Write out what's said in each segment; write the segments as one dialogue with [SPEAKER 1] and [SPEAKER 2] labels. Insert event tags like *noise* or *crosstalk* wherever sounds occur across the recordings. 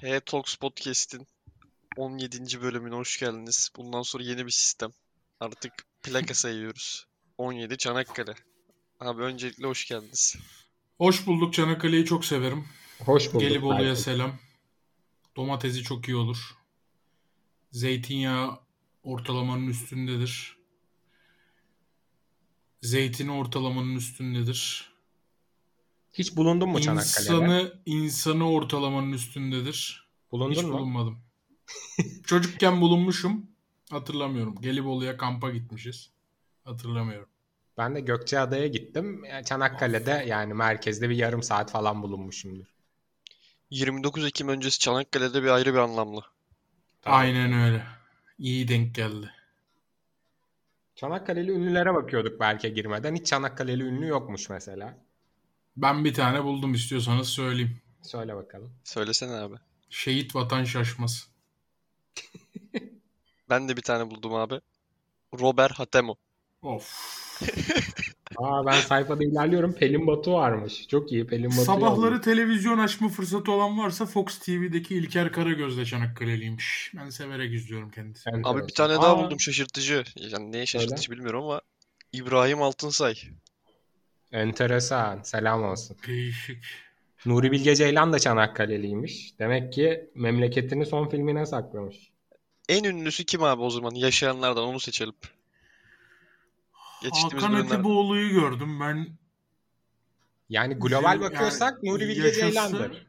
[SPEAKER 1] H Talks Podcast'in 17. bölümüne hoş geldiniz. Bundan sonra yeni bir sistem. Artık plaka *laughs* sayıyoruz. 17 Çanakkale. Abi öncelikle hoş geldiniz.
[SPEAKER 2] Hoş bulduk. Çanakkale'yi çok severim.
[SPEAKER 3] Hoş bulduk.
[SPEAKER 2] Gelibolu'ya selam. Domatesi çok iyi olur. Zeytinyağı ortalamanın üstündedir. Zeytini ortalamanın üstündedir.
[SPEAKER 3] Hiç bulundun mu Çanakkale'de?
[SPEAKER 2] İnsanı, insanı ortalamanın üstündedir.
[SPEAKER 3] Bulundun
[SPEAKER 2] Hiç
[SPEAKER 3] mu?
[SPEAKER 2] bulunmadım. *laughs* Çocukken bulunmuşum. Hatırlamıyorum. Gelibolu'ya kampa gitmişiz. Hatırlamıyorum.
[SPEAKER 3] Ben de Gökçeada'ya gittim. Çanakkale'de yani merkezde bir yarım saat falan bulunmuşumdur.
[SPEAKER 1] 29 Ekim öncesi Çanakkale'de bir ayrı bir anlamlı.
[SPEAKER 3] Tamam.
[SPEAKER 2] Aynen öyle. İyi denk geldi.
[SPEAKER 3] Çanakkale'li ünlülere bakıyorduk belki girmeden. Hiç Çanakkale'li ünlü yokmuş mesela.
[SPEAKER 2] Ben bir tane buldum istiyorsanız söyleyeyim.
[SPEAKER 3] Söyle bakalım.
[SPEAKER 1] Söylesene abi.
[SPEAKER 2] Şehit vatan şaşmaz. *laughs*
[SPEAKER 1] Ben de bir tane buldum abi. Robert Hatemo.
[SPEAKER 2] Of. *laughs*
[SPEAKER 3] Aa ben sayfada ilerliyorum. Pelin Batu varmış. Çok iyi Pelin Batu.
[SPEAKER 2] Sabahları televizyon açma fırsatı olan varsa Fox TV'deki İlker Karagöz de Çanakkale'liymiş. Ben severek izliyorum kendisini.
[SPEAKER 1] Abi bir tane daha
[SPEAKER 3] Aa,
[SPEAKER 1] buldum şaşırtıcı. Yani neye şaşırtıcı bilmiyorum ama İbrahim Altınsay.
[SPEAKER 3] Enteresan. Selam olsun.
[SPEAKER 2] Değişik.
[SPEAKER 3] Nuri Bilge Ceylan da Çanakkale'liymiş. Demek ki memleketini son filmine saklamış.
[SPEAKER 1] En ünlüsü kim abi o zaman? Yaşayanlardan onu seçelim. Geçtiğimiz
[SPEAKER 2] Hakan
[SPEAKER 1] bölümlerde.
[SPEAKER 2] Etiboğlu'yu gördüm ben.
[SPEAKER 3] Yani global
[SPEAKER 2] Yani
[SPEAKER 3] bakıyorsak Nuri Bilge
[SPEAKER 2] yaşasa-
[SPEAKER 3] Ceylan'dır.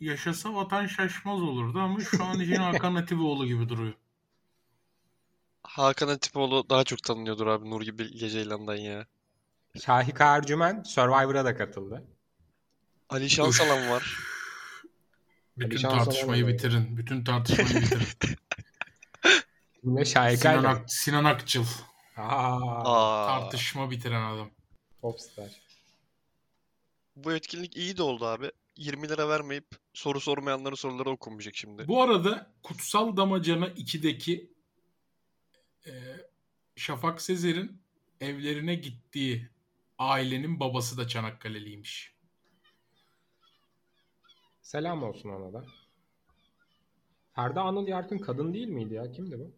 [SPEAKER 2] Yaşasa vatan şaşmaz olurdu ama şu an için *laughs* Hakan Etiboğlu gibi duruyor.
[SPEAKER 1] Hakan Atipoğlu daha çok tanınıyordur abi Nuri Bilge Ceylan'dan ya.
[SPEAKER 3] Şahika Ercümen Survivor'a da katıldı.
[SPEAKER 1] Ali Şansalan var.
[SPEAKER 2] Bütün
[SPEAKER 3] Ali Şansalan
[SPEAKER 2] tartışmayı
[SPEAKER 3] da-
[SPEAKER 2] bitirin. Bütün tartışmayı bitirin. *laughs*
[SPEAKER 3] Yine Şahika
[SPEAKER 2] Sinan. Ak- Sinan Akçıl.
[SPEAKER 3] Aa,
[SPEAKER 1] Aa,
[SPEAKER 2] Tartışma bitiren adam.
[SPEAKER 3] popstar.
[SPEAKER 1] bu etkinlik iyi de oldu abi. 20 lira vermeyip soru sormayanların soruları okunmayacak şimdi.
[SPEAKER 2] Bu arada Kutsal Damacana 2'deki e, Şafak Sezer'in evlerine gittiği ailenin babası da Çanakkale'liymiş.
[SPEAKER 3] Selam olsun ona da. Ferda Anıl Yarkın kadın değil miydi ya? Kimdi bu?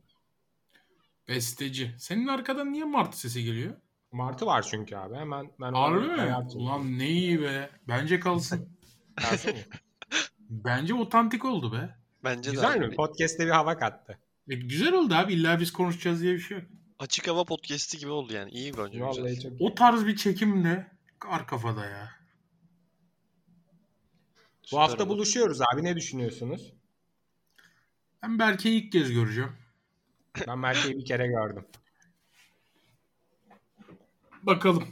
[SPEAKER 2] Besteci. Senin arkadan niye martı sesi geliyor?
[SPEAKER 3] Martı var çünkü abi. Hemen ben
[SPEAKER 2] Harbi mi? Ulan ne iyi be. Bence kalsın. *laughs* Bence otantik oldu be.
[SPEAKER 1] Bence de
[SPEAKER 3] Güzel
[SPEAKER 1] abi.
[SPEAKER 3] mi? Podcast'te bir hava kattı.
[SPEAKER 2] E, güzel oldu abi. İlla biz konuşacağız diye bir şey yok.
[SPEAKER 1] Açık hava podcast'i gibi oldu yani. İyi bence güzel.
[SPEAKER 3] Vallahi çok
[SPEAKER 2] O tarz bir çekim de kar kafada ya.
[SPEAKER 3] Bu
[SPEAKER 1] Süper
[SPEAKER 3] hafta
[SPEAKER 1] oldu.
[SPEAKER 3] buluşuyoruz abi. Ne düşünüyorsunuz?
[SPEAKER 2] Ben Berke'yi ilk kez göreceğim.
[SPEAKER 3] Ben Berke'yi bir kere gördüm.
[SPEAKER 2] Bakalım.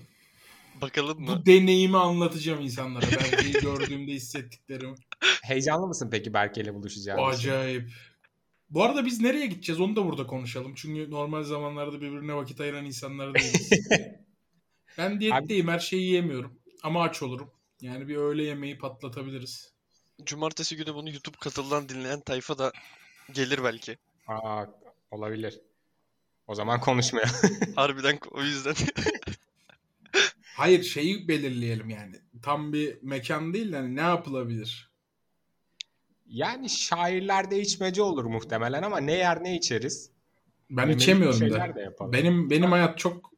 [SPEAKER 1] Bakalım mı?
[SPEAKER 2] Bu deneyimi anlatacağım insanlara. Berke'yi gördüğümde hissettiklerimi.
[SPEAKER 3] Heyecanlı mısın peki Berke'yle buluşacağımız için?
[SPEAKER 2] Acayip. Bu arada biz nereye gideceğiz onu da burada konuşalım. Çünkü normal zamanlarda birbirine vakit ayıran insanlar değiliz. *laughs* ben diyetteyim her şeyi yiyemiyorum. Ama aç olurum. Yani bir öğle yemeği patlatabiliriz.
[SPEAKER 1] Cumartesi günü bunu YouTube katıldan dinleyen tayfa da gelir belki.
[SPEAKER 3] Aa, olabilir. O zaman konuşmayalım. *laughs*
[SPEAKER 1] Harbiden o yüzden.
[SPEAKER 2] Hayır şeyi belirleyelim yani. Tam bir mekan değil de hani ne yapılabilir?
[SPEAKER 3] Yani şairlerde içmece olur muhtemelen ama ne yer ne içeriz.
[SPEAKER 2] Ben
[SPEAKER 3] Yemelik
[SPEAKER 2] içemiyorum da.
[SPEAKER 3] de yapalım.
[SPEAKER 2] Benim benim hayat çok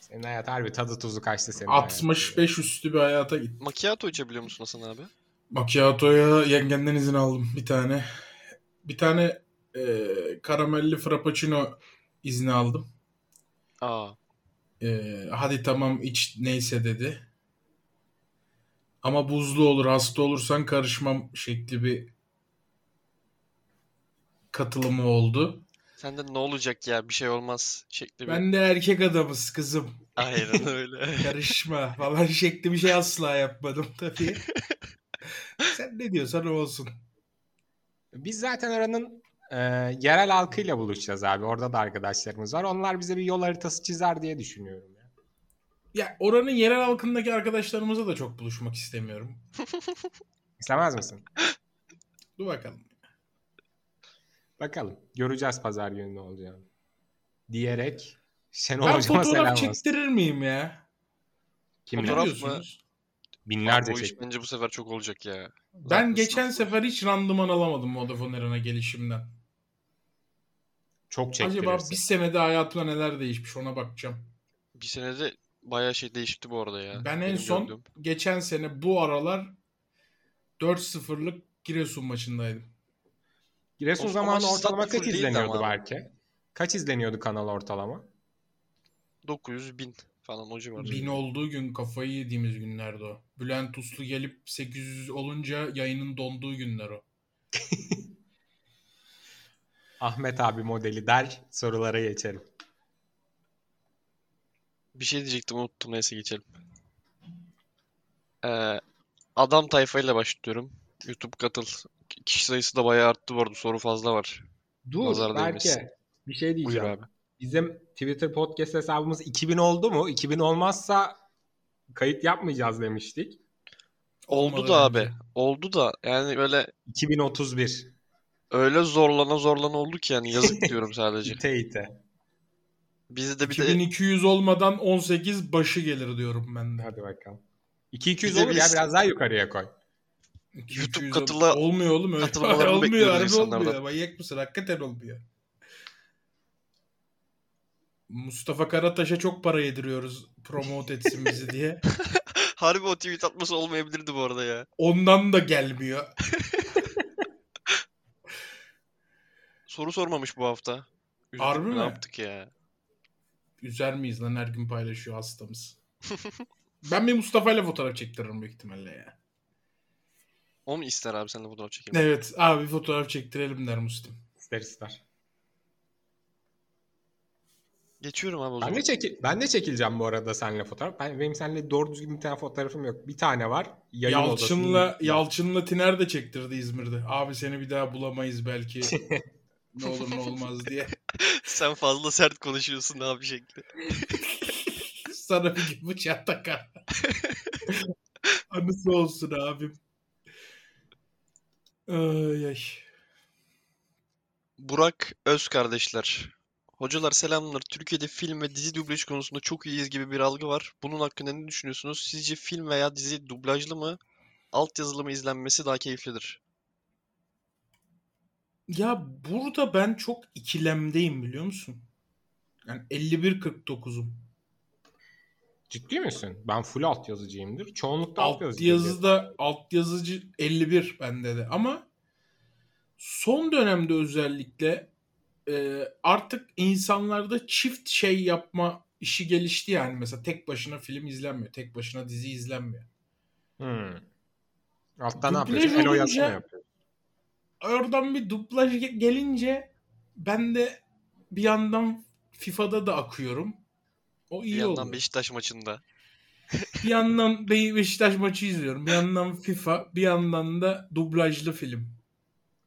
[SPEAKER 3] Senin hayat harbi tadı tuzu kaçtı senin
[SPEAKER 2] 65 üstü bir hayata git.
[SPEAKER 1] Macchiato içebiliyor musun Hasan abi?
[SPEAKER 2] Macchiato'ya yengenden izin aldım bir tane. Bir tane e, karamelli frappuccino izni aldım.
[SPEAKER 1] Aa.
[SPEAKER 2] E, hadi tamam iç neyse dedi. Ama buzlu olur hasta olursan karışmam şekli bir katılımı oldu.
[SPEAKER 1] Senden ne olacak ya bir şey olmaz şekli bir.
[SPEAKER 2] Ben de erkek adamız kızım.
[SPEAKER 1] Aynen *laughs* öyle.
[SPEAKER 2] Karışma falan şekli bir şey asla yapmadım tabii. *laughs* Sen ne diyorsan o olsun.
[SPEAKER 3] Biz zaten oranın e, yerel halkıyla buluşacağız abi. Orada da arkadaşlarımız var. Onlar bize bir yol haritası çizer diye düşünüyorum. Ya.
[SPEAKER 2] Oranın yerel halkındaki arkadaşlarımıza da çok buluşmak istemiyorum. *laughs*
[SPEAKER 3] İstemez misin?
[SPEAKER 2] Dur bakalım.
[SPEAKER 3] Bakalım. Göreceğiz pazar günü ne olacağını. Diyerek Şenol
[SPEAKER 2] Ben
[SPEAKER 3] Hocama selam
[SPEAKER 2] fotoğraf
[SPEAKER 3] olsun.
[SPEAKER 2] çektirir miyim ya?
[SPEAKER 3] Kimle?
[SPEAKER 1] Fotoğraf mı?
[SPEAKER 3] Binlerce çek.
[SPEAKER 1] bence bu sefer çok olacak ya.
[SPEAKER 2] Ben
[SPEAKER 1] Zaten
[SPEAKER 2] geçen
[SPEAKER 1] sınıf-
[SPEAKER 2] sefer hiç randıman alamadım Vodafone Arena gelişimden.
[SPEAKER 3] Çok çektirirsin.
[SPEAKER 2] Acaba bir senede hayatımda neler değişmiş ona bakacağım.
[SPEAKER 1] Bir senede bayağı şey değişti bu arada ya.
[SPEAKER 2] Ben en
[SPEAKER 1] Benim
[SPEAKER 2] son
[SPEAKER 1] gördüğüm.
[SPEAKER 2] geçen sene bu aralar 4-0'lık Giresun maçındaydım.
[SPEAKER 3] Giresun
[SPEAKER 1] O-
[SPEAKER 3] zamanı ortalama kaç izleniyordu
[SPEAKER 1] ama.
[SPEAKER 3] belki? Kaç izleniyordu kanal ortalama?
[SPEAKER 1] 900 bin falan o civar.
[SPEAKER 2] Bin olduğu gün kafayı yediğimiz günlerdi o. Bülent Uslu gelip 800 olunca yayının donduğu günler o. *laughs*
[SPEAKER 3] Ahmet abi modeli der sorulara geçerim.
[SPEAKER 1] Bir şey diyecektim unuttum neyse geçelim. Ee, adam tayfayla başlıyorum. YouTube katıl. Kişi sayısı da bayağı arttı bu arada. Soru fazla var.
[SPEAKER 3] Dur
[SPEAKER 1] Nazar
[SPEAKER 3] belki
[SPEAKER 1] değmesin.
[SPEAKER 3] bir şey
[SPEAKER 1] Buyur
[SPEAKER 3] diyeceğim.
[SPEAKER 1] abi.
[SPEAKER 3] Bizim Twitter podcast hesabımız 2000 oldu mu? 2000 olmazsa kayıt yapmayacağız demiştik.
[SPEAKER 1] Oldu
[SPEAKER 2] Olmadan
[SPEAKER 1] da abi.
[SPEAKER 2] önce.
[SPEAKER 1] Oldu da yani böyle
[SPEAKER 3] 2031.
[SPEAKER 1] öyle zorlana zorlana oldu ki yani yazık *laughs* diyorum sadece.
[SPEAKER 3] İte ite.
[SPEAKER 1] Bizde de bir de
[SPEAKER 2] 2200 olmadan 18 başı gelir diyorum ben de.
[SPEAKER 3] Hadi bakalım. 2200
[SPEAKER 1] Bir de
[SPEAKER 3] olur ya biraz daha yukarıya koy.
[SPEAKER 2] 2200 ol-
[SPEAKER 1] katıla-
[SPEAKER 2] olmuyor oğlum öyle. *laughs* olmuyor harbi olmuyor. Manyak mısın? Hakikaten olmuyor. Mustafa Karataş'a çok para yediriyoruz promote etsin bizi diye. *laughs*
[SPEAKER 1] harbi o tweet atması olmayabilirdi bu arada ya.
[SPEAKER 2] Ondan da gelmiyor. *laughs*
[SPEAKER 1] Soru sormamış bu hafta. Üzüldük
[SPEAKER 2] Harbi mi?
[SPEAKER 1] Ne yaptık ya?
[SPEAKER 2] Üzer miyiz lan her gün paylaşıyor hastamız. *laughs* ben bir Mustafa ile fotoğraf çektiririm büyük ihtimalle ya.
[SPEAKER 1] O mu ister abi seninle fotoğraf çekelim?
[SPEAKER 2] Evet abi fotoğraf çektirelim der Muslim.
[SPEAKER 3] İster ister.
[SPEAKER 1] Geçiyorum abi o
[SPEAKER 3] Ben
[SPEAKER 1] zaman.
[SPEAKER 3] de, çekil ben de çekileceğim bu arada seninle fotoğraf. Ben, benim seninle doğru düzgün bir tane fotoğrafım yok. Bir tane var. Yayın
[SPEAKER 2] Yalçın'la
[SPEAKER 3] odasının-
[SPEAKER 2] Yalçın'la Tiner de çektirdi İzmir'de. Abi seni bir daha bulamayız belki. *laughs* ne olur ne olmaz *laughs* diye.
[SPEAKER 1] Sen fazla sert konuşuyorsun abi şekli. *laughs*
[SPEAKER 2] Sana bir gün bıçağı takar. Anısı olsun abim. Ay ay.
[SPEAKER 1] Burak Öz kardeşler. Hocalar selamlar. Türkiye'de film ve dizi dublaj konusunda çok iyiyiz gibi bir algı var. Bunun hakkında ne düşünüyorsunuz? Sizce film veya dizi dublajlı mı, altyazılı mı izlenmesi daha keyiflidir?
[SPEAKER 2] Ya burada ben çok ikilemdeyim biliyor musun? Yani 51-49'um.
[SPEAKER 3] Ciddi misin? Ben full alt yazıcıyımdır. Çoğunlukla alt,
[SPEAKER 2] Alt
[SPEAKER 3] yazıcı.
[SPEAKER 2] yazıda alt yazıcı 51 bende de ama son dönemde özellikle e, artık insanlarda çift şey yapma işi gelişti yani mesela tek başına film izlenmiyor, tek başına dizi izlenmiyor.
[SPEAKER 3] Hmm. Altta ne yapıyorsun? Elo
[SPEAKER 2] olunca-
[SPEAKER 3] yapıyorsun?
[SPEAKER 2] Oradan bir dublaj ge- gelince ben de bir yandan FIFA'da da akıyorum. O
[SPEAKER 1] Bir
[SPEAKER 2] iyi
[SPEAKER 1] yandan
[SPEAKER 2] oluyor.
[SPEAKER 1] Beşiktaş maçında.
[SPEAKER 2] Bir yandan Be- Beşiktaş maçı izliyorum. Bir yandan FIFA, bir yandan da dublajlı film.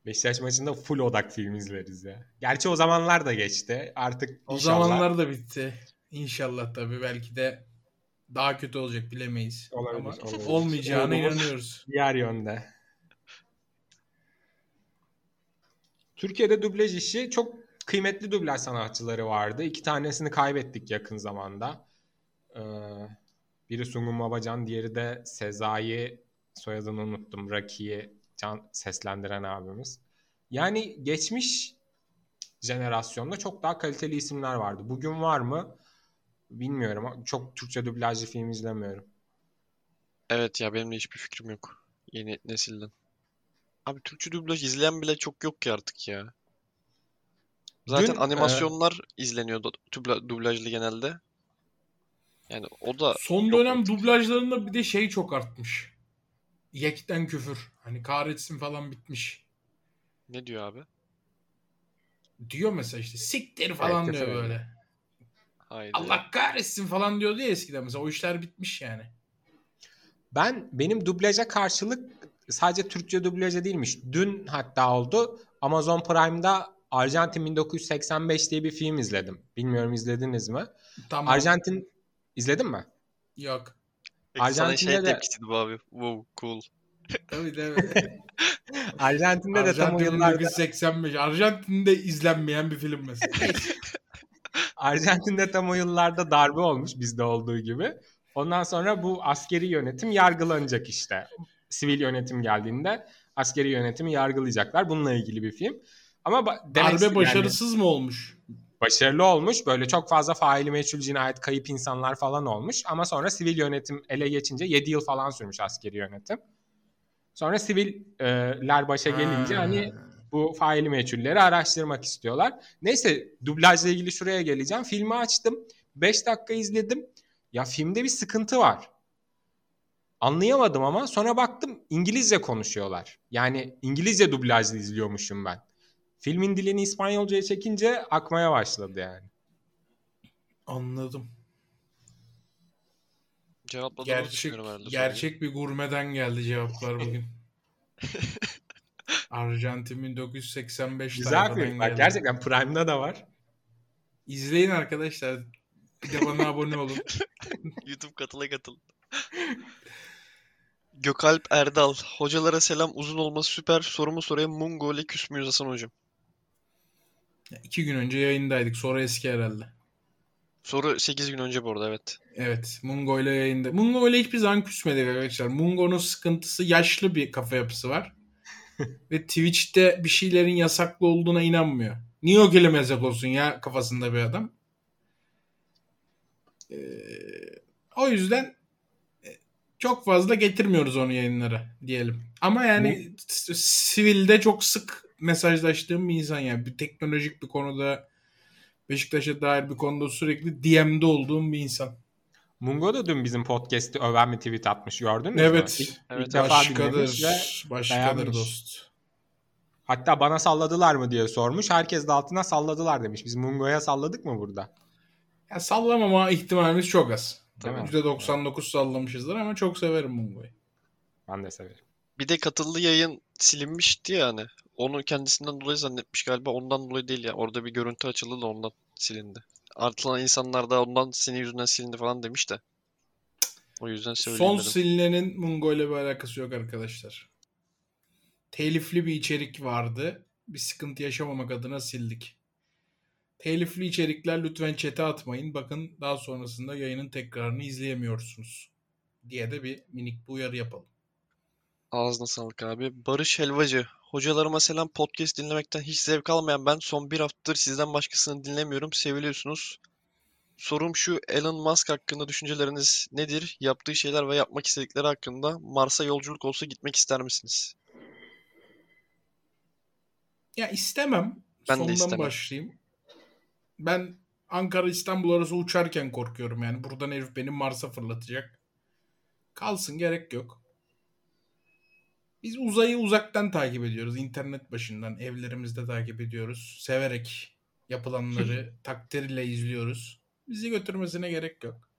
[SPEAKER 3] Beşiktaş maçında full odak film izleriz ya. Gerçi o zamanlar da geçti. Artık
[SPEAKER 2] O
[SPEAKER 3] inşallah
[SPEAKER 2] zamanlar da bitti. İnşallah tabii belki de daha kötü olacak bilemeyiz.
[SPEAKER 3] Olabilir,
[SPEAKER 2] Ama
[SPEAKER 3] olabilir.
[SPEAKER 2] olmayacağına inanıyoruz.
[SPEAKER 3] diğer yönde. Türkiye'de dublaj işi çok kıymetli dublaj sanatçıları vardı. İki tanesini kaybettik yakın zamanda. Ee, biri Sungun Babacan, diğeri de Sezai soyadını unuttum. Raki'yi can seslendiren abimiz. Yani geçmiş jenerasyonda çok daha kaliteli isimler vardı. Bugün var mı? Bilmiyorum. Çok Türkçe dublajlı film izlemiyorum.
[SPEAKER 1] Evet ya benim de hiçbir fikrim yok. Yeni nesilden. Abi Türkçe dublaj izleyen bile çok yok ki artık ya. Zaten
[SPEAKER 3] Dün, e,
[SPEAKER 1] animasyonlar izleniyordu dubla- dublajlı genelde. Yani o da
[SPEAKER 2] Son dönem
[SPEAKER 1] artık.
[SPEAKER 2] dublajlarında bir de şey çok artmış. Yekten küfür. Hani kahretsin falan bitmiş.
[SPEAKER 1] Ne diyor abi?
[SPEAKER 2] Diyor mesela işte siktir falan
[SPEAKER 3] küfür
[SPEAKER 2] diyor böyle.
[SPEAKER 1] Haydi.
[SPEAKER 2] Allah kahretsin falan diyordu ya eskiden mesela. O işler bitmiş yani.
[SPEAKER 3] Ben benim dublaja karşılık sadece Türkçe dublaja değilmiş. Dün hatta oldu. Amazon Prime'da Arjantin 1985 diye bir film izledim. Bilmiyorum izlediniz mi?
[SPEAKER 2] Tamam.
[SPEAKER 3] Arjantin izledin mi?
[SPEAKER 2] Yok.
[SPEAKER 1] Peki sana şey
[SPEAKER 3] Arjantin'de de-
[SPEAKER 1] tepkisiydi bu abi. Wow, cool.
[SPEAKER 2] Tabii *laughs* tabii.
[SPEAKER 3] Arjantin'de de tam o
[SPEAKER 2] Arjantin
[SPEAKER 3] yıllarda
[SPEAKER 2] 1985. Arjantin'de izlenmeyen bir film mesela. *laughs*
[SPEAKER 3] Arjantin'de tam o yıllarda darbe olmuş bizde olduğu gibi. Ondan sonra bu askeri yönetim yargılanacak işte. Sivil yönetim geldiğinde askeri yönetimi yargılayacaklar. Bununla ilgili bir film. Ama demek
[SPEAKER 2] Darbe
[SPEAKER 3] yani-
[SPEAKER 2] başarısız mı olmuş?
[SPEAKER 3] başarılı olmuş. Böyle çok fazla faili meçhul cinayet, kayıp insanlar falan olmuş. Ama sonra sivil yönetim ele geçince 7 yıl falan sürmüş askeri yönetim. Sonra siviller başa gelince
[SPEAKER 2] Ha.
[SPEAKER 3] hani bu faili meçhulleri araştırmak istiyorlar. Neyse dublajla ilgili şuraya geleceğim. Filmi açtım. 5 dakika izledim. Ya filmde bir sıkıntı var. Anlayamadım ama sonra baktım İngilizce konuşuyorlar. Yani İngilizce dublajlı izliyormuşum ben. Filmin dilini İspanyolcaya çekince akmaya başladı yani.
[SPEAKER 2] Anladım.
[SPEAKER 1] Cevapladığımı
[SPEAKER 2] Gerçek
[SPEAKER 1] düşünüyorum herhalde.
[SPEAKER 2] gerçek bir gurmeden geldi cevaplar bugün. *laughs* Arjantin 1985
[SPEAKER 3] Güzel film. Bak gerçekten Prime'da da var.
[SPEAKER 2] İzleyin arkadaşlar. Bir de bana abone olun. *laughs*
[SPEAKER 1] YouTube katıla katıl. *laughs* Gökalp Erdal. Hocalara selam. Uzun olması süper. Sorumu sorayım. Mungo ile küs müyüz Hasan hocam?
[SPEAKER 2] İki gün önce yayındaydık. Sonra eski herhalde.
[SPEAKER 1] Soru 8 gün önce bu arada evet.
[SPEAKER 2] Evet. Mungo ile yayında. Mungo ile hiçbir zaman küsmedik arkadaşlar. Mungo'nun sıkıntısı yaşlı bir kafa yapısı var. *laughs* Ve Twitch'te bir şeylerin yasaklı olduğuna inanmıyor. Niye o kelime yasak olsun ya kafasında bir adam. Ee, o yüzden çok fazla getirmiyoruz onu yayınlara diyelim. Ama yani s- sivilde çok sık mesajlaştığım bir insan yani. Bir teknolojik bir konuda Beşiktaş'a dair bir konuda sürekli DM'de olduğum bir insan.
[SPEAKER 3] Mungo da dün bizim podcast'i öven bir tweet atmış gördün mü?
[SPEAKER 2] Evet.
[SPEAKER 3] İlk,
[SPEAKER 1] Evet,
[SPEAKER 2] başkadır. Başkadır
[SPEAKER 3] beğenmiş.
[SPEAKER 2] dost.
[SPEAKER 3] hatta bana salladılar mı diye sormuş. Herkes de altına salladılar demiş. Biz Mungo'ya salladık mı burada?
[SPEAKER 2] Ya sallamama ihtimalimiz çok az.
[SPEAKER 3] Değil mi?
[SPEAKER 2] %99 sallamışızdır ama çok severim Mungo'yu.
[SPEAKER 3] Ben de severim.
[SPEAKER 1] Bir de katıldığı yayın silinmişti yani. Onu kendisinden dolayı zannetmiş galiba. Ondan dolayı değil ya. Orada bir görüntü açıldı da ondan silindi. Artılan insanlar da ondan senin yüzünden silindi falan demiş de. O yüzden söyleyeyim
[SPEAKER 2] Son
[SPEAKER 1] dedim.
[SPEAKER 2] silinenin Mungo ile bir alakası yok arkadaşlar. Telifli bir içerik vardı. Bir sıkıntı yaşamamak adına sildik. Telifli içerikler lütfen çete atmayın. Bakın daha sonrasında yayının tekrarını izleyemiyorsunuz. Diye de bir minik bir uyarı yapalım.
[SPEAKER 1] Ağzına sağlık abi. Barış Helvacı. Hocalarıma selam. Podcast dinlemekten hiç zevk almayan ben son bir haftadır sizden başkasını dinlemiyorum. Seviliyorsunuz. Sorum şu. Elon Musk hakkında düşünceleriniz nedir? Yaptığı şeyler ve yapmak istedikleri hakkında Mars'a yolculuk olsa gitmek ister misiniz?
[SPEAKER 2] Ya istemem.
[SPEAKER 1] Ben de
[SPEAKER 2] Sondan
[SPEAKER 1] istemem.
[SPEAKER 2] başlayayım. Ben Ankara İstanbul arası uçarken korkuyorum yani. Buradan herif beni Mars'a fırlatacak. Kalsın gerek yok. Biz uzayı uzaktan takip ediyoruz. İnternet başından evlerimizde takip ediyoruz. Severek yapılanları *laughs* takdirle izliyoruz. Bizi götürmesine gerek yok.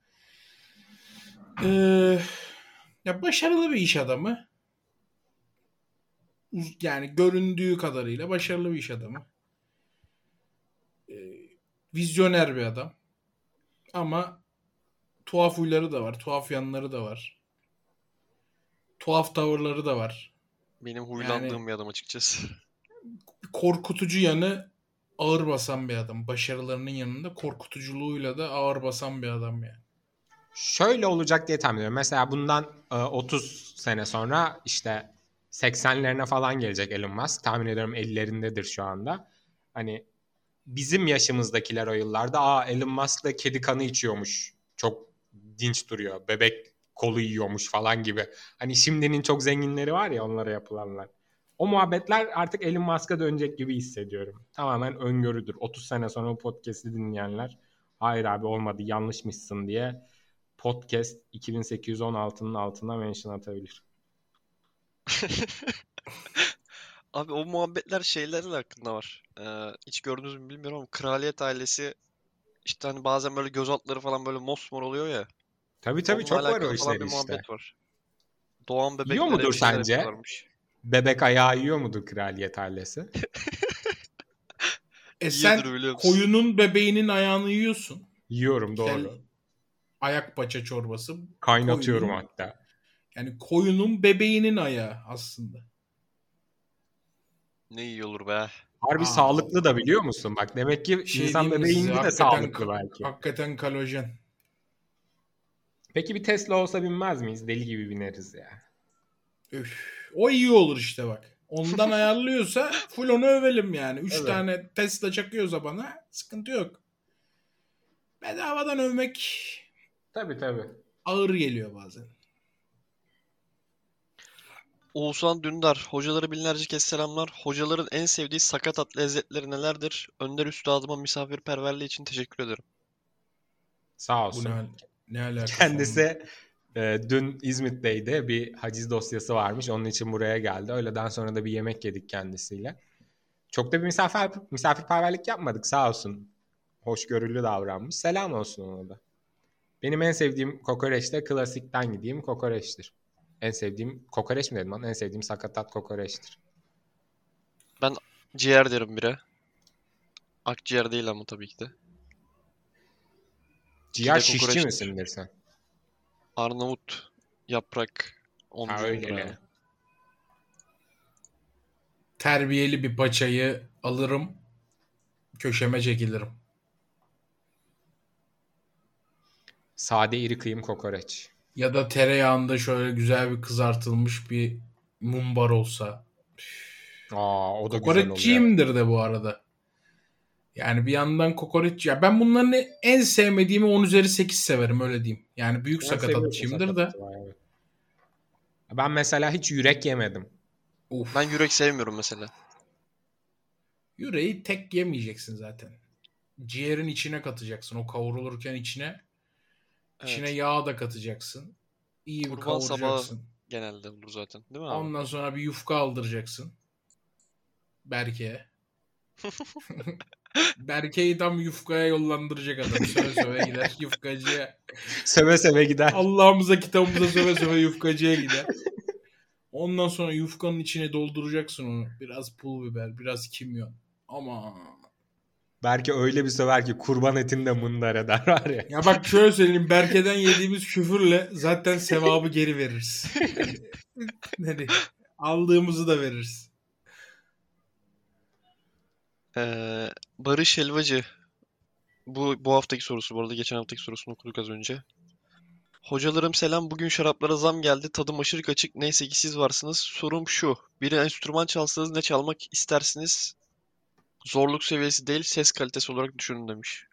[SPEAKER 2] Ee, ya başarılı bir iş adamı. Yani göründüğü kadarıyla başarılı bir iş adamı. Vizyoner bir adam. Ama tuhaf huyları da var. Tuhaf yanları da var. Tuhaf tavırları da var.
[SPEAKER 1] Benim huylandığım bir adam açıkçası.
[SPEAKER 2] Korkutucu yanı ağır basan bir adam. Başarılarının yanında korkutuculuğuyla da ağır basan bir adam yani.
[SPEAKER 3] Şöyle olacak diye tahmin ediyorum. Mesela bundan e, 30 sene sonra işte 80'lerine falan gelecek Elon Musk. Tahmin ediyorum 50'lerindedir şu anda. Hani bizim yaşımızdakiler o yıllarda aa Elon Musk da kedi kanı içiyormuş. Çok dinç duruyor. Bebek kolu yiyormuş falan gibi. Hani şimdinin çok zenginleri var ya onlara yapılanlar. O muhabbetler artık Elon Musk'a dönecek gibi hissediyorum. Tamamen öngörüdür. 30 sene sonra bu podcast'i dinleyenler hayır abi olmadı yanlışmışsın diye podcast 2816'nın altına mention atabilir. *laughs*
[SPEAKER 1] Abi o muhabbetler şeylerle hakkında var. Ee, hiç gördünüz mü bilmiyorum ama kraliyet ailesi işte hani bazen böyle göz altları falan böyle mosmor oluyor ya.
[SPEAKER 3] Tabii tabii
[SPEAKER 1] Onunla
[SPEAKER 3] çok var
[SPEAKER 1] alakalı
[SPEAKER 3] o
[SPEAKER 1] falan
[SPEAKER 3] işler
[SPEAKER 1] bir
[SPEAKER 3] işte.
[SPEAKER 1] muhabbet var. Doğan
[SPEAKER 3] Yiyor
[SPEAKER 1] bebeklere
[SPEAKER 3] mudur
[SPEAKER 1] bir şeyler
[SPEAKER 3] sence?
[SPEAKER 1] yapıyorlarmış.
[SPEAKER 3] Bebek ayağı yiyor mudur kraliyet ailesi? *laughs*
[SPEAKER 2] E sen
[SPEAKER 1] Yiyordur biliyor musun?
[SPEAKER 2] koyunun bebeğinin ayağını yiyorsun.
[SPEAKER 3] Yiyorum doğru.
[SPEAKER 2] Kel- ayak paça çorbası.
[SPEAKER 3] Kaynatıyorum
[SPEAKER 2] koyunun-
[SPEAKER 3] hatta.
[SPEAKER 2] Yani koyunun bebeğinin ayağı aslında.
[SPEAKER 1] Ne iyi olur be.
[SPEAKER 3] Harbi
[SPEAKER 2] Aa.
[SPEAKER 3] sağlıklı da biliyor musun? Bak demek ki
[SPEAKER 2] Şey
[SPEAKER 3] insan bebeğinde de
[SPEAKER 2] hakikaten-
[SPEAKER 3] sağlıklı belki.
[SPEAKER 2] Hakikaten kalojen.
[SPEAKER 3] Peki bir Tesla olsa binmez miyiz? Deli gibi bineriz ya.
[SPEAKER 2] Üf, o iyi olur işte bak. Ondan *laughs* ayarlıyorsa full onu övelim yani. Üç
[SPEAKER 3] Evet.
[SPEAKER 2] tane Tesla çakıyorsa bana sıkıntı yok. Bedavadan övmek
[SPEAKER 3] Tabii tabii.
[SPEAKER 2] ağır geliyor bazen.
[SPEAKER 1] Oğuzhan Dündar. Hocaları binlerce kez selamlar. Hocaların en sevdiği sakatat lezzetleri nelerdir? Önder Üstadıma misafirperverliği için teşekkür ederim.
[SPEAKER 3] Sağ
[SPEAKER 2] Bu
[SPEAKER 3] olsun.
[SPEAKER 2] ne, ne alakası?
[SPEAKER 3] Kendisi e, dün İzmit'teydi. Bir haciz dosyası varmış. Onun için buraya geldi. Öğleden sonra da bir yemek yedik kendisiyle. Çok da bir misafir, misafirperverlik yapmadık sağ olsun. Hoşgörülü davranmış. Selam olsun ona da. Benim en sevdiğim kokoreç de klasikten gideyim kokoreçtir. En sevdiğim kokoreç mi dedim lan? En sevdiğim sakatat kokoreçtir.
[SPEAKER 1] Ciğer derim bire. Akciğer değil ama tabii ki de.
[SPEAKER 3] Ciğer
[SPEAKER 1] de
[SPEAKER 3] şişçi
[SPEAKER 1] kokoreçtir.
[SPEAKER 3] misindir sen?
[SPEAKER 1] Arnavut yaprak
[SPEAKER 3] Ha, öyle
[SPEAKER 1] yani.
[SPEAKER 2] Terbiyeli bir paçayı alırım. Köşeme çekilirim.
[SPEAKER 3] Sade iri kıyım kokoreç.
[SPEAKER 2] Ya da tereyağında şöyle güzel bir kızartılmış bir mumbar olsa.
[SPEAKER 3] Aa o da güzel oluyor.
[SPEAKER 2] Kokoreççiyimdir de bu arada. Yani bir yandan kokoreç ya ben bunların en sevmediğimi 10 üzeri 8 severim öyle diyeyim. Yani büyük
[SPEAKER 3] Ben
[SPEAKER 2] sakatatçıyımdır da.
[SPEAKER 3] Ben mesela hiç yürek yemedim.
[SPEAKER 2] Uf.
[SPEAKER 1] Ben yürek sevmiyorum mesela.
[SPEAKER 2] Yüreği tek yemeyeceksin zaten. Ciğerin içine katacaksın. O kavrulurken içine içine
[SPEAKER 1] Evet.
[SPEAKER 2] yağ da katacaksın. İyi bir
[SPEAKER 1] Kurban sabahı.
[SPEAKER 2] kavuracaksın.
[SPEAKER 1] Genelde olur zaten. Değil mi abi?
[SPEAKER 2] Ondan sonra bir yufka aldıracaksın. Berke'ye. *laughs* Berke'yi tam yufkaya yollandıracak adam. Söve söve gider *laughs* yufkacıya.
[SPEAKER 3] Seve seve gider.
[SPEAKER 2] Allah'ımıza kitabımıza söve söve yufkacıya gider. Ondan sonra yufkanın içine dolduracaksın onu. Biraz pul biber, biraz kimyon. Ama
[SPEAKER 3] Belki öyle bir söver ki kurban etini de mındar eder var ya.
[SPEAKER 2] ya bak şöyle söyleyeyim. Berke'den yediğimiz küfürle zaten sevabı geri veririz. Yani, *laughs* aldığımızı da veririz.
[SPEAKER 1] Ee, Barış Helvacı. Bu bu haftaki sorusu bu arada geçen haftaki sorusunu okuduk az önce. Hocalarım selam. Bugün şaraplara zam geldi. Tadım aşırı kaçık. Neyse ki siz varsınız. Sorum şu. Bir enstrüman çalsanız ne çalmak istersiniz? Zorluk seviyesi değil, ses kalitesi olarak düşünün demiş.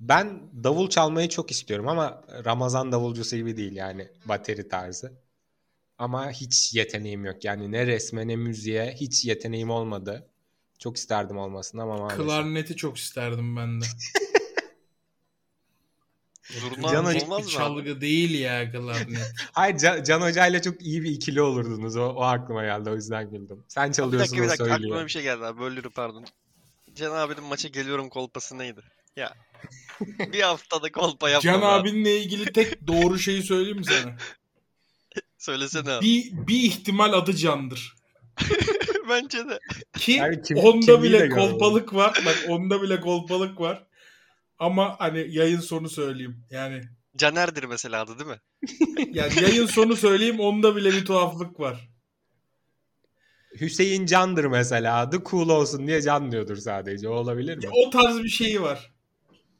[SPEAKER 3] Ben davul çalmayı çok istiyorum ama Ramazan davulcusu gibi değil yani bateri tarzı. Ama hiç yeteneğim yok. Yani ne resme ne müziğe hiç yeteneğim olmadı. Çok isterdim olmasını ama maalesef.
[SPEAKER 2] Klarneti çok isterdim ben de. *laughs*
[SPEAKER 1] Zurna
[SPEAKER 3] Can
[SPEAKER 2] Tek
[SPEAKER 1] olmaz
[SPEAKER 2] bir
[SPEAKER 1] mı
[SPEAKER 2] çalgı değil ya klarnet. *laughs*
[SPEAKER 3] Hayır Can, Can Hoca ile çok iyi bir ikili olurdunuz. O, o aklıma geldi o yüzden güldüm. Sen
[SPEAKER 1] Bir
[SPEAKER 3] çalıyorsun
[SPEAKER 1] dakika bir dakika
[SPEAKER 3] söylüyor.
[SPEAKER 1] aklıma bir şey geldi abi bölürüm pardon. Can abinin maça geliyorum kolpası neydi? Ya *laughs* bir haftada kolpa yapma
[SPEAKER 2] Can
[SPEAKER 1] abi.
[SPEAKER 2] abinle ilgili tek *laughs* doğru şeyi söyleyeyim mi sana?
[SPEAKER 1] Söylesene abi.
[SPEAKER 2] Bir, bir ihtimal adı Can'dır.
[SPEAKER 1] Bence de.
[SPEAKER 2] Ki
[SPEAKER 3] Yani kim-
[SPEAKER 2] onda bile kolpalık var. Bak onda bile kolpalık var. Ama hani yayın sonu söyleyeyim. Yani
[SPEAKER 1] Caner'dir mesela adı değil mi? *laughs*
[SPEAKER 2] yani yayın sonu söyleyeyim onda bile bir tuhaflık var.
[SPEAKER 3] Hüseyin Can'dır mesela adı cool olsun diye Can diyordur sadece. O olabilir mi?
[SPEAKER 2] O tarz bir şeyi var.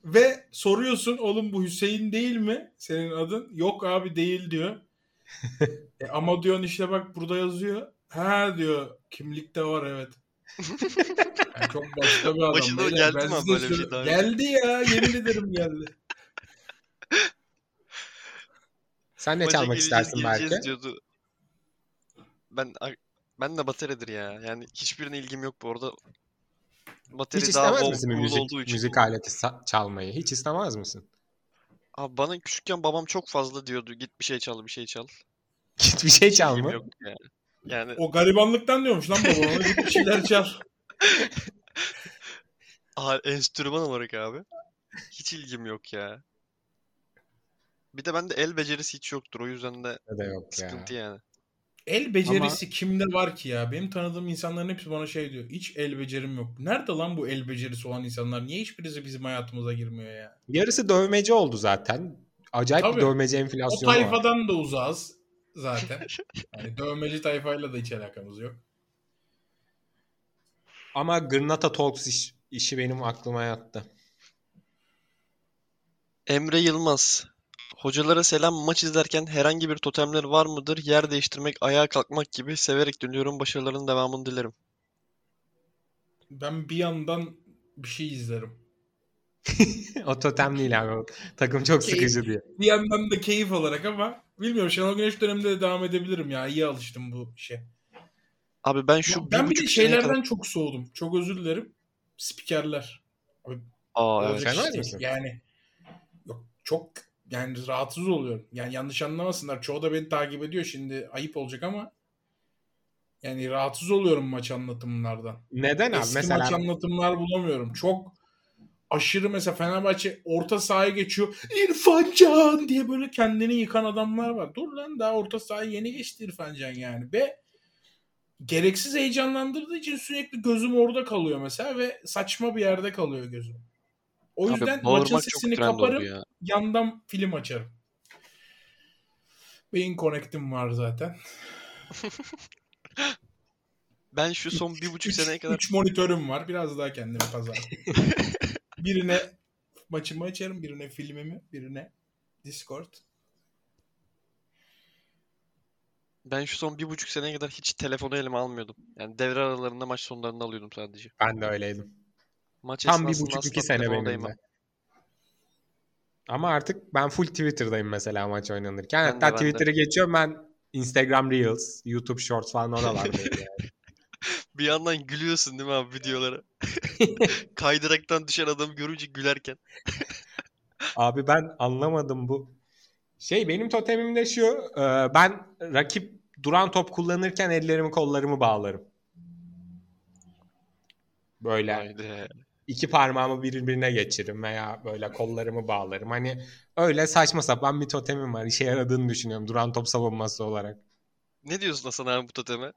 [SPEAKER 2] Ve soruyorsun oğlum bu Hüseyin değil mi senin adın? Yok abi değil diyor. *laughs* E ama diyorsun işte bak burada yazıyor. Ha diyor kimlikte var evet. Yani *laughs* çok başka bir adam.
[SPEAKER 1] Başına geldi mi böyle bir şey daha?
[SPEAKER 2] Geldi ya yemin ederim geldi. *laughs*
[SPEAKER 3] Sen ne
[SPEAKER 1] Maça
[SPEAKER 3] çalmak
[SPEAKER 1] geleceğiz,
[SPEAKER 3] istersin
[SPEAKER 1] geleceğiz
[SPEAKER 3] belki?
[SPEAKER 1] diyordu. Ben ben de bateridir ya. Yani hiçbirine ilgim yok bu arada. Bateri
[SPEAKER 3] Hiç
[SPEAKER 1] daha
[SPEAKER 3] istemez misin müzik,
[SPEAKER 1] olduğu için.
[SPEAKER 3] müzik aleti çalmayı? Hiç istemez misin?
[SPEAKER 1] Abi bana küçükken babam çok fazla diyordu. Git bir şey çal, bir şey çal. *laughs*
[SPEAKER 3] Git bir şey
[SPEAKER 1] Hiç
[SPEAKER 3] çal mı?
[SPEAKER 1] yok yani. Yani
[SPEAKER 2] O garibanlıktan diyormuş lan babam. Ona git bir şeyler çal. *laughs*
[SPEAKER 1] a- enstrüman olarak abi. Hiç ilgim yok ya. Bir de bende el becerisi hiç yoktur. O yüzden de
[SPEAKER 3] de yok ya.
[SPEAKER 1] sıkıntı yani.
[SPEAKER 2] El becerisi kimde var ki ya? Benim tanıdığım insanların hepsi bana şey diyor. Hiç el becerim yok. Nerede lan bu el becerisi olan insanlar? Niye hiçbirisi bizim hayatımıza girmiyor ya?
[SPEAKER 3] Yarısı dövmeci oldu zaten. Acayip bir
[SPEAKER 2] Tabii.
[SPEAKER 3] dövmeci
[SPEAKER 2] O
[SPEAKER 3] enflasyonu var.
[SPEAKER 2] tayfadan da uzağız zaten. *laughs* Yani dövmeci tayfayla da hiç alakamız yok.
[SPEAKER 3] Ama Gırnata Talks iş- işi benim aklıma yattı.
[SPEAKER 1] Emre Yılmaz. Hocalara selam maç izlerken herhangi bir totemler var mıdır? Yer değiştirmek, ayağa kalkmak gibi severek dönüyorum. Başarıların devamını dilerim.
[SPEAKER 2] Ben bir yandan bir şey izlerim. *laughs*
[SPEAKER 3] o totem değil abi. O takım çok
[SPEAKER 2] Keyif.
[SPEAKER 3] sıkıcı diye.
[SPEAKER 2] Bir yandan da keyif olarak ama bilmiyorum Şenol Güneş döneminde de devam edebilirim ya. İyi alıştım bu işe.
[SPEAKER 1] Abi ben şu bir
[SPEAKER 2] ben bir de şeylerden
[SPEAKER 1] kadar...
[SPEAKER 2] çok soğudum. Çok özür dilerim. Spikerler.
[SPEAKER 1] Aa
[SPEAKER 2] Olacak
[SPEAKER 1] evet.
[SPEAKER 3] Sen
[SPEAKER 2] iş
[SPEAKER 3] var
[SPEAKER 2] değil.
[SPEAKER 3] mısın?
[SPEAKER 2] Yani yok çok yani rahatsız oluyorum. Yani yanlış anlamasınlar. Çoğu da beni takip ediyor şimdi. Ayıp olacak ama yani rahatsız oluyorum maç anlatımlardan.
[SPEAKER 3] Neden abi?
[SPEAKER 2] Eski
[SPEAKER 3] Mesela
[SPEAKER 2] maç anlatımlar bulamıyorum. Çok aşırı mesela Fenerbahçe orta sahaya geçiyor. İrfan Can diye böyle kendini yıkan adamlar var. Dur lan daha orta sahaya yeni geçti İrfan Can yani. Ve gereksiz heyecanlandırdığı için sürekli gözüm orada kalıyor mesela ve saçma bir yerde kalıyor gözüm. O
[SPEAKER 1] Abi
[SPEAKER 2] yüzden maçın sesini kaparım,
[SPEAKER 1] ya.
[SPEAKER 2] yandan film açarım. Beyin Connect'im var zaten. *laughs*
[SPEAKER 1] Ben şu son bir buçuk
[SPEAKER 2] Üç,
[SPEAKER 1] seneye kadar
[SPEAKER 2] üç monitörüm var. Biraz daha kendimi pazar. *laughs* birine maçımı açarım, birine filmimi, birine Discord.
[SPEAKER 1] ben şu son bir buçuk seneye kadar hiç telefonu elime almıyordum. Yani devre aralarında maç sonlarında alıyordum sadece.
[SPEAKER 3] ben de öyleydim.
[SPEAKER 1] Maç
[SPEAKER 3] Tam bir
[SPEAKER 1] esnasında
[SPEAKER 3] buçuk iki sene benim de. Ama artık ben full Twitter'dayım mesela maç oynanırken.
[SPEAKER 1] Ben
[SPEAKER 3] Hatta
[SPEAKER 1] de.
[SPEAKER 3] Twitter'ı geçiyorum ben Instagram Reels, YouTube Shorts falan oralardayım *laughs* yani.
[SPEAKER 1] Bir yandan gülüyorsun değil mi abi videolara? *laughs* Kaydıraktan düşen adamı görünce gülerken. *laughs*
[SPEAKER 3] Abi ben anlamadım bu. Şey benim totemim de şu. e, Ben rakip duran top kullanırken ellerimi kollarımı bağlarım. Böyle
[SPEAKER 1] Haydi.
[SPEAKER 3] iki parmağımı birbirine geçiririm veya böyle kollarımı bağlarım. Hani öyle saçma sapan bir totemim var. İşe yaradığını düşünüyorum duran top savunması olarak.
[SPEAKER 1] Ne diyorsun Hasan abi bu toteme?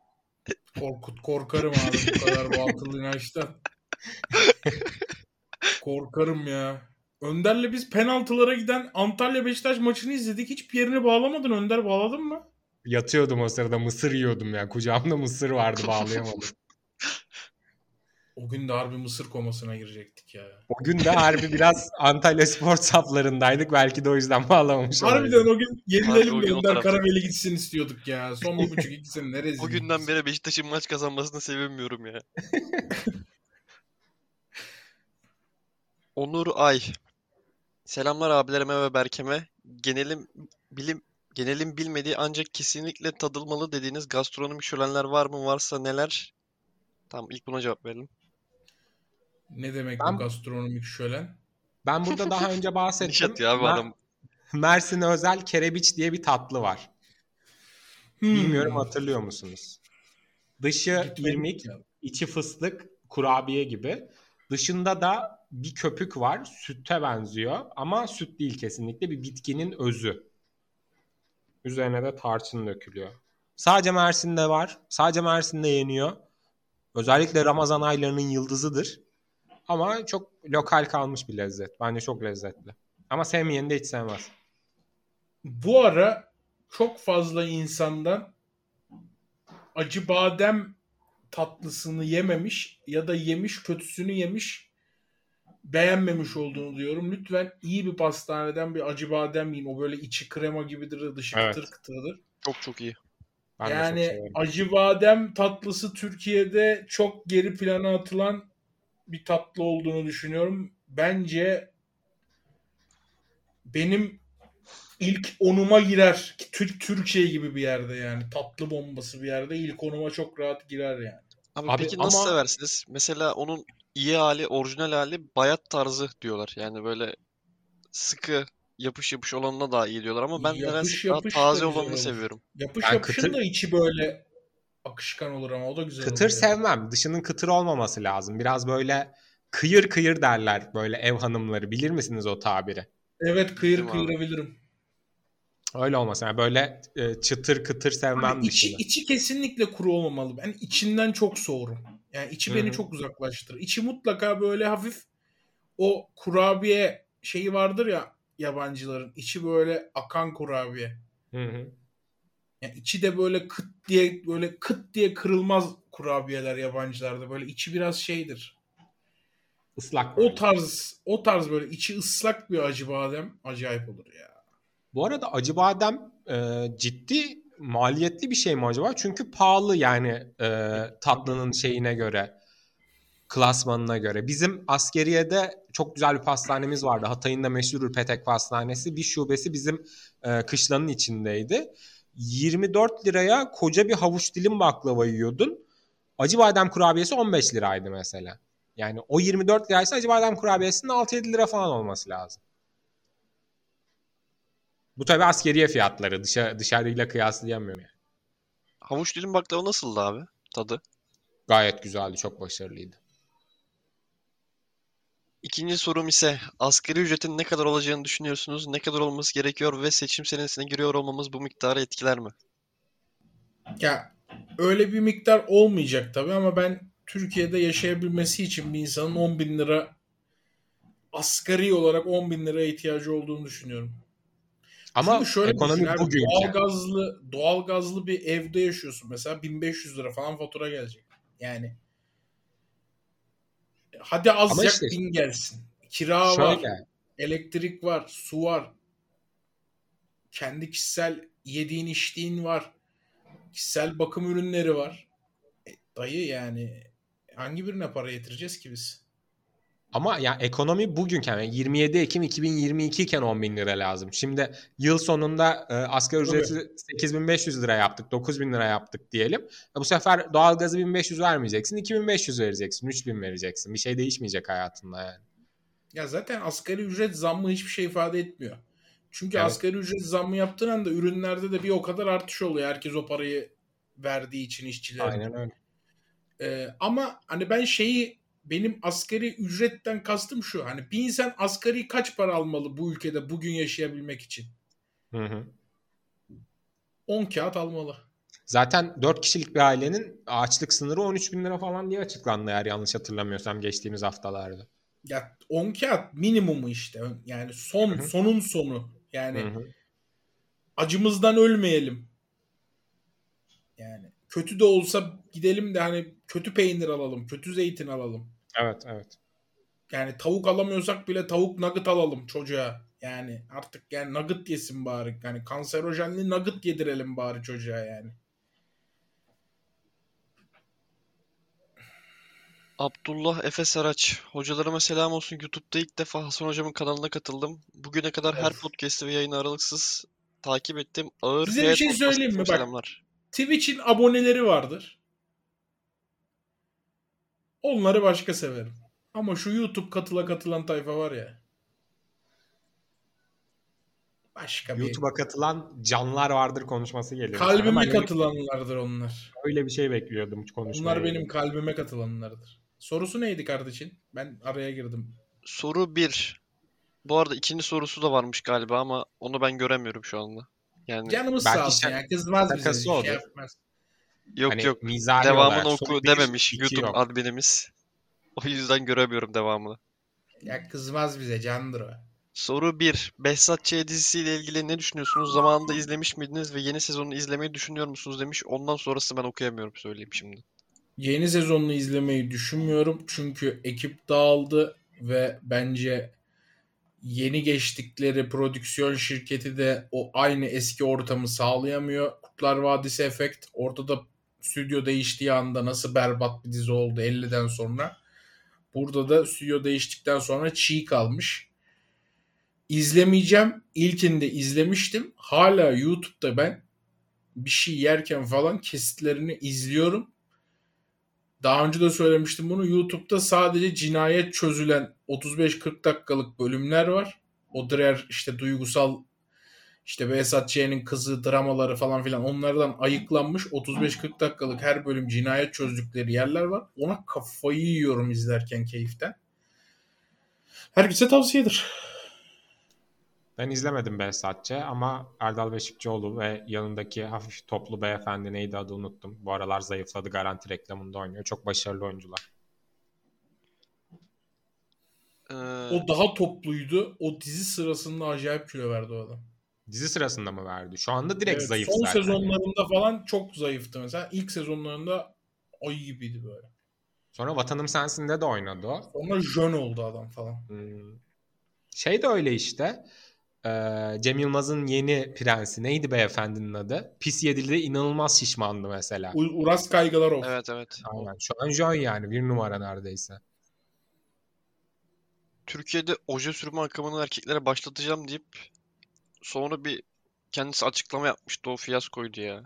[SPEAKER 2] Korkut, korkarım abi bu kadar bu akıllı inançtan. korkarım ya. Önder'le biz penaltılara giden Antalya Beşiktaş maçını izledik. Hiçbir yerini bağlamadın. Önder bağladın mı?
[SPEAKER 3] Yatıyordum o sırada mısır yiyordum ya. Kucağımda mısır vardı bağlayamadım.
[SPEAKER 2] O gün de harbi Mısır komasına girecektik ya.
[SPEAKER 3] O gün de harbi biraz *laughs* Antalya Spor saflarındaydık. Belki de o yüzden bağlamamış
[SPEAKER 2] Harbiden o gün yenilelim de Önder. Karaveli gitsin istiyorduk ya. Son bir buçuk iki sene neresi?
[SPEAKER 1] O günden beri Beşiktaş'ın maç kazanmasına sevinmiyorum ya. *laughs* Onur Ay. Selamlar abilerime ve Berkem'e. Genelim bilim genelin bilmediği ancak kesinlikle tadılmalı dediğiniz gastronomik şölenler var mı? Varsa neler? Tamam ilk buna cevap verelim.
[SPEAKER 2] Ne demek
[SPEAKER 3] Ben-
[SPEAKER 2] bu gastronomik şölen?
[SPEAKER 3] Ben burada daha *laughs* önce bahsettim. Mer-
[SPEAKER 1] adam.
[SPEAKER 3] Mersin özel kerebiç diye bir tatlı var.
[SPEAKER 2] Hmm.
[SPEAKER 3] Bilmiyorum hatırlıyor musunuz? Dışı
[SPEAKER 2] Gitmedim
[SPEAKER 3] irmik,
[SPEAKER 2] ya.
[SPEAKER 3] içi fıstık, kurabiye gibi. Dışında da bir köpük var. Sütte benziyor ama süt değil kesinlikle. Bir bitkinin özü. Üzerine de tarçın dökülüyor. Sadece Mersin'de var. Sadece Mersin'de yeniyor. Özellikle Ramazan aylarının yıldızıdır. Ama çok lokal kalmış bir lezzet. Bence çok lezzetli. Ama sevmeyeni de hiç sevmez.
[SPEAKER 2] Bu ara çok fazla insandan acı badem tatlısını yememiş ya da yemiş kötüsünü yemiş beğenmemiş olduğunu diyorum. Lütfen iyi bir pastaneden bir acı badem yiyin. O böyle içi krema gibidir, dışı
[SPEAKER 3] Evet.
[SPEAKER 2] kıtır kıtırdır.
[SPEAKER 1] Çok çok iyi.
[SPEAKER 3] Ben çok
[SPEAKER 2] yani
[SPEAKER 3] severim.
[SPEAKER 2] acı badem tatlısı Türkiye'de çok geri plana atılan bir tatlı olduğunu düşünüyorum. Bence benim ilk onuma girer. Tür- Türkiye gibi bir yerde yani. Tatlı bombası bir yerde ilk onuma çok rahat girer yani.
[SPEAKER 1] Abi,
[SPEAKER 3] Abi
[SPEAKER 1] peki nasıl
[SPEAKER 3] ama-
[SPEAKER 1] seversiniz? Mesela onun iyi hali, orijinal hali bayat tarzı diyorlar. Yani böyle sıkı yapış yapış olanına daha iyi diyorlar ama ben
[SPEAKER 2] Yapış
[SPEAKER 1] daha
[SPEAKER 2] yapış da
[SPEAKER 1] taze olanını seviyorum.
[SPEAKER 2] Yapış
[SPEAKER 3] Ben
[SPEAKER 2] yapışın
[SPEAKER 3] kıtır-
[SPEAKER 2] da içi böyle akışkan olur ama o da güzel
[SPEAKER 3] Kıtır
[SPEAKER 2] olur yani.
[SPEAKER 3] sevmem. Dışının kıtır olmaması lazım. Biraz böyle kıyır kıyır derler böyle ev hanımları. Bilir misiniz o tabiri?
[SPEAKER 2] Evet kıyır
[SPEAKER 1] abi.
[SPEAKER 2] kıyırabilirim.
[SPEAKER 3] Öyle olmasa yani böyle e, çıtır kıtır sevmem
[SPEAKER 2] Abi içi,
[SPEAKER 3] dışını.
[SPEAKER 2] içi kesinlikle kuru olmamalı. Ben içinden çok soğurum. Yani içi
[SPEAKER 3] Hı
[SPEAKER 2] beni çok uzaklaştırır. İçi mutlaka böyle hafif o kurabiye şeyi vardır ya yabancıların. içi böyle akan kurabiye.
[SPEAKER 3] Hı hı.
[SPEAKER 2] Yani içi de böyle kıt diye böyle kıt diye kırılmaz kurabiyeler yabancılarda. Böyle içi biraz şeydir.
[SPEAKER 3] Islak
[SPEAKER 2] O
[SPEAKER 3] böyle.
[SPEAKER 2] tarz o tarz böyle içi ıslak bir acı badem acayip olur ya.
[SPEAKER 3] Bu arada Acıbadem e, ciddi maliyetli bir şey mi acaba? Çünkü pahalı yani e, tatlının şeyine göre, klasmanına göre. Bizim askeriyede çok güzel bir pastanemiz vardı. Hatay'ın da meşhur Petek Pastanesi. Bir şubesi bizim e, kışlanın içindeydi. 24 liraya koca bir havuç dilim baklava yiyordun. Acı badem kurabiyesi 15 liraydı mesela. Yani o 24 liraysa acı badem kurabiyesinin 6-7 lira falan olması lazım. Bu tabi askeriye fiyatları. Dışarı, dışarıyla kıyaslayamıyorum yani.
[SPEAKER 1] Havuç dilim baklava nasıldı abi tadı?
[SPEAKER 3] Gayet güzeldi. Çok başarılıydı.
[SPEAKER 1] İkinci sorum ise asgari ücretin ne kadar olacağını düşünüyorsunuz? Ne kadar olması gerekiyor ve seçim senesine giriyor olmamız bu miktarı etkiler mi?
[SPEAKER 2] Ya öyle bir miktar olmayacak tabii ama ben Türkiye'de yaşayabilmesi için bir insanın 10 bin lira asgari olarak 10 bin liraya ihtiyacı olduğunu düşünüyorum.
[SPEAKER 3] Ama
[SPEAKER 2] Çünkü şöyle
[SPEAKER 3] ekonomi
[SPEAKER 2] düşün
[SPEAKER 3] bugün.
[SPEAKER 2] doğalgazlı, doğalgazlı bir evde yaşıyorsun mesela 1500 lira falan fatura gelecek. Yani hadi az
[SPEAKER 3] Ama
[SPEAKER 2] yak
[SPEAKER 3] işte-
[SPEAKER 2] bin gelsin. Kira var,
[SPEAKER 3] Şöyle.
[SPEAKER 2] elektrik var, su var. Kendi kişisel yediğin içtiğin var. Kişisel bakım ürünleri var. E, dayı yani hangi birine para yetireceğiz ki biz?
[SPEAKER 3] Ama ya ekonomi bugünken yani 27 Ekim 2022 iken 10 bin lira lazım. Şimdi yıl sonunda e, asgari ücreti 8500 lira yaptık, 9000 lira yaptık diyelim. E, bu sefer doğalgazı 1500 vermeyeceksin, 2500 vereceksin, 3000 vereceksin. Bir şey değişmeyecek hayatında yani.
[SPEAKER 2] Ya zaten asgari ücret zammı hiçbir şey ifade etmiyor. Çünkü
[SPEAKER 3] Evet.
[SPEAKER 2] asgari ücret zammı yaptığın anda ürünlerde de bir o kadar artış oluyor. Herkes o parayı verdiği için işçilere.
[SPEAKER 3] Aynen öyle.
[SPEAKER 2] Ee, ama hani ben şeyi benim asgari ücretten kastım şu. Hani bir insan asgari kaç para almalı bu ülkede bugün yaşayabilmek için?
[SPEAKER 3] Hı hı.
[SPEAKER 2] 10 kağıt almalı.
[SPEAKER 3] Zaten 4 kişilik bir ailenin açlık sınırı 13 bin lira falan diye açıklandı eğer yanlış hatırlamıyorsam geçtiğimiz haftalarda.
[SPEAKER 2] Ya 10 kağıt minimumu işte. Yani son
[SPEAKER 3] Hı hı.
[SPEAKER 2] sonun sonu. Yani
[SPEAKER 3] Hı hı.
[SPEAKER 2] acımızdan ölmeyelim. Yani kötü de olsa gidelim de hani kötü peynir alalım, kötü zeytin alalım.
[SPEAKER 3] Evet evet.
[SPEAKER 2] Yani tavuk alamıyorsak bile tavuk nugget alalım çocuğa. Yani artık yani nugget yesin bari. Yani kanserojenli nugget yedirelim bari çocuğa yani.
[SPEAKER 1] Abdullah Efe Saraç. Hocalarıma selam olsun. YouTube'da ilk defa Hasan Hocam'ın kanalına katıldım. Bugüne kadar her
[SPEAKER 2] Of.
[SPEAKER 1] podcast'i ve yayını aralıksız takip ettim. Ağır
[SPEAKER 2] Size bir şey söyleyeyim mi?
[SPEAKER 1] çok
[SPEAKER 2] Bak.
[SPEAKER 1] Selamlar.
[SPEAKER 2] Twitch'in aboneleri vardır. Onları başka severim. Ama şu YouTube katıla katılan tayfa var ya. Başka bir
[SPEAKER 3] YouTube'a katılan canlar vardır konuşması geliyor.
[SPEAKER 2] kalbime katılanlardır onlar.
[SPEAKER 3] Öyle bir şey bekliyordum konuşmaya.
[SPEAKER 2] Onlar benim kalbime katılanlardır. Sorusu neydi kardeşin? Ben araya girdim.
[SPEAKER 1] Soru 1. Bu arada ikinci sorusu da varmış galiba ama onu ben göremiyorum şu anda. Yani
[SPEAKER 2] Canımız
[SPEAKER 3] Belki
[SPEAKER 2] sağ olsun ya. Kızmaz bize. Şey yapmaz.
[SPEAKER 1] Yok
[SPEAKER 3] Hani
[SPEAKER 1] yok.
[SPEAKER 3] mizahi
[SPEAKER 1] Devamını
[SPEAKER 3] olarak
[SPEAKER 1] oku dememiş YouTube
[SPEAKER 3] yok.
[SPEAKER 1] adminimiz. O yüzden göremiyorum devamını.
[SPEAKER 2] Ya kızmaz bize candır o.
[SPEAKER 1] Soru 1. Behzat Ç. dizisiyle ilgili ne düşünüyorsunuz? Zamanında izlemiş miydiniz ve yeni sezonunu izlemeyi düşünüyor musunuz demiş. Ondan sonrası ben okuyamıyorum söyleyeyim şimdi.
[SPEAKER 2] Yeni sezonunu izlemeyi düşünmüyorum. Çünkü ekip dağıldı ve bence yeni geçtikleri prodüksiyon şirketi de o aynı eski ortamı sağlayamıyor. Kurtlar Vadisi efekt ortada stüdyo değiştiği anda nasıl berbat bir dizi oldu 50'den sonra. Burada da stüdyo değiştikten sonra çiğ kalmış. İzlemeyeceğim. İlkinde izlemiştim. Hala YouTube'da ben bir şey yerken falan kesitlerini izliyorum. Daha önce de söylemiştim bunu. YouTube'da sadece cinayet çözülen 35-40 dakikalık bölümler var. O diğer işte duygusal işte Behzat Ç'nin kızı dramaları falan filan onlardan ayıklanmış 35-40 dakikalık her bölüm cinayet çözdükleri yerler var. Ona kafayı yiyorum izlerken keyiften. Herkese tavsiyedir.
[SPEAKER 3] Ben izlemedim Behzatçı ama Erdal Beşikçioğlu ve yanındaki hafif toplu beyefendi neydi adı unuttum. Bu aralar zayıfladı garanti reklamında oynuyor. Çok başarılı oyuncular.
[SPEAKER 1] Ee,
[SPEAKER 2] O daha topluydu. O dizi sırasında acayip kilo verdi o adam.
[SPEAKER 3] Dizi sırasında mı verdi? Şu anda direkt
[SPEAKER 2] Evet,
[SPEAKER 3] zayıf
[SPEAKER 2] son
[SPEAKER 3] zaten.
[SPEAKER 2] sezonlarında falan çok zayıftı mesela. İlk sezonlarında ayı gibiydi böyle.
[SPEAKER 3] Sonra Vatanım Sensin'de de oynadı o.
[SPEAKER 2] Sonra jön oldu adam falan.
[SPEAKER 3] Hmm. Şey de öyle işte. Ee, Cem Yılmaz'ın yeni prensi neydi beyefendinin adı? Pis yedildi inanılmaz şişmandı mesela.
[SPEAKER 2] U- Uras Kaygılarov.
[SPEAKER 1] Evet evet.
[SPEAKER 3] Aynen. Şu an John yani bir numara neredeyse.
[SPEAKER 1] Türkiye'de oje sürme akımını erkeklere başlatacağım deyip sonra bir kendisi açıklama yapmıştı. O fiyaskoydu ya.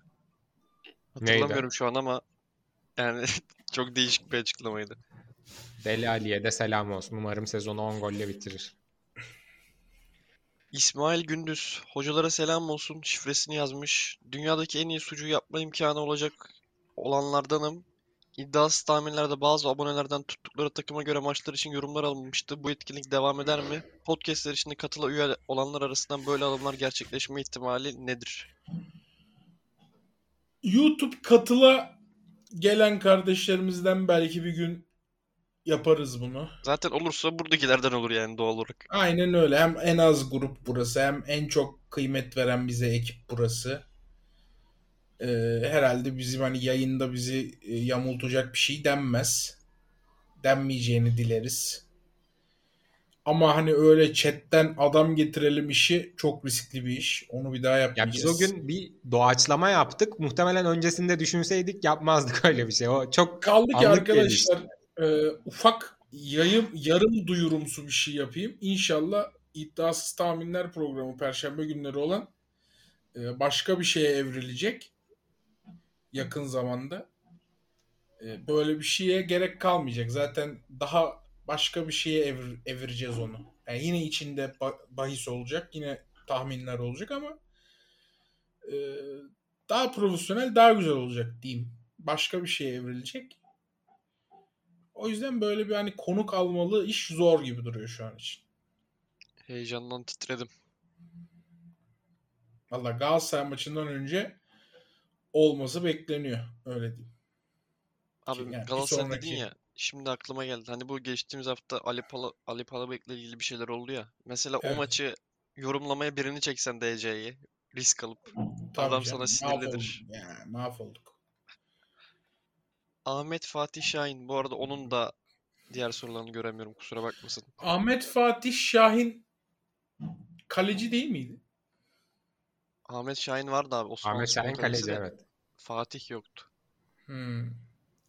[SPEAKER 1] Hatırlamıyorum şu an ama yani *laughs* çok değişik bir açıklamaydı.
[SPEAKER 3] Deli Ali'ye de selam olsun. Umarım sezonu 10 golle bitirir.
[SPEAKER 1] İsmail Gündüz, hocalara selam olsun şifresini yazmış. Dünyadaki en iyi sucuğu yapma imkanı olacak olanlardanım. İddiasız tahminlerde bazı abonelerden tuttukları takıma göre maçlar için yorumlar alınmıştı. Bu etkinlik devam eder mi? Podcastler için katıla üye olanlar arasından böyle alımlar gerçekleşme ihtimali nedir?
[SPEAKER 2] YouTube katıla gelen kardeşlerimizden belki bir gün yaparız bunu.
[SPEAKER 1] Zaten olursa buradakilerden olur yani doğal olarak.
[SPEAKER 2] Aynen öyle. Hem en az grup burası hem en çok kıymet veren bize ekip burası. Ee, herhalde bizim hani yayında bizi e, yamultacak bir şey denmez. Denmeyeceğini dileriz. Ama hani öyle chatten adam getirelim işi çok riskli bir iş. Onu bir daha
[SPEAKER 3] Ya
[SPEAKER 2] yapmayacağız.
[SPEAKER 3] biz o gün bir doğaçlama yaptık. Muhtemelen öncesinde düşünseydik yapmazdık *laughs* öyle bir şey. O çok
[SPEAKER 2] Kaldı ki arkadaşlar e, ufak yayım yarım duyurumsu bir şey yapayım. İnşallah iddiasız tahminler programı perşembe günleri olan e, başka bir şeye evrilecek yakın zamanda. E, böyle bir şeye gerek kalmayacak. Zaten daha başka bir şeye evir, evireceğiz onu. Yani yine içinde ba- bahis olacak, yine tahminler olacak ama e, daha profesyonel, daha güzel olacak diyeyim. Başka bir şeye evrilecek. O yüzden böyle bir hani konuk almalı iş zor gibi duruyor şu an için.
[SPEAKER 1] Heyecandan titredim.
[SPEAKER 2] Valla Galatasaray maçından önce olması bekleniyor. Öyle diyeyim.
[SPEAKER 1] Abi
[SPEAKER 2] yani
[SPEAKER 1] Galatasaray dedin
[SPEAKER 2] sonraki-
[SPEAKER 1] ya. Şimdi aklıma geldi. Hani bu geçtiğimiz hafta Ali Pala Ali Palabek'le ilgili bir şeyler oldu ya. Mesela o
[SPEAKER 2] Evet.
[SPEAKER 1] maçı yorumlamaya birini çeksen DC'yi risk alıp
[SPEAKER 2] Tabii
[SPEAKER 1] Adam
[SPEAKER 2] canım,
[SPEAKER 1] sana sinirlidir.
[SPEAKER 2] mahvolduk. Mahvolduk.
[SPEAKER 1] Ahmet Fatih Şahin bu arada onun da diğer sorularını göremiyorum kusura bakmasın.
[SPEAKER 2] Ahmet Fatih Şahin kaleci değil miydi?
[SPEAKER 1] Ahmet Şahin vardı abi Osmanlı
[SPEAKER 3] Ahmet Şahin kaleci
[SPEAKER 1] de
[SPEAKER 3] evet.
[SPEAKER 1] Fatih yoktu.
[SPEAKER 2] Hmm.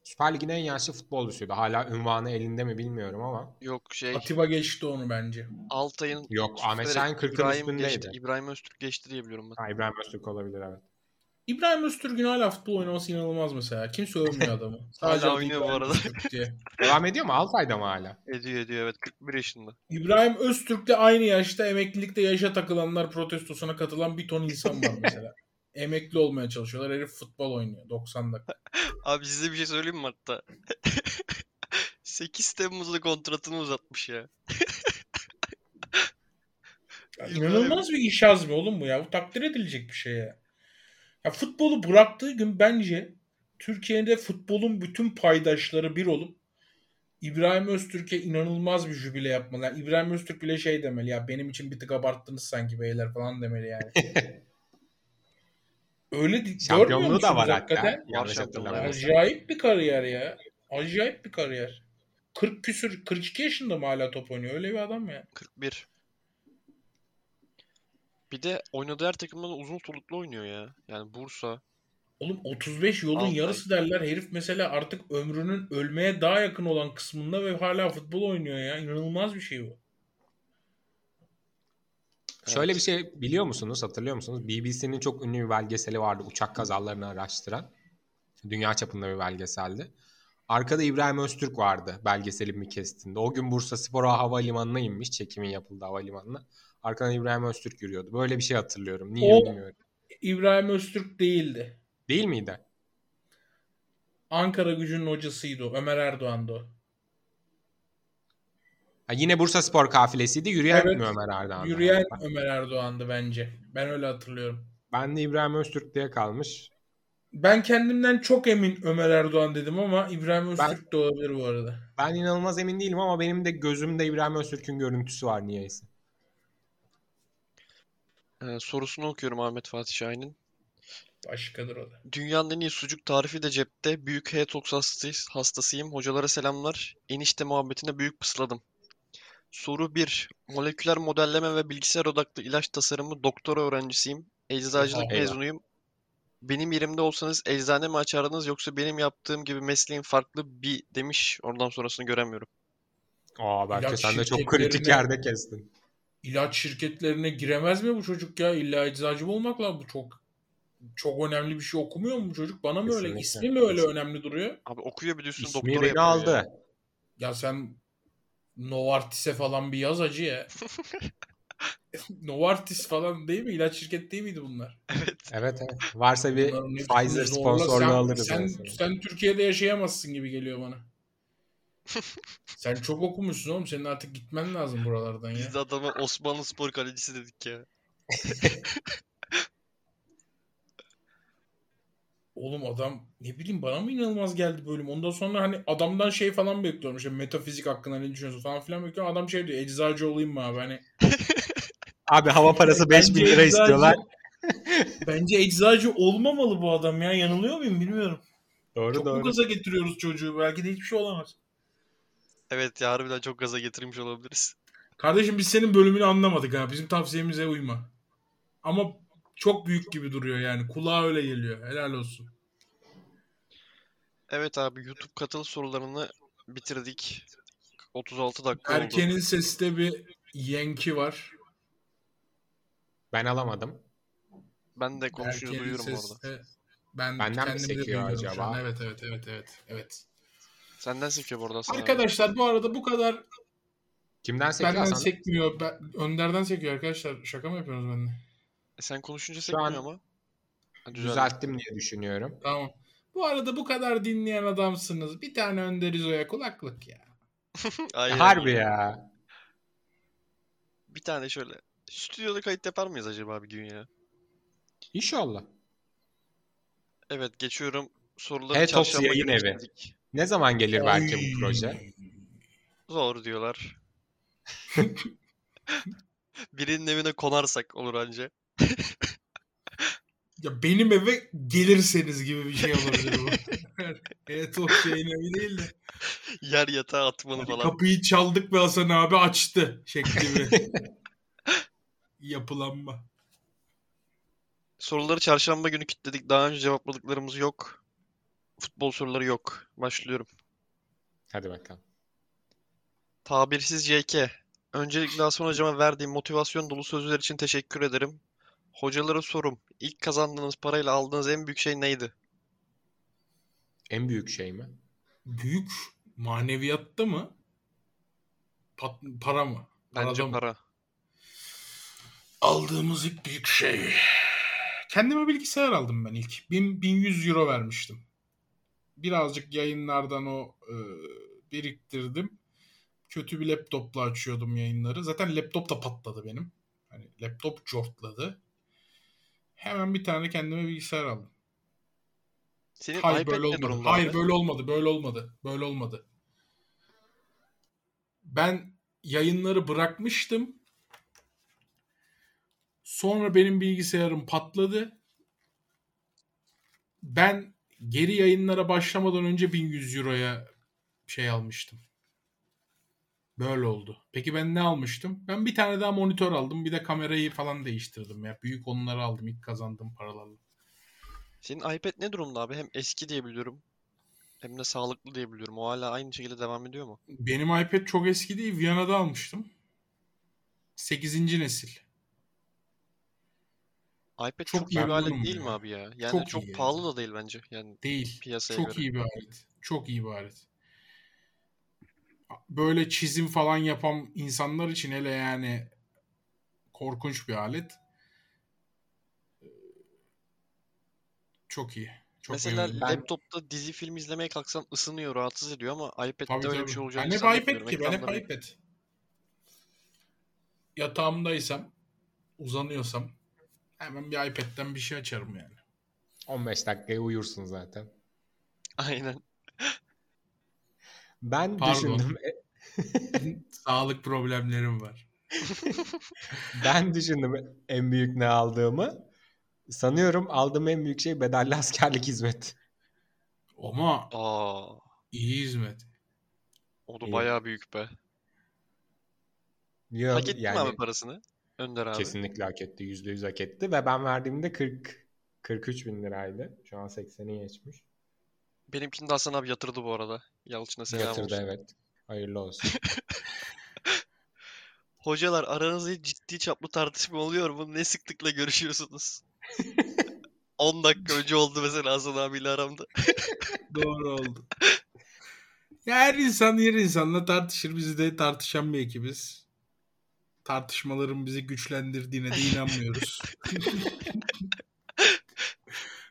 [SPEAKER 3] Süper Lig'in en yaşlı futbolcusuydu. Hala ünvanı elinde mi bilmiyorum ama.
[SPEAKER 1] Yok şey
[SPEAKER 2] Atiba geçti onu bence.
[SPEAKER 1] Altay'ın
[SPEAKER 3] Yok Ahmet Şahin 40'ın
[SPEAKER 1] İbrahim
[SPEAKER 3] üstündeydi.
[SPEAKER 1] geçti. İbrahim Öztürk geçti diye biliyorum ben.
[SPEAKER 3] Ha, İbrahim Öztürk olabilir evet.
[SPEAKER 2] İbrahim Öztürk'ün hala futbol oynaması inanılmaz mesela. Kimse övmüyor *laughs* adamı. Sadece adı
[SPEAKER 1] oynuyor bu arada. *laughs*
[SPEAKER 3] Devam ediyor mu? Altay'da mı hala?
[SPEAKER 1] Ediyor ediyor evet 41 yaşında.
[SPEAKER 2] İbrahim Öztürk'le aynı yaşta emeklilikte yaşa takılanlar protestosuna katılan bir ton insan var *laughs* mesela. Emekli olmaya çalışıyorlar. Herif futbol oynuyor 90 dakika.
[SPEAKER 1] Abi size bir şey söyleyeyim mi hatta? 8 Temmuz'da kontratını uzatmış ya.
[SPEAKER 2] Ya İnanılmaz bir iş azmi oğlum bu ya. Bu takdir edilecek bir şey ya. Ya futbolu bıraktığı gün bence Türkiye'de futbolun bütün paydaşları bir olup İbrahim Öztürk'e inanılmaz bir jübile yapmalı. Yani İbrahim Öztürk bile şey demeli ya benim için bir tık abarttınız sanki beyler falan demeli yani. *laughs* Öyle
[SPEAKER 3] Şampiyonluğu da var
[SPEAKER 2] hakikaten? Acayip bir kariyer ya. Acayip bir kariyer. 40 küsür 42 yaşında mı hala top oynuyor? Öyle bir adam ya.
[SPEAKER 1] 41. Bir de oynadığı her takımda da uzun soluklu oynuyor ya. Yani Bursa.
[SPEAKER 2] Oğlum 35 yolun
[SPEAKER 1] Altay.
[SPEAKER 2] yarısı derler. Herif mesela artık ömrünün ölmeye daha yakın olan kısmında ve hala futbol oynuyor ya. İnanılmaz bir şey bu.
[SPEAKER 3] Şöyle
[SPEAKER 1] Evet.
[SPEAKER 3] bir şey biliyor musunuz? Hatırlıyor musunuz? BBC'nin çok ünlü bir belgeseli vardı. Uçak kazalarını araştıran. Dünya çapında bir belgeseldi. Arkada İbrahim Öztürk vardı belgeselin bir kesitinde. O gün Bursa Spor Havalimanı'na inmiş. Çekimin yapıldığı havalimanına. Arkadan İbrahim Öztürk yürüyordu. Böyle bir şey hatırlıyorum. Niye
[SPEAKER 2] O-
[SPEAKER 3] bilmiyorum.
[SPEAKER 2] İbrahim Öztürk değildi.
[SPEAKER 3] Değil miydi?
[SPEAKER 2] Ankara gücünün hocasıydı o. Ömer Erdoğan'dı o.
[SPEAKER 3] Ha, yine Bursa Spor kafilesiydi. Yürüyen
[SPEAKER 2] Evet.
[SPEAKER 3] mi Ömer Erdoğan?
[SPEAKER 2] Yürüyen Ömer Erdoğan'dı bence. Ben öyle hatırlıyorum.
[SPEAKER 3] Ben de İbrahim Öztürk diye kalmış.
[SPEAKER 2] Ben kendimden çok emin Ömer Erdoğan dedim ama İbrahim Öztürk de olabilir bu arada.
[SPEAKER 3] Ben inanılmaz emin değilim ama benim de gözümde İbrahim Öztürk'ün görüntüsü var niyeyse.
[SPEAKER 1] Ee, sorusunu okuyorum Ahmet Fatih Şahin'in.
[SPEAKER 2] Başkadır o da.
[SPEAKER 1] Dünyanın en iyi sucuk tarifi de cepte. Büyük H-Tox hastasıyım. Hocalara selamlar. Enişte muhabbetine büyük pısladım. Soru 1. Moleküler modelleme ve bilgisayar odaklı ilaç tasarımı doktora öğrencisiyim. Eczacılık mezunuyum. Benim yerimde olsanız eczane mi açardınız yoksa benim yaptığım gibi mesleğin farklı bir demiş. Oradan sonrasını göremiyorum.
[SPEAKER 3] Aa belki
[SPEAKER 2] İlaç
[SPEAKER 3] sen de çok kritik
[SPEAKER 2] şirketlerine-
[SPEAKER 3] yerde kestin.
[SPEAKER 2] İlaç şirketlerine giremez mi bu çocuk ya? İlla eczacı olmak lazım? Bu çok çok önemli bir şey okumuyor mu bu çocuk? Bana mı öyle?
[SPEAKER 3] Kesinlikle.
[SPEAKER 2] İsmi mi öyle önemli duruyor?
[SPEAKER 1] Abi okuyor bir üstüne
[SPEAKER 3] İsmi
[SPEAKER 1] doktora
[SPEAKER 3] beni
[SPEAKER 1] yapıyor
[SPEAKER 3] aldı.
[SPEAKER 1] ya.
[SPEAKER 2] Ya sen Novartis'e falan bir yaz acı ya. *laughs* Novartis falan değil mi? İlaç şirketi değil miydi bunlar?
[SPEAKER 1] Evet.
[SPEAKER 3] Evet evet. Varsa bir Pfizer sponsorluğu alırız.
[SPEAKER 2] Sen,
[SPEAKER 3] mesela.
[SPEAKER 2] sen Türkiye'de yaşayamazsın gibi geliyor bana. Sen çok okumuşsun oğlum. Senin artık gitmen lazım buralardan ya.
[SPEAKER 1] Biz de adama Osmanlı spor kalecisi dedik ya. *laughs*
[SPEAKER 2] Oğlum adam ne bileyim bana mı inanılmaz geldi bölüm. Ondan sonra hani adamdan şey falan bekliyorum. İşte metafizik hakkında ne düşünüyorsun falan filan bekliyorum. Adam şey diyor eczacı olayım mı abi? Hani *laughs*
[SPEAKER 3] Abi hava parası 5000
[SPEAKER 2] Bence
[SPEAKER 3] lira
[SPEAKER 2] eczacı-
[SPEAKER 3] istiyorlar.
[SPEAKER 2] Bence eczacı olmamalı bu adam ya. Yanılıyor muyum bilmiyorum.
[SPEAKER 3] Doğru
[SPEAKER 2] Çok
[SPEAKER 3] doğru.
[SPEAKER 2] gaza getiriyoruz çocuğu? Belki de hiçbir şey olamaz.
[SPEAKER 1] Evet ya harbiden çok gaza getirmiş olabiliriz.
[SPEAKER 2] Kardeşim biz senin bölümünü anlamadık ha. Bizim tavsiyemize uyma. Ama çok büyük gibi duruyor yani. Kulağa öyle geliyor. Helal olsun.
[SPEAKER 1] Evet abi YouTube katıl sorularını bitirdik. 36 dakika oldu.
[SPEAKER 2] Erken'in sesinde bir yenki var.
[SPEAKER 3] Ben alamadım.
[SPEAKER 1] Ben de konuşuyor
[SPEAKER 2] Erken'in
[SPEAKER 1] duyuyorum orada.
[SPEAKER 2] ben
[SPEAKER 3] Benden mi
[SPEAKER 2] kendimi de
[SPEAKER 3] sekiyor
[SPEAKER 2] duyuyorum şu
[SPEAKER 3] acaba?
[SPEAKER 2] an. Evet evet evet evet. evet.
[SPEAKER 1] Senden sekiyor bu arada sana.
[SPEAKER 2] Arkadaşlar bu arada bu kadar
[SPEAKER 3] Kimden sekiyor
[SPEAKER 2] benden
[SPEAKER 3] Hasan?
[SPEAKER 2] sekmiyor. Ben, Önder'den sekiyor arkadaşlar. Şaka mı yapıyorsunuz benimle?
[SPEAKER 1] E sen konuşunca
[SPEAKER 3] Şu
[SPEAKER 1] sekmiyor
[SPEAKER 3] an
[SPEAKER 1] ama. Ha, düzeldi.
[SPEAKER 3] Düzelttim diye düşünüyorum.
[SPEAKER 2] Tamam. Bu arada bu kadar dinleyen adamsınız. Bir tane Önder İzo'ya kulaklık ya. *laughs*
[SPEAKER 1] Aynen.
[SPEAKER 3] Harbi ya.
[SPEAKER 1] Bir tane şöyle. Stüdyoda kayıt yapar mıyız acaba bir gün ya?
[SPEAKER 3] İnşallah.
[SPEAKER 1] Evet geçiyorum. Soruları
[SPEAKER 3] Hey Talks
[SPEAKER 1] çarşamba
[SPEAKER 3] yayın
[SPEAKER 1] günü
[SPEAKER 3] evi. Ne zaman gelir belki bu proje?
[SPEAKER 1] Zor diyorlar. *laughs* Birinin evine konarsak olur anca.
[SPEAKER 2] Ya benim eve gelirseniz gibi bir şey olabilir bu. *laughs* evet o şeyin evi değil de.
[SPEAKER 1] Yer yatağa atmalı falan.
[SPEAKER 2] Kapıyı çaldık ve Hasan abi açtı şekli bir *laughs* yapılanma.
[SPEAKER 1] Soruları çarşamba günü kilitledik. Daha önce cevapladıklarımız yok. Futbol soruları yok. Başlıyorum.
[SPEAKER 3] Hadi bakalım.
[SPEAKER 1] Tabirsiz JK. Öncelikle Hasan hocama verdiğim motivasyon dolu sözler için teşekkür ederim. Hocalara sorum. İlk kazandığınız parayla aldığınız en büyük şey neydi?
[SPEAKER 3] En büyük şey mi?
[SPEAKER 2] Büyük maneviyatta mı? Pat- para mı?
[SPEAKER 1] Bence
[SPEAKER 2] Parada mı?
[SPEAKER 1] para.
[SPEAKER 2] Aldığımız ilk büyük şey. Kendime bilgisayar aldım ben ilk. 1000, 1100 euro vermiştim. Birazcık yayınlardan o e, biriktirdim. Kötü bir laptopla açıyordum yayınları. Zaten laptop da patladı benim. Hani laptop cortladı. Hemen bir tane kendime bilgisayar aldım.
[SPEAKER 1] Senin
[SPEAKER 2] Hayır böyle olmadı. Hayır
[SPEAKER 1] abi?
[SPEAKER 2] böyle olmadı. Böyle olmadı. Böyle olmadı. Ben yayınları bırakmıştım. Sonra benim bilgisayarım patladı. Ben geri yayınlara başlamadan önce 1100 euroya şey almıştım. Böyle oldu. Peki ben ne almıştım? Ben bir tane daha monitör aldım. Bir de kamerayı falan değiştirdim ya. Büyük onları aldım ilk kazandığım paralarla.
[SPEAKER 1] Senin iPad ne durumda abi? Hem eski diye biliyorum. Hem de sağlıklı diye biliyorum. O hala aynı şekilde devam ediyor mu?
[SPEAKER 2] Benim iPad çok eski değil. Viyana'da almıştım. 8. nesil.
[SPEAKER 1] iPad
[SPEAKER 2] Çok
[SPEAKER 1] çok iyi bir alet değil
[SPEAKER 2] ya.
[SPEAKER 1] mi abi ya? Yani
[SPEAKER 2] Çok
[SPEAKER 1] çok,
[SPEAKER 2] iyi yani.
[SPEAKER 1] pahalı da değil bence. Yani
[SPEAKER 2] Değil.
[SPEAKER 1] piyasaya
[SPEAKER 2] Çok
[SPEAKER 1] göre.
[SPEAKER 2] iyi bir alet. Çok iyi bir alet. Böyle çizim falan yapan insanlar için hele yani korkunç bir alet. Çok iyi. Çok
[SPEAKER 1] Mesela
[SPEAKER 2] memnunum.
[SPEAKER 1] Laptopta dizi film izlemeye kalksan ısınıyor, rahatsız ediyor ama iPad'de
[SPEAKER 2] Tabii
[SPEAKER 1] öyle
[SPEAKER 2] tabii.
[SPEAKER 1] bir şey olacağını
[SPEAKER 2] Ben hep iPad ki. Ben hep iPad. Yatağımdaysam, uzanıyorsam hemen bir iPad'den bir şey açarım yani.
[SPEAKER 3] 15 dakikaya uyursun zaten.
[SPEAKER 1] Aynen.
[SPEAKER 3] Ben
[SPEAKER 2] Pardon.
[SPEAKER 3] düşündüm. *laughs*
[SPEAKER 2] Sağlık problemlerim var. *laughs*
[SPEAKER 3] Ben düşündüm en büyük ne aldığımı. Sanıyorum aldığım en büyük şey bedelli askerlik hizmeti.
[SPEAKER 2] Ama
[SPEAKER 1] Aa,
[SPEAKER 2] iyi hizmet.
[SPEAKER 1] o da
[SPEAKER 3] İyi.
[SPEAKER 1] bayağı büyük be.
[SPEAKER 3] Yo,
[SPEAKER 1] Hak etti mi
[SPEAKER 3] yani
[SPEAKER 1] abi parasını? Önder abi.
[SPEAKER 3] kesinlikle hak etti. Yüzde yüz hak etti. Ve ben verdiğimde 40 43 bin liraydı. Şu an 80'i geçmiş.
[SPEAKER 1] Benimkini de Hasan abi yatırdı bu arada. Yalçın'a selam
[SPEAKER 3] Yatırdı
[SPEAKER 1] olsun.
[SPEAKER 3] evet. Hayırlı olsun. *laughs*
[SPEAKER 1] Hocalar aranızda ciddi çaplı tartışma oluyor mu? Ne sıklıkla görüşüyorsunuz? *laughs* 10 dakika önce oldu mesela Hasan abiyle aramda. *laughs*
[SPEAKER 2] Doğru oldu. Ya her insan diğer insanla tartışır. Biz de tartışan bir ekibiz. Tartışmaların bizi güçlendirdiğine de inanmıyoruz. *laughs*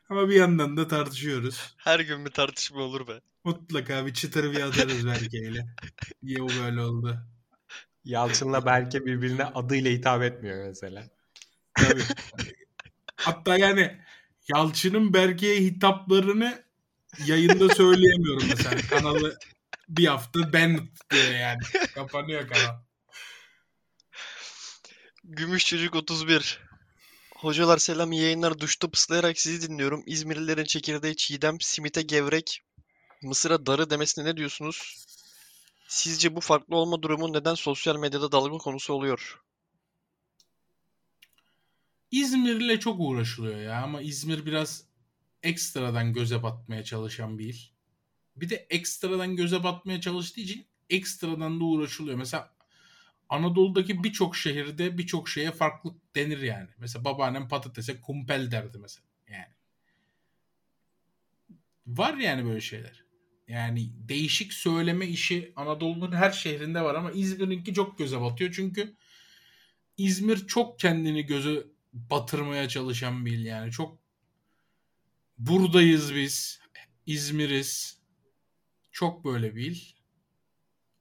[SPEAKER 2] Ama bir yandan da tartışıyoruz.
[SPEAKER 1] Her gün bir tartışma olur be.
[SPEAKER 2] Mutlaka bir çıtır bir atarız Berke'yle. Niye bu böyle oldu?
[SPEAKER 3] Yalçın'la Berke birbirine adıyla hitap etmiyor mesela.
[SPEAKER 2] Tabii. Hatta yani Yalçın'ın Berke'ye hitaplarını yayında söyleyemiyorum mesela. Kanalı bir hafta ben diyor yani. Kapanıyor kanal.
[SPEAKER 1] Gümüş Çocuk 31. Hocalar selam yayınlar. Duşta pıslayarak sizi dinliyorum. İzmirlilerin çekirdeği çiğdem, simite gevrek, mısıra darı demesine ne diyorsunuz? Sizce bu farklı olma durumu neden sosyal medyada dalga konusu oluyor?
[SPEAKER 2] İzmir'le çok uğraşılıyor ya ama İzmir biraz ekstradan göze batmaya çalışan bir il. Bir de ekstradan göze batmaya çalıştığı için ekstradan da uğraşılıyor. Mesela Anadolu'daki birçok şehirde birçok şeye farklılık denir yani. Mesela babaannem patatese kumpel derdi mesela. Yani. Var yani böyle şeyler. Yani değişik söyleme işi Anadolu'nun her şehrinde var ama İzmir'inki çok göze batıyor. Çünkü İzmir çok kendini göze batırmaya çalışan bir il yani. Çok buradayız biz. İzmir'iz. Çok böyle bir il.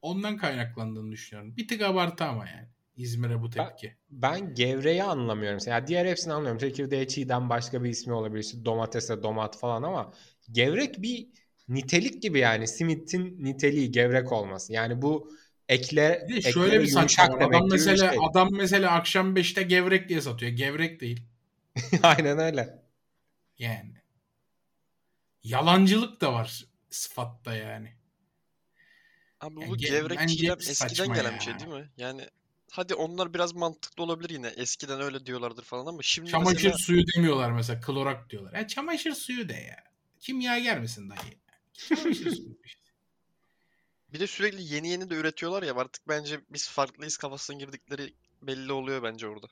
[SPEAKER 2] Ondan kaynaklandığını düşünüyorum. Bir tık abartı ama yani. İzmir'e bu tepki.
[SPEAKER 3] Ben gevreyi anlamıyorum. Yani diğer hepsini anlıyorum. Çekirdeğe çiğden başka bir ismi olabilir. İşte domatese domat falan ama gevrek bir nitelik gibi yani. Simitin niteliği gevrek olması. Yani bu ekle
[SPEAKER 2] Bir de şöyle bir saçma Adam mesela
[SPEAKER 3] şey.
[SPEAKER 2] adam mesela akşam 5'te gevrek diye satıyor. Gevrek değil. *laughs*
[SPEAKER 3] Aynen öyle.
[SPEAKER 2] Yani. Yalancılık da var sıfatta yani.
[SPEAKER 1] Abi bu
[SPEAKER 2] ge-
[SPEAKER 1] gevrek
[SPEAKER 2] bence
[SPEAKER 1] çiğdem eskiden
[SPEAKER 2] saçma
[SPEAKER 1] gelen bir şey değil mi? Yani hadi onlar biraz mantıklı olabilir yine. Eskiden öyle diyorlardır falan ama şimdi
[SPEAKER 2] Çamaşır
[SPEAKER 1] mesela
[SPEAKER 2] suyu demiyorlar mesela. Klorak diyorlar. Ya çamaşır suyu de ya. Kimyager misin dayı? Çamaşır *laughs* suyu.
[SPEAKER 1] bir de sürekli yeni yeni de üretiyorlar ya artık bence biz farklıyız kafasına girdikleri belli oluyor bence orada.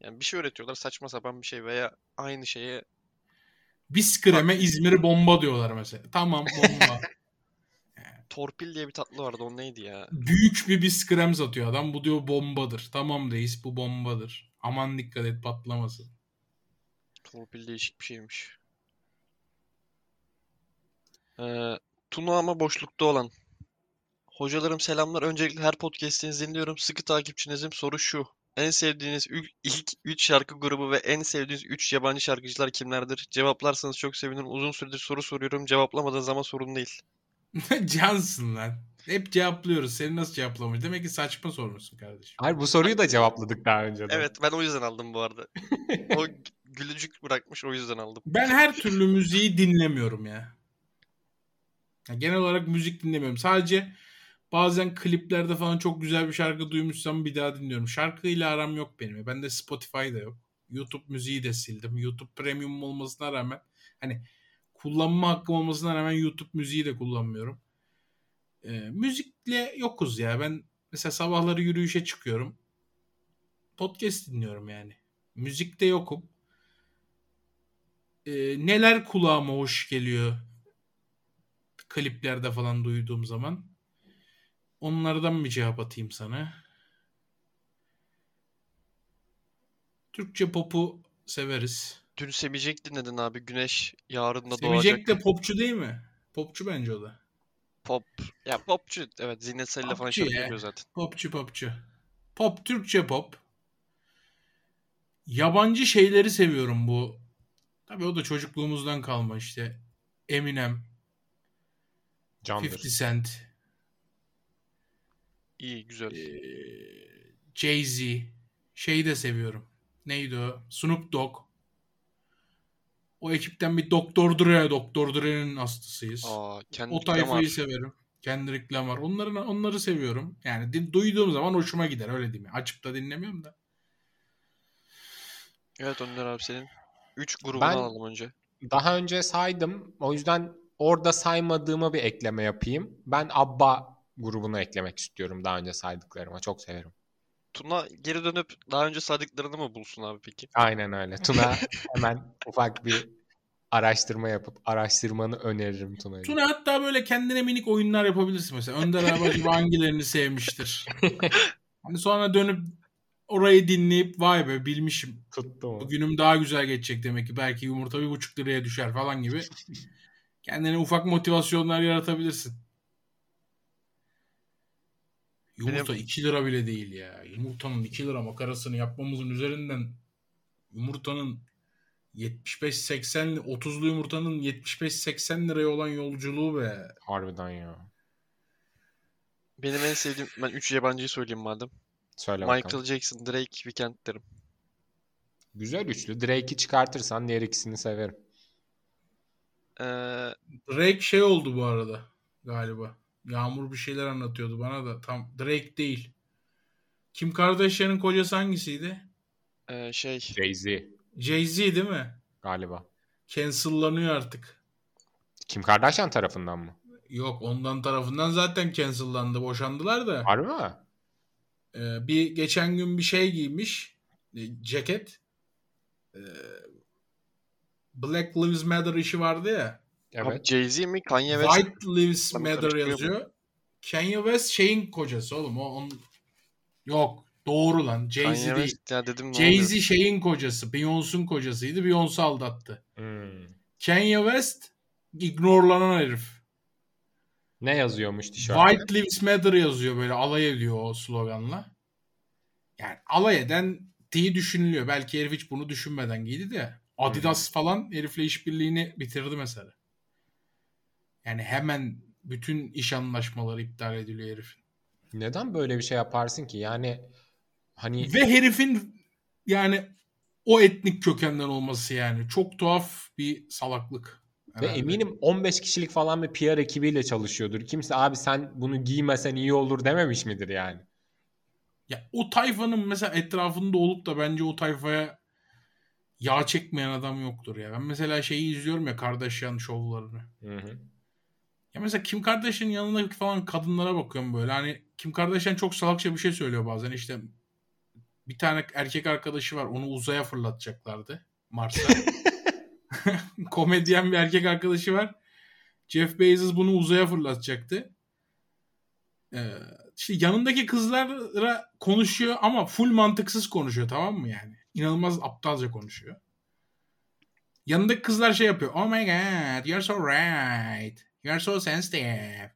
[SPEAKER 1] Yani bir şey üretiyorlar saçma sapan bir şey veya aynı şeye
[SPEAKER 2] Biskreme İzmir'i bomba diyorlar mesela. Tamam bomba. *laughs*
[SPEAKER 1] torpil diye bir tatlı vardı o neydi ya?
[SPEAKER 2] Büyük bir biskrem satıyor adam. Bu diyor bombadır. Tamam reis bu bombadır. Aman dikkat et patlamasın.
[SPEAKER 1] Torpil değişik bir şeymiş. Ee, Tuna ama boşlukta olan. Hocalarım selamlar. Öncelikle her podcast'inizi dinliyorum. Sıkı takipçinizim. Soru şu. En sevdiğiniz ilk 3 şarkı grubu ve en sevdiğiniz 3 yabancı şarkıcılar kimlerdir? Cevaplarsanız çok sevinirim. Uzun süredir soru soruyorum. Cevaplamadığınız zaman sorun değil. *laughs*
[SPEAKER 2] Cansın lan. Hep cevaplıyoruz. Seni nasıl cevaplamış? Demek ki saçma sormuşsun kardeşim.
[SPEAKER 3] Hayır bu soruyu da cevapladık daha önce.
[SPEAKER 1] Evet ben o yüzden aldım bu arada. *laughs* O gülücük bırakmış o yüzden aldım.
[SPEAKER 2] Ben her türlü müziği dinlemiyorum ya. Ya Genel olarak müzik dinlemiyorum. Sadece bazen kliplerde falan çok güzel bir şarkı duymuşsam bir daha dinliyorum. Şarkıyla aram yok benim. Bende Spotify da yok. YouTube müziği de sildim. YouTube Premium olmasına rağmen hani kullanma hakkım olmasına rağmen YouTube müziği de kullanmıyorum. Ee, müzikle yokuz ya. Ben mesela sabahları yürüyüşe çıkıyorum. Podcast dinliyorum yani. Müzikte yokum. Ee, neler kulağıma hoş geliyor kliplerde falan duyduğum zaman. Onlardan bir cevap atayım sana. Türkçe pop'u severiz.
[SPEAKER 1] Dün Semicek dinledin abi. Güneş yarın da
[SPEAKER 2] Semicek
[SPEAKER 1] doğacak.
[SPEAKER 2] de popçu değil mi? Popçu bence o da.
[SPEAKER 1] Pop. Ya popçu. Evet Zinnet Salih'le falan şarkı
[SPEAKER 2] ya.
[SPEAKER 1] yapıyor zaten.
[SPEAKER 2] Popçu popçu. Pop, Türkçe pop. Yabancı şeyleri seviyorum bu. Tabii o da çocukluğumuzdan kalma işte. Eminem,
[SPEAKER 3] Candır.
[SPEAKER 2] 50 Cent,
[SPEAKER 1] İyi güzel.
[SPEAKER 2] Ee, Jay-Z. Şeyi de seviyorum. Neydi o? Snoop Dogg. O ekipten bir Doktor Dre. Doktor Dre'nin hastasıyız.
[SPEAKER 1] Aa
[SPEAKER 2] o tayfayı severim. Kendrick Lamar. Onları, onları seviyorum. Yani din- duyduğum zaman hoşuma gider öyle diyeyim. Açıp da dinlemiyorum da.
[SPEAKER 1] Evet Önder abi senin. 3 grubunu
[SPEAKER 3] Ben-
[SPEAKER 1] alalım önce.
[SPEAKER 3] Daha önce saydım. O yüzden orada saymadığıma bir ekleme yapayım. Ben ABBA grubunu eklemek istiyorum daha önce saydıklarıma. Çok severim.
[SPEAKER 1] Tuna geri dönüp daha önce saydıklarını mı bulsun abi peki?
[SPEAKER 3] Aynen öyle. Tuna *laughs* hemen ufak bir araştırma yapıp araştırmanı öneririm Tuna'ya.
[SPEAKER 2] Tuna hatta böyle kendine minik oyunlar yapabilirsin mesela. Önder abi acaba hangilerini sevmiştir? *laughs* Hani sonra dönüp orayı dinleyip vay be bilmişim.
[SPEAKER 3] Tuttu mu?
[SPEAKER 2] Bugünüm daha güzel geçecek demek ki. Belki yumurta bir buçuk liraya düşer falan gibi. *laughs* Kendine ufak motivasyonlar yaratabilirsin. Yumurta
[SPEAKER 1] Benim-
[SPEAKER 2] 2 lira bile değil ya. Yumurtanın 2 lira makarasını yapmamızın üzerinden yumurtanın 75-80 30'lu yumurtanın 75-80 liraya olan yolculuğu be.
[SPEAKER 3] Harbiden ya.
[SPEAKER 1] Benim en sevdiğim, ben 3 yabancıyı söyleyeyim madem.
[SPEAKER 3] Söyle
[SPEAKER 1] Michael
[SPEAKER 3] bakalım.
[SPEAKER 1] Jackson, Drake, Weeknd derim.
[SPEAKER 3] Güzel üçlü. Drake'i çıkartırsan diğer ikisini severim.
[SPEAKER 1] Ee,
[SPEAKER 2] Drake şey oldu bu arada galiba. Yağmur bir şeyler anlatıyordu bana da. Tam Drake değil. Kim Kardashian'ın kocası hangisiydi?
[SPEAKER 1] e, şey,
[SPEAKER 3] Jay-Z
[SPEAKER 2] Jay-Z değil mi?
[SPEAKER 3] galiba.
[SPEAKER 2] Cancellanıyor artık.
[SPEAKER 3] Kim Kardashian tarafından mı?
[SPEAKER 2] Yok ondan tarafından zaten cancellandı. Boşandılar da.
[SPEAKER 3] Harbi mi?
[SPEAKER 2] Ee, bir geçen gün bir şey giymiş. e, Ceket. Ee, Black Lives Matter işi vardı ya.
[SPEAKER 1] Abi
[SPEAKER 3] Evet.
[SPEAKER 1] Jay-Z mi, Kanye West?
[SPEAKER 2] White Lives Matter yazıyor. Kanye West şeyin kocası oğlum. O onun... Yok. Doğru lan.
[SPEAKER 1] Kanye
[SPEAKER 2] Jay-Z değil.
[SPEAKER 1] West ya dedim?
[SPEAKER 2] Jay-Z şeyin kocası. Beyoncé'un kocasıydı. Beyoncé aldattı.
[SPEAKER 3] Hmm.
[SPEAKER 2] Kanye West ignorlanan herif.
[SPEAKER 3] Ne yazıyormuş tişörtte?
[SPEAKER 2] White Lives Matter yazıyor böyle alay ediyor o sloganla. Yani alay eden diye düşünülüyor. Belki herif hiç bunu düşünmeden giydi de. Adidas falan herifle işbirliğini bitirdi mesela. Yani hemen bütün iş anlaşmaları iptal ediliyor herifin.
[SPEAKER 3] Neden böyle bir şey yaparsın ki? Yani hani
[SPEAKER 2] Ve herifin yani o etnik kökenden olması yani. Çok tuhaf bir salaklık.
[SPEAKER 3] ve
[SPEAKER 2] herhalde.
[SPEAKER 3] eminim 15 kişilik falan bir PR ekibiyle çalışıyordur. Kimse abi sen bunu giymesen iyi olur dememiş midir yani?
[SPEAKER 2] Ya o tayfanın mesela etrafında olup da bence o tayfaya yağ çekmeyen adam yoktur ya. Ben mesela şeyi izliyorum ya Kardashian şovlarını.
[SPEAKER 3] Hı hı.
[SPEAKER 2] Ya mesela Kim Kardashian'ın yanındaki falan kadınlara bakıyorum böyle. Hani Kim Kardashian çok salakça bir şey söylüyor bazen. İşte bir tane erkek arkadaşı var. Onu uzaya fırlatacaklardı. Mars'a. *laughs* *laughs* Komedyen bir erkek arkadaşı var. Jeff Bezos bunu uzaya fırlatacaktı. Ee, işte yanındaki kızlara konuşuyor ama full mantıksız konuşuyor tamam mı yani? İnanılmaz aptalca konuşuyor. Yanındaki kızlar şey yapıyor. Oh my god, you're so right. You're so sensitive.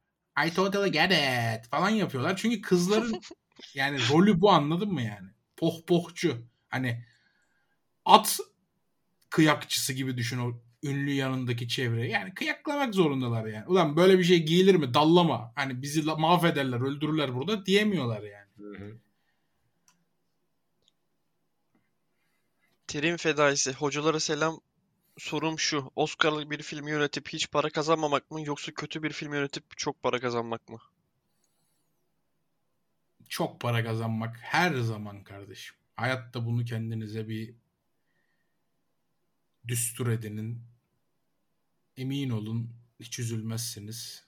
[SPEAKER 2] I totally get it. Falan yapıyorlar. Çünkü kızların *laughs* yani rolü bu anladın mı yani? Pohpohçu. Hani at kıyakçısı gibi düşün o ünlü yanındaki çevre. Yani kıyaklamak zorundalar yani. Ulan böyle bir şey giyilir mi? Dallama. Hani bizi mahvederler, öldürürler burada diyemiyorlar yani.
[SPEAKER 3] Hı hı.
[SPEAKER 1] Terim fedaisi. Hocalara selam. Sorum şu. Oscar'lık bir filmi yönetip hiç para kazanmamak mı yoksa kötü bir film yönetip çok para kazanmak mı?
[SPEAKER 2] Çok para kazanmak her zaman kardeşim. Hayatta bunu kendinize bir düstur edinin. Emin olun hiç üzülmezsiniz.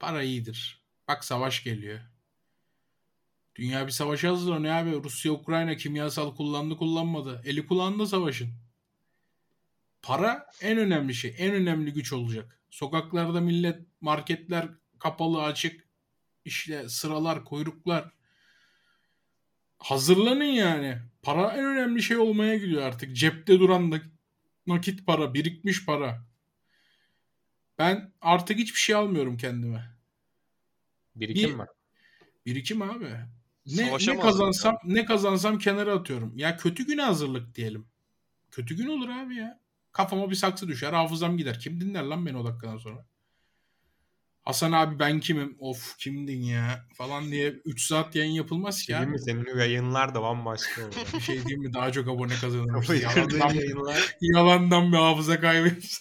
[SPEAKER 2] Para iyidir. Bak savaş geliyor. Dünya bir savaşa hazırlanıyor abi. Rusya Ukrayna kimyasal kullandı kullanmadı. Eli kullandı savaşın. Para en önemli şey. En önemli güç olacak. Sokaklarda millet marketler kapalı açık. İşte sıralar kuyruklar. Hazırlanın yani. Para en önemli şey olmaya gidiyor artık. Cepte duran nak- nakit para, birikmiş para. Ben artık hiçbir şey almıyorum kendime.
[SPEAKER 3] Birikim
[SPEAKER 2] Bir-
[SPEAKER 3] mi?
[SPEAKER 2] Birikim abi. Ne, ne kazansam ne kazansam kenara atıyorum. Ya kötü güne hazırlık diyelim. Kötü gün olur abi ya. Kafama bir saksı düşer, hafızam gider. Kim dinler lan beni o dakikadan sonra? Hasan abi ben kimim? Of kimdin ya? Falan diye 3 saat yayın yapılmaz ki abi.
[SPEAKER 3] mi? Senin yayınlar da bambaşka oluyor.
[SPEAKER 2] Bir şey diyeyim mi? Daha çok abone kazanırmış. Yalandan,
[SPEAKER 3] yayınlar.
[SPEAKER 2] yalandan bir hafıza kaybetmiş.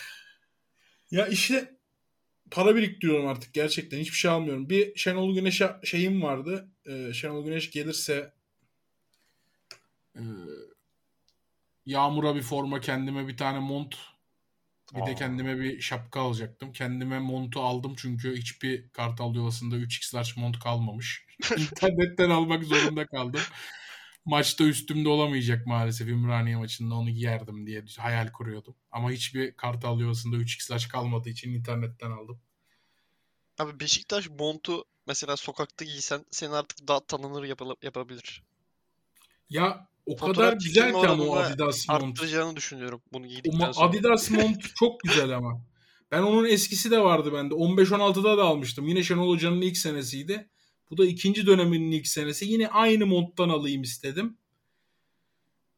[SPEAKER 2] *laughs* ya işte para biriktiriyorum artık gerçekten. Hiçbir şey almıyorum. Bir Şenol Güneş şeyim vardı. Ee, Şenol Güneş gelirse e, Yağmur'a bir forma kendime bir tane mont bir
[SPEAKER 3] Aa.
[SPEAKER 2] de kendime bir şapka alacaktım. Kendime montu aldım çünkü hiçbir kartal yuvasında 3x large mont kalmamış. *laughs* İnternetten almak zorunda kaldım. Maçta üstümde olamayacak maalesef Ümraniye maçında onu giyerdim diye hayal kuruyordum. Ama hiçbir kartal yuvasında 3x large kalmadığı için internetten aldım.
[SPEAKER 1] Abi Beşiktaş montu mesela sokakta giysen seni artık daha tanınır yapabilir.
[SPEAKER 2] Ya o kadar güzel ki ama o Adidas mont.
[SPEAKER 1] Arttıracağını düşünüyorum bunu
[SPEAKER 2] O
[SPEAKER 1] giydikten sonra.
[SPEAKER 2] Adidas mont *laughs* çok güzel ama. Ben onun eskisi de vardı bende. 15-16'da da almıştım. Yine Şenol Hoca'nın ilk senesiydi. Bu da ikinci döneminin ilk senesi. Yine aynı monttan alayım istedim.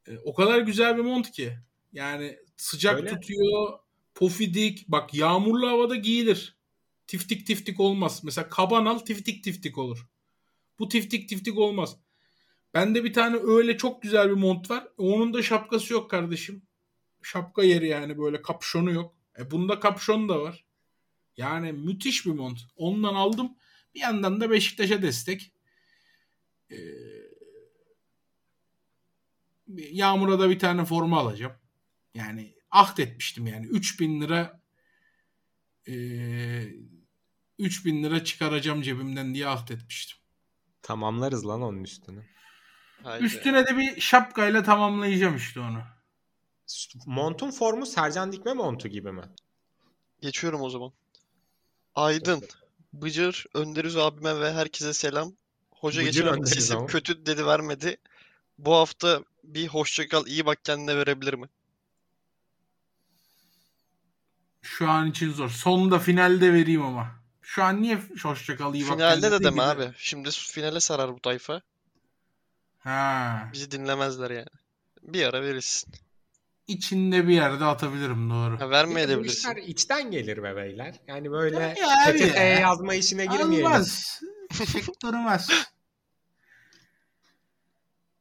[SPEAKER 2] E, o kadar güzel bir mont ki. Yani sıcak
[SPEAKER 3] Öyle.
[SPEAKER 2] tutuyor. Pofidik. Bak yağmurlu havada giyilir. Tiftik tiftik olmaz. Mesela kaban al tiftik tiftik olur. Bu tiftik tiftik olmaz. Bende bir tane öyle çok güzel bir mont var. Onun da şapkası yok kardeşim. Şapka yeri yani böyle kapşonu yok. E bunda kapşon da var. Yani müthiş bir mont. Ondan aldım. Bir yandan da Beşiktaş'a destek. Ee, Yağmur'a da bir tane forma alacağım. Yani ahd etmiştim yani. 3000 lira e, 3000 lira çıkaracağım cebimden diye ahd etmiştim.
[SPEAKER 3] Tamamlarız lan onun üstünü.
[SPEAKER 1] Haydi.
[SPEAKER 2] Üstüne de bir şapkayla tamamlayacağım işte onu.
[SPEAKER 3] Montun formu Sercan Dikme montu gibi mi?
[SPEAKER 1] Geçiyorum o zaman. Aydın, Bıcır, Önderiz abime ve herkese selam. Hoca
[SPEAKER 3] Bıcır
[SPEAKER 1] geçen hafta sesim
[SPEAKER 3] ama.
[SPEAKER 1] kötü dedi vermedi. Bu hafta bir hoşça kal, iyi bak kendine verebilir mi?
[SPEAKER 2] Şu an için zor. Sonunda finalde vereyim ama. Şu an niye hoşça kal iyi bak
[SPEAKER 1] Finalde de deme abi. Şimdi finale sarar bu tayfa.
[SPEAKER 2] Ha.
[SPEAKER 1] Bizi dinlemezler yani. Bir ara verirsin.
[SPEAKER 2] İçinde bir yerde atabilirim doğru.
[SPEAKER 1] Ha,
[SPEAKER 3] Bir
[SPEAKER 1] vermeye
[SPEAKER 3] de
[SPEAKER 1] de
[SPEAKER 3] bu işler içten gelir be beyler. Yani böyle
[SPEAKER 2] abi
[SPEAKER 3] PTT'ye
[SPEAKER 2] ya.
[SPEAKER 3] yazma işine girmeyelim.
[SPEAKER 2] Olmaz. *laughs* Durmaz.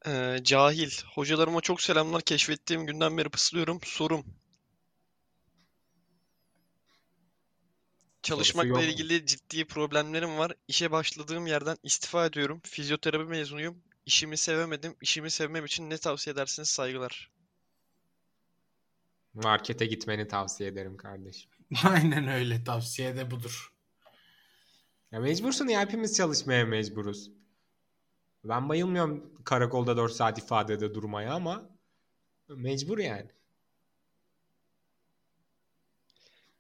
[SPEAKER 1] Ee, cahil. Hocalarıma çok selamlar. Keşfettiğim günden beri pıslıyorum. Sorum. Çalışmakla ilgili ciddi problemlerim var. İşe başladığım yerden istifa ediyorum. Fizyoterapi mezunuyum. İşimi sevemedim. İşimi sevmem için ne tavsiye edersiniz? Saygılar.
[SPEAKER 3] Markete gitmeni tavsiye ederim kardeşim. *laughs*
[SPEAKER 2] Aynen öyle. Tavsiye de budur.
[SPEAKER 3] Ya mecbursun ya hepimiz çalışmaya mecburuz. Ben bayılmıyorum karakolda 4 saat ifadede durmaya ama mecbur yani.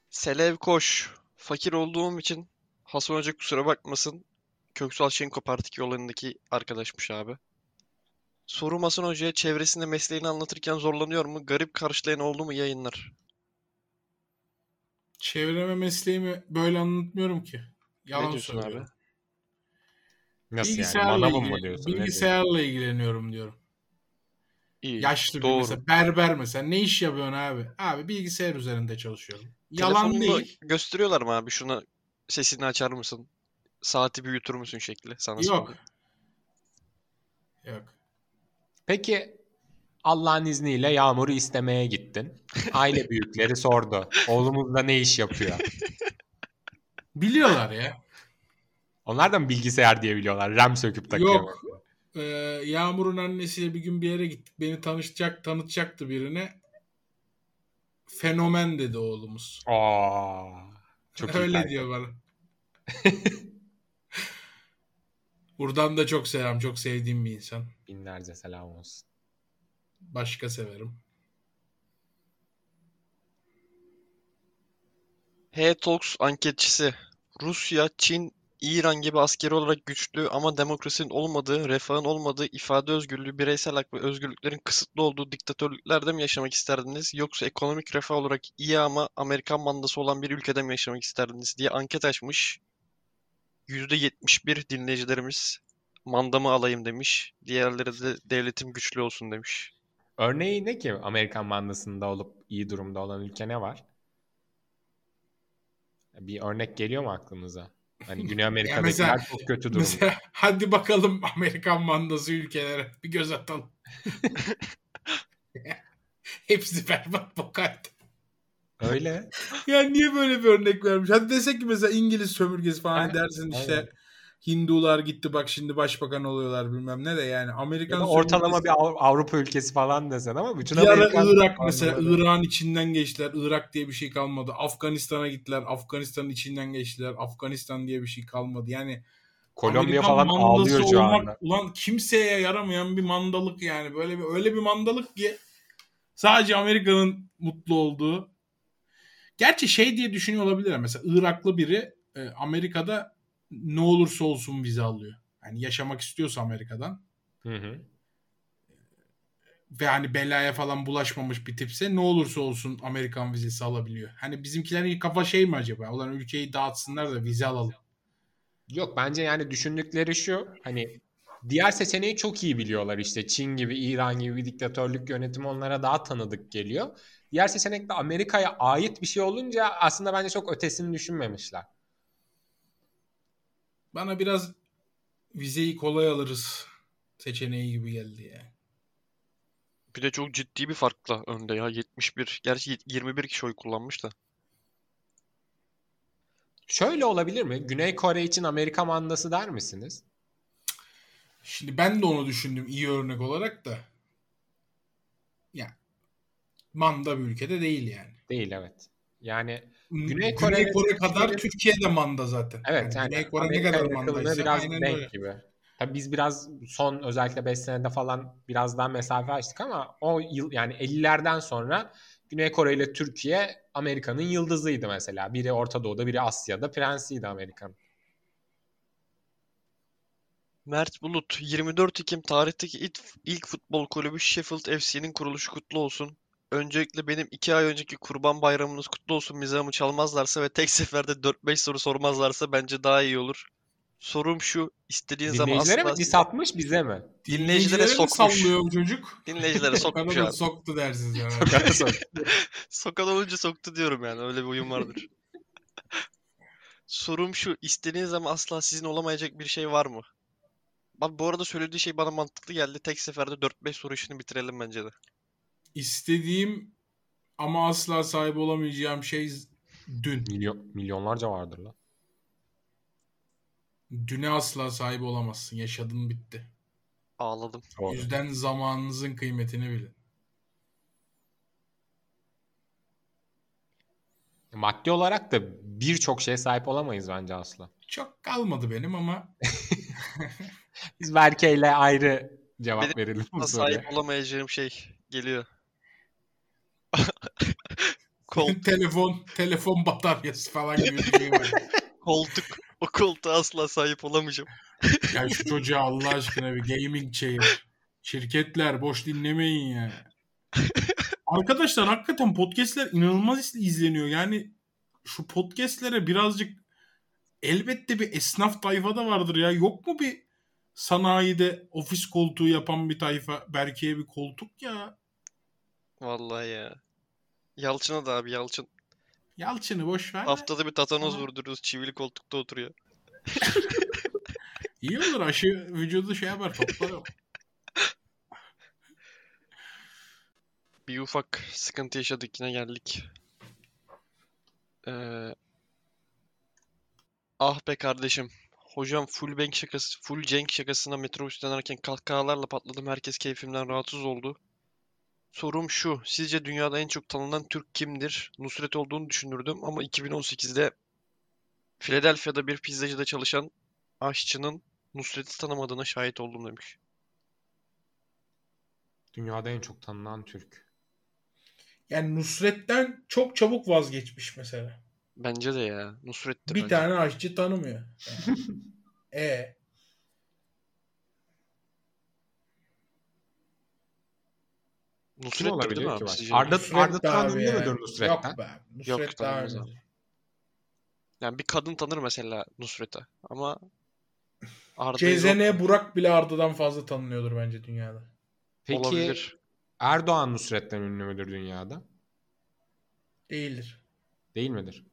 [SPEAKER 1] Selev Koş. Fakir olduğum için Hasan Hoca kusura bakmasın. Köksal Şenko Parti yollarındaki arkadaşmış abi. Sorum Hasan Hoca'ya çevresinde mesleğini anlatırken zorlanıyor mu? Garip karşılayan oldu mu yayınlar?
[SPEAKER 2] Çevreme mesleğimi böyle anlatmıyorum ki. Yalan
[SPEAKER 1] Ne diyorsun abi?
[SPEAKER 2] söylüyorum.
[SPEAKER 3] Nasıl yani?
[SPEAKER 2] Bilgisayarla, ilgili-
[SPEAKER 3] mı diyorsun?
[SPEAKER 2] Bilgisayarla ilgileniyorum diyorum.
[SPEAKER 1] İyi.
[SPEAKER 2] Yaşlı bir
[SPEAKER 1] doğru.
[SPEAKER 2] mesela. Berber mesela. Ne iş yapıyorsun abi? Abi bilgisayar üzerinde çalışıyorum. Yalan
[SPEAKER 1] Telefonunda
[SPEAKER 2] değil.
[SPEAKER 1] gösteriyorlar mı abi? Şuna sesini açar mısın? Saati büyütür müsün şekli? Sana
[SPEAKER 2] Yok.
[SPEAKER 1] sorayım.
[SPEAKER 2] Yok.
[SPEAKER 3] Peki Allah'ın izniyle Yağmur'u istemeye gittin. Aile büyükleri sordu. Oğlumuz da ne iş yapıyor? *laughs*
[SPEAKER 2] Biliyorlar ya.
[SPEAKER 3] Onlar da mı bilgisayar diye biliyorlar? RAM söküp takıyor.
[SPEAKER 2] Yok. Ee, Yağmur'un annesiyle bir gün bir yere gittik. Beni tanışacak, tanıtacaktı birine. Fenomen dedi oğlumuz.
[SPEAKER 3] Aa, çok iyi
[SPEAKER 2] Öyle
[SPEAKER 3] tayfa.
[SPEAKER 2] diyor bana. *laughs* Buradan da çok selam. Çok sevdiğim bir insan.
[SPEAKER 3] Binlerce selam olsun.
[SPEAKER 2] Başka severim.
[SPEAKER 1] H-Talks anketçisi. Rusya, Çin, İran gibi askeri olarak güçlü ama demokrasinin olmadığı, refahın olmadığı, ifade özgürlüğü, bireysel hak ve özgürlüklerin kısıtlı olduğu diktatörlüklerde mi yaşamak isterdiniz? Yoksa ekonomik refah olarak iyi ama Amerikan mandası olan bir ülkede mi yaşamak isterdiniz diye anket açmış. %71 dinleyicilerimiz mandamı alayım demiş. Diğerleri de devletim güçlü olsun demiş.
[SPEAKER 3] Örneği ne ki Amerikan mandasında olup iyi durumda olan ülke ne var? Bir örnek geliyor mu aklınıza? Hani Güney *laughs* Amerika'dakiler
[SPEAKER 2] mesela-
[SPEAKER 3] çok kötü durumda.
[SPEAKER 2] Mesela hadi bakalım Amerikan mandası ülkelere bir göz atalım. *laughs* *laughs* Hepsi berbat bokaydı.
[SPEAKER 3] Öyle. *laughs*
[SPEAKER 2] Yani niye böyle bir örnek vermiş? Hadi desek ki mesela İngiliz sömürgesi falan
[SPEAKER 3] Aynen,
[SPEAKER 2] dersin işte
[SPEAKER 3] aynen.
[SPEAKER 2] Hindular gitti bak şimdi başbakan oluyorlar bilmem ne de yani Amerikan
[SPEAKER 3] Ya ortalama bir Av- Avrupa ülkesi falan desen ama bütün
[SPEAKER 2] Bir
[SPEAKER 3] Amerikan
[SPEAKER 2] Irak mesela. Irak'ın içinden geçtiler. Irak diye bir şey kalmadı. Afganistan'a gittiler. Afganistan'ın içinden geçtiler. Afganistan diye bir şey kalmadı. Yani
[SPEAKER 3] Kolombiya
[SPEAKER 2] Amerikan
[SPEAKER 3] falan ağlıyor şu
[SPEAKER 2] olmak,
[SPEAKER 3] anda.
[SPEAKER 2] Ulan kimseye yaramayan bir mandalık yani. Böyle bir öyle bir mandalık ki sadece Amerika'nın mutlu olduğu. Gerçi şey diye düşünüyor olabilir. Mesela Iraklı biri e, Amerika'da ne olursa olsun vize alıyor. Yani yaşamak istiyorsa Amerika'dan
[SPEAKER 3] Hı hı.
[SPEAKER 2] ve hani belaya falan bulaşmamış bir tipse ne olursa olsun Amerikan vizesi alabiliyor. Hani bizimkilerin kafa şey mi acaba? Ulan ülkeyi dağıtsınlar da vize alalım.
[SPEAKER 3] Yok bence yani düşündükleri şu hani diğer seçeneği çok iyi biliyorlar işte Çin gibi İran gibi bir diktatörlük yönetimi onlara daha tanıdık geliyor. Diğer seçenek de Amerika'ya ait bir şey olunca aslında bence çok ötesini düşünmemişler.
[SPEAKER 2] Bana biraz vizeyi kolay alırız seçeneği gibi geldi yani.
[SPEAKER 1] Bir de çok ciddi bir farkla önde ya 71. Gerçi 21 kişi oy kullanmış da.
[SPEAKER 3] Şöyle olabilir mi? Güney Kore için Amerika mandası der misiniz?
[SPEAKER 2] Şimdi ben de onu düşündüm iyi örnek olarak da. Ya manda bir ülkede değil yani.
[SPEAKER 3] Değil evet. Yani
[SPEAKER 2] Güney
[SPEAKER 3] Güney
[SPEAKER 2] Kore,
[SPEAKER 3] Kore-
[SPEAKER 2] Kore kadar Türkiye'de manda zaten.
[SPEAKER 3] evet yani,
[SPEAKER 2] Güney Kore ne
[SPEAKER 3] Amerika
[SPEAKER 2] kadar
[SPEAKER 3] yakınlığı
[SPEAKER 2] mandaysa
[SPEAKER 3] biraz
[SPEAKER 2] aynen
[SPEAKER 3] denk
[SPEAKER 2] öyle.
[SPEAKER 3] gibi. Tabii biz biraz son özellikle 5 senede falan biraz daha mesafe açtık ama o yıl yani 50'lerden sonra Güney Kore ile Türkiye Amerika'nın yıldızıydı mesela. Biri Orta Doğu'da, biri Asya'da prensiydi Amerika'nın.
[SPEAKER 1] Mert Bulut 24 Ekim tarihteki ilk, ilk futbol kulübü Sheffield FC'nin kuruluşu kutlu olsun. Öncelikle benim 2 ay önceki kurban bayramınız kutlu olsun mizahımı çalmazlarsa ve tek seferde 4-5 soru sormazlarsa bence daha iyi olur. Sorum şu istediğin zaman
[SPEAKER 3] Dinleyicilere
[SPEAKER 1] asla
[SPEAKER 3] mi diss atmış bize mi?
[SPEAKER 1] Dinleyicilere
[SPEAKER 2] mi
[SPEAKER 1] sokmuş.
[SPEAKER 2] sallıyor bu çocuk?
[SPEAKER 1] dinleyicilere *laughs* sokmuş
[SPEAKER 2] Bana da
[SPEAKER 1] abi.
[SPEAKER 2] soktu dersiniz herhalde. *laughs* *laughs*
[SPEAKER 1] Sokan olunca soktu diyorum yani öyle bir uyum vardır. Sorum şu istediğiniz zaman asla sizin olamayacak bir şey var mı? Bak bu arada söylediği şey bana mantıklı geldi. Tek seferde 4-5 soru işini bitirelim bence de.
[SPEAKER 2] İstediğim ama asla sahip olamayacağım şey dün.
[SPEAKER 3] Milyon, milyonlarca vardır lan.
[SPEAKER 2] Düne asla sahip olamazsın. Yaşadın bitti.
[SPEAKER 1] Ağladım.
[SPEAKER 2] O
[SPEAKER 3] Doğru.
[SPEAKER 2] yüzden zamanınızın kıymetini bilin.
[SPEAKER 3] Maddi olarak da birçok şeye sahip olamayız bence asla.
[SPEAKER 2] Çok kalmadı benim ama *laughs*
[SPEAKER 3] Biz Berke ile ayrı cevap
[SPEAKER 1] Benim
[SPEAKER 3] verelim bu
[SPEAKER 1] sahip olamayacağım şey geliyor. Kol, *laughs*
[SPEAKER 2] telefon telefon bataryası falan gibi bir şey var. *laughs*
[SPEAKER 1] koltuk. O koltuğa asla sahip olamayacağım. *laughs*
[SPEAKER 2] Ya şu çocuğa Allah aşkına bir gaming chair. Şirketler boş dinlemeyin ya. Arkadaşlar hakikaten podcastler inanılmaz izleniyor. Yani şu podcastlere birazcık elbette bir esnaf tayfa da vardır ya. Yok mu bir sanayide ofis koltuğu yapan bir tayfa? Berke'ye bir koltuk ya.
[SPEAKER 1] Vallahi ya. Yalçın'a da abi Yalçın.
[SPEAKER 2] Yalçın'ı boş ver.
[SPEAKER 1] Haftada bir tatanoz
[SPEAKER 2] Ama-
[SPEAKER 1] vurduruyoruz. Çivili koltukta oturuyor. *laughs*
[SPEAKER 2] İyi olur aşı vücudu şey yapar toplar.
[SPEAKER 1] Bir ufak sıkıntı yaşadık yine geldik. Ee, ah be kardeşim. Hocam full bank şakası, full cenk şakasına metrobüs dönerken kahkahalarla patladım. Herkes keyfimden rahatsız oldu. Sorum şu. Sizce dünyada en çok tanınan Türk kimdir? Nusret olduğunu düşünürdüm ama 2018'de Philadelphia'da bir pizzacıda çalışan aşçının Nusret'i tanımadığına şahit oldum demiş.
[SPEAKER 3] Dünyada en çok tanınan Türk.
[SPEAKER 2] Yani Nusret'ten çok çabuk vazgeçmiş mesela.
[SPEAKER 1] Bence de ya. Nusret'tir
[SPEAKER 2] Bir
[SPEAKER 1] bence.
[SPEAKER 2] tane aşçı tanımıyor. Yani. *laughs* e
[SPEAKER 1] Nusret'tir değil mi
[SPEAKER 3] olabilir ki
[SPEAKER 1] abi sizce?
[SPEAKER 3] Arda,
[SPEAKER 2] Nusret
[SPEAKER 3] Arda Turan ünlü müdür Nusret'ten?
[SPEAKER 2] Yok be.
[SPEAKER 1] Yok,
[SPEAKER 2] Nusret daha
[SPEAKER 1] tanımaz
[SPEAKER 2] ünlü.
[SPEAKER 1] Yani bir kadın tanır mesela Nusret'i ama Arda'yı
[SPEAKER 2] CZN Burak bile Arda'dan fazla tanınıyordur bence dünyada.
[SPEAKER 3] Peki
[SPEAKER 1] olabilir.
[SPEAKER 3] Erdoğan Nusret'ten ünlü müdür dünyada?
[SPEAKER 2] Değildir.
[SPEAKER 3] Değil midir?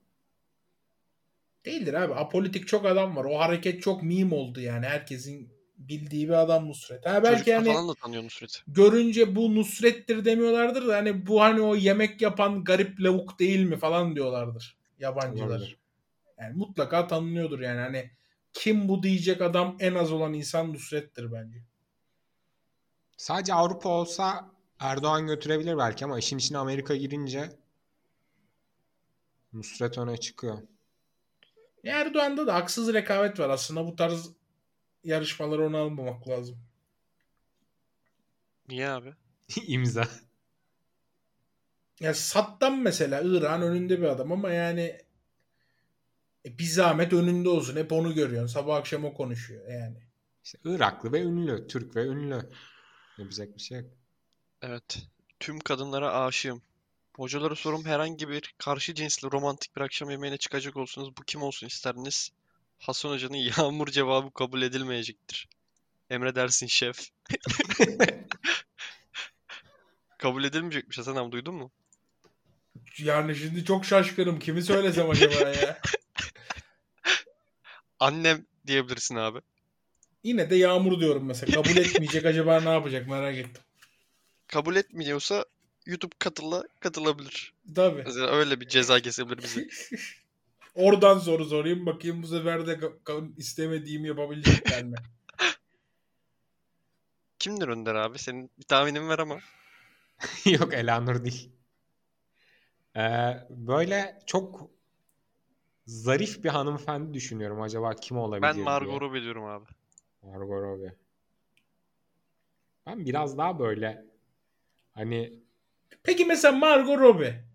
[SPEAKER 2] Değildir abi. Apolitik çok adam var. O hareket çok meme oldu yani. Herkesin bildiği bir adam Nusret. Ha belki
[SPEAKER 1] Çocuklar
[SPEAKER 2] yani
[SPEAKER 1] falan da tanıyor Nusret'i.
[SPEAKER 2] görünce bu Nusret'tir demiyorlardır da hani bu hani o yemek yapan garip lavuk değil mi falan diyorlardır yabancılar.
[SPEAKER 3] Olabilir.
[SPEAKER 2] Yani mutlaka tanınıyordur yani hani kim bu diyecek adam en az olan insan Nusret'tir bence.
[SPEAKER 3] Sadece Avrupa olsa Erdoğan götürebilir belki ama işin içine Amerika girince Nusret öne çıkıyor.
[SPEAKER 2] Erdoğan'da da haksız rekabet var. Aslında bu tarz yarışmaları ona almamak lazım.
[SPEAKER 1] Niye abi? *laughs*
[SPEAKER 3] İmza.
[SPEAKER 2] Ya Saddam mesela İran önünde bir adam ama yani e, bir zahmet önünde olsun. Hep onu görüyorsun. Sabah akşam o konuşuyor yani.
[SPEAKER 3] İşte Iraklı ve ünlü, Türk ve ünlü. Yapacak bir şey yok.
[SPEAKER 1] Evet. Tüm kadınlara aşığım. Hocalara sorum herhangi bir karşı cinsli romantik bir akşam yemeğine çıkacak olsanız bu kim olsun isterdiniz? Hasan Hoca'nın *laughs* yağmur cevabı kabul edilmeyecektir. Emredersin şef. *laughs* Kabul edilmeyecekmiş Hasan abi duydun mu?
[SPEAKER 2] Yani şimdi çok şaşkınım. Kimi söylesem acaba ya? *laughs*
[SPEAKER 1] Annem diyebilirsin abi.
[SPEAKER 2] Yine de Yağmur diyorum mesela. Kabul etmeyecek acaba ne yapacak merak ettim.
[SPEAKER 1] Kabul etmiyorsa YouTube katıla katılabilir.
[SPEAKER 2] Tabii.
[SPEAKER 1] Mesela öyle bir ceza kesebilir bize.
[SPEAKER 2] Oradan soru sorayım bakayım bu sefer de istemediğimi yapabilecekler mi? *laughs*
[SPEAKER 1] Kimdir Önder abi? Senin bir tahminin var ama. *laughs*
[SPEAKER 3] Yok Elanur değil. Ee, böyle çok zarif bir hanımefendi düşünüyorum. Acaba kim olabilir
[SPEAKER 1] Ben. Margot Robbie diyorum abi.
[SPEAKER 3] Margot Robbie. Ben biraz daha böyle hani
[SPEAKER 2] Peki mesela Margot Robbie.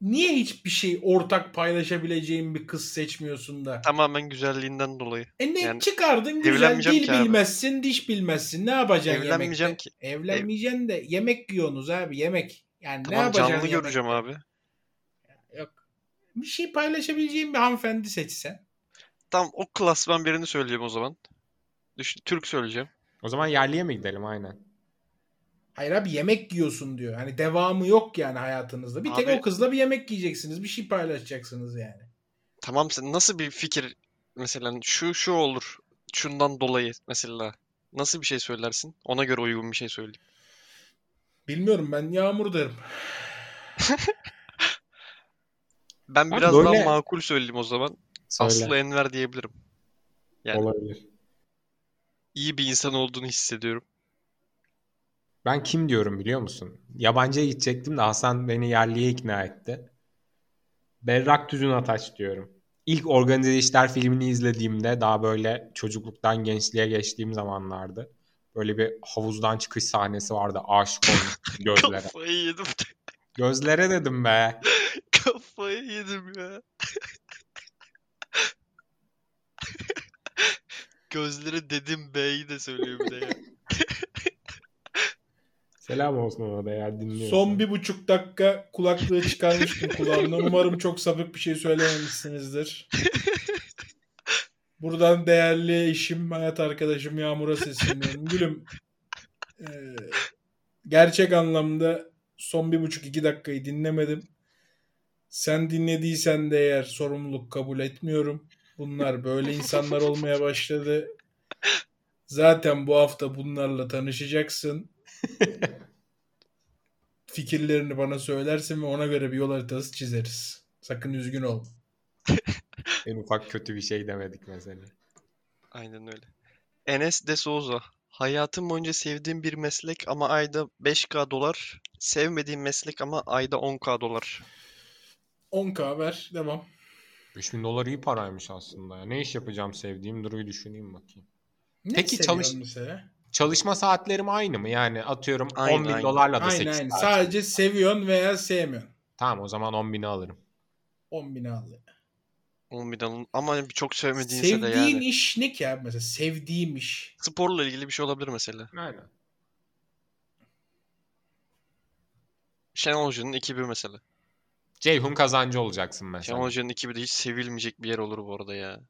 [SPEAKER 2] Niye hiçbir şey ortak paylaşabileceğin bir kız seçmiyorsun da?
[SPEAKER 1] Tamamen güzelliğinden dolayı.
[SPEAKER 2] E ne
[SPEAKER 1] Yani
[SPEAKER 2] çıkardın güzel dil
[SPEAKER 1] ki abi.
[SPEAKER 2] bilmezsin diş bilmezsin ne yapacaksın
[SPEAKER 1] Evlenmeyeceğim
[SPEAKER 2] yemekte?
[SPEAKER 1] ki.
[SPEAKER 2] Evlenmeyeceksin de yemek yiyorsunuz abi yemek. Yani ne
[SPEAKER 1] Tamam
[SPEAKER 2] yapacaksın
[SPEAKER 1] canlı
[SPEAKER 2] yemekte?
[SPEAKER 1] göreceğim abi.
[SPEAKER 2] Yok. Bir şey paylaşabileceğin bir hanımefendi seçsen.
[SPEAKER 1] Tam o klasman birini söyleyeceğim o zaman. Düşün, Türk söyleyeceğim.
[SPEAKER 3] o zaman yerliye mi gidelim aynen.
[SPEAKER 2] Hayır abi yemek yiyorsun diyor. Hani devamı yok yani hayatınızda. Bir tek
[SPEAKER 1] Abi-
[SPEAKER 2] o kızla bir yemek yiyeceksiniz. Bir şey paylaşacaksınız yani.
[SPEAKER 1] Tamam sen nasıl bir fikir mesela şu şu olur. Şundan dolayı mesela. Nasıl bir şey söylersin? Ona göre uygun bir şey söyleyeyim.
[SPEAKER 2] Bilmiyorum ben Yağmur derim. *laughs*
[SPEAKER 1] Ben
[SPEAKER 3] Ben
[SPEAKER 1] biraz daha
[SPEAKER 3] böyle-
[SPEAKER 1] makul söyleyeyim o zaman.
[SPEAKER 3] Söyle.
[SPEAKER 1] Aslı Enver diyebilirim. Yani
[SPEAKER 3] Olabilir.
[SPEAKER 1] iyi bir insan olduğunu hissediyorum.
[SPEAKER 3] Ben kim diyorum biliyor musun? Yabancıya gidecektim de Hasan beni yerliye ikna etti. Berrak Tüzün Ataç diyorum. İlk Organize İşler filmini izlediğimde daha böyle çocukluktan gençliğe geçtiğim zamanlardı. Böyle bir havuzdan çıkış sahnesi vardı. Aşık olmuş *laughs* gözlere.
[SPEAKER 1] Kafayı yedim.
[SPEAKER 3] Gözlere dedim be. *laughs*
[SPEAKER 1] Kafayı yedim ya. *laughs* Gözleri dedim B'yi de söylüyor bir de ya.
[SPEAKER 3] Selam olsun ona da eğer dinliyorsa.
[SPEAKER 2] Son bir buçuk dakika kulaklığı çıkarmıştım *laughs* kulağımdan. Umarım çok sapık bir şey söylememişsinizdir. Buradan değerli eşim, hayat arkadaşım Yağmur'a sesleniyorum. Gülüm, e, gerçek anlamda son bir buçuk iki dakikayı dinlemedim. Sen dinlediysen de eğer sorumluluk kabul etmiyorum. Bunlar böyle insanlar olmaya başladı. Zaten bu hafta bunlarla tanışacaksın. *laughs* Fikirlerini bana söylersin ve ona göre bir yol haritası çizeriz. Sakın üzgün olma. *laughs*
[SPEAKER 3] En ufak kötü bir şey demedik mesela.
[SPEAKER 1] Aynen öyle. Enes de Souza. Hayatım boyunca sevdiğim bir meslek ama ayda 5K dolar. Sevmediğim meslek ama ayda 10K dolar.
[SPEAKER 2] 10k ver. Devam.
[SPEAKER 3] 3000 dolar iyi paraymış aslında. ya. Ne iş yapacağım sevdiğim duruyu düşüneyim bakayım.
[SPEAKER 2] Ne
[SPEAKER 3] Peki çalış-
[SPEAKER 2] mesela?
[SPEAKER 3] Çalışma saatlerim aynı mı? Yani atıyorum
[SPEAKER 1] Aynı,
[SPEAKER 3] 10 bin
[SPEAKER 1] aynı.
[SPEAKER 3] dolarla da
[SPEAKER 2] Aynen
[SPEAKER 3] 8
[SPEAKER 2] aynen.
[SPEAKER 3] saat.
[SPEAKER 2] Sadece seviyorsun veya sevmiyorsun.
[SPEAKER 3] Tamam o zaman 10 bini alırım.
[SPEAKER 2] 10 bin al.
[SPEAKER 1] 10 bin alın. Ama çok sevmediğinse de
[SPEAKER 2] Sevdiğin
[SPEAKER 1] yani.
[SPEAKER 2] iş ne ki abi mesela? Sevdiğim iş.
[SPEAKER 1] Sporla ilgili bir şey olabilir mesela.
[SPEAKER 3] Aynen.
[SPEAKER 1] Şenol Hoca'nın ekibi mesela.
[SPEAKER 3] Ceyhun kazancı olacaksın mesela.
[SPEAKER 1] Şenol Hoca'nın ekibi de hiç sevilmeyecek bir yer olur bu arada ya.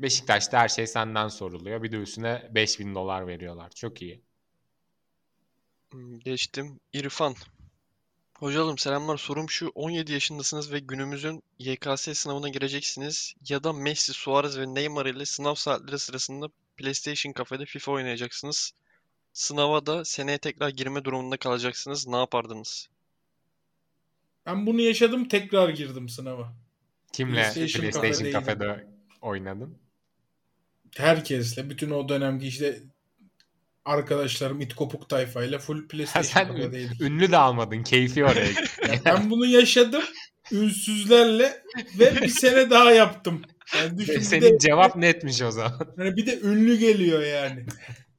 [SPEAKER 3] Beşiktaş'ta her şey senden soruluyor. Bir de üstüne 5000 dolar veriyorlar. Çok iyi.
[SPEAKER 1] Hmm, Geçtim. İrfan. Hocalım selamlar. Sorum şu. 17 yaşındasınız ve günümüzün YKS sınavına gireceksiniz. Ya da Messi, Suarez ve Neymar ile sınav saatleri sırasında PlayStation kafede FIFA oynayacaksınız. Sınava da seneye tekrar girme durumunda kalacaksınız. Ne yapardınız?
[SPEAKER 2] Ben bunu yaşadım tekrar girdim sınava.
[SPEAKER 3] Kimle
[SPEAKER 2] PlayStation
[SPEAKER 3] PlayStation,
[SPEAKER 2] kafedeydim.
[SPEAKER 3] kafede oynadın?
[SPEAKER 2] Herkesle bütün o dönemki işte arkadaşlarım it kopuk tayfayla full PlayStation
[SPEAKER 3] sen ünlü de almadın. Keyfi oraya. *laughs*
[SPEAKER 2] Ya ben bunu yaşadım ünsüzlerle ve bir sene daha yaptım. Yani düşün
[SPEAKER 3] Senin
[SPEAKER 2] de,
[SPEAKER 3] cevap netmiş o zaman. *laughs*
[SPEAKER 2] hani bir de ünlü geliyor yani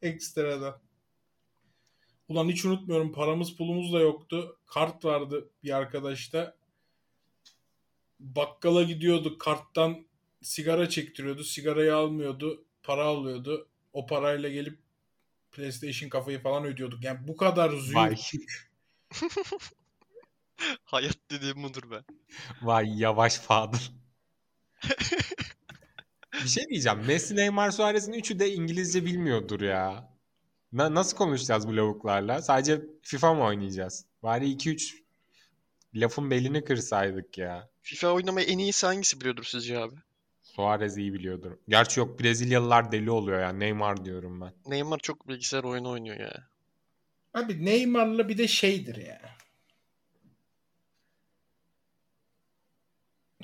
[SPEAKER 2] ekstradan. Ulan hiç unutmuyorum paramız pulumuz da yoktu. Kart vardı bir arkadaşta. Bakkala gidiyorduk karttan sigara çektiriyordu. Sigarayı almıyordu. Para alıyordu. O parayla gelip PlayStation kafayı falan ödüyorduk. Yani bu kadar
[SPEAKER 3] Vay.
[SPEAKER 2] züğürtlük. *laughs*
[SPEAKER 1] Hayat dediğim budur be.
[SPEAKER 3] Vay yavaş Fadıl. bir şey diyeceğim. Messi, Neymar, Suarez'in üçü de İngilizce bilmiyordur ya. Na- nasıl konuşacağız bu lavuklarla? Sadece FIFA mı oynayacağız? Bari 2-3 lafın belini kırsaydık ya.
[SPEAKER 1] FIFA oynamayı en iyisi hangisi biliyordur sizce abi?
[SPEAKER 3] Suarez iyi biliyordur. Gerçi yok Brezilyalılar deli oluyor ya. Neymar diyorum ben.
[SPEAKER 1] Neymar çok bilgisayar oyunu oynuyor ya.
[SPEAKER 2] Abi Neymar'la bir de şeydir ya.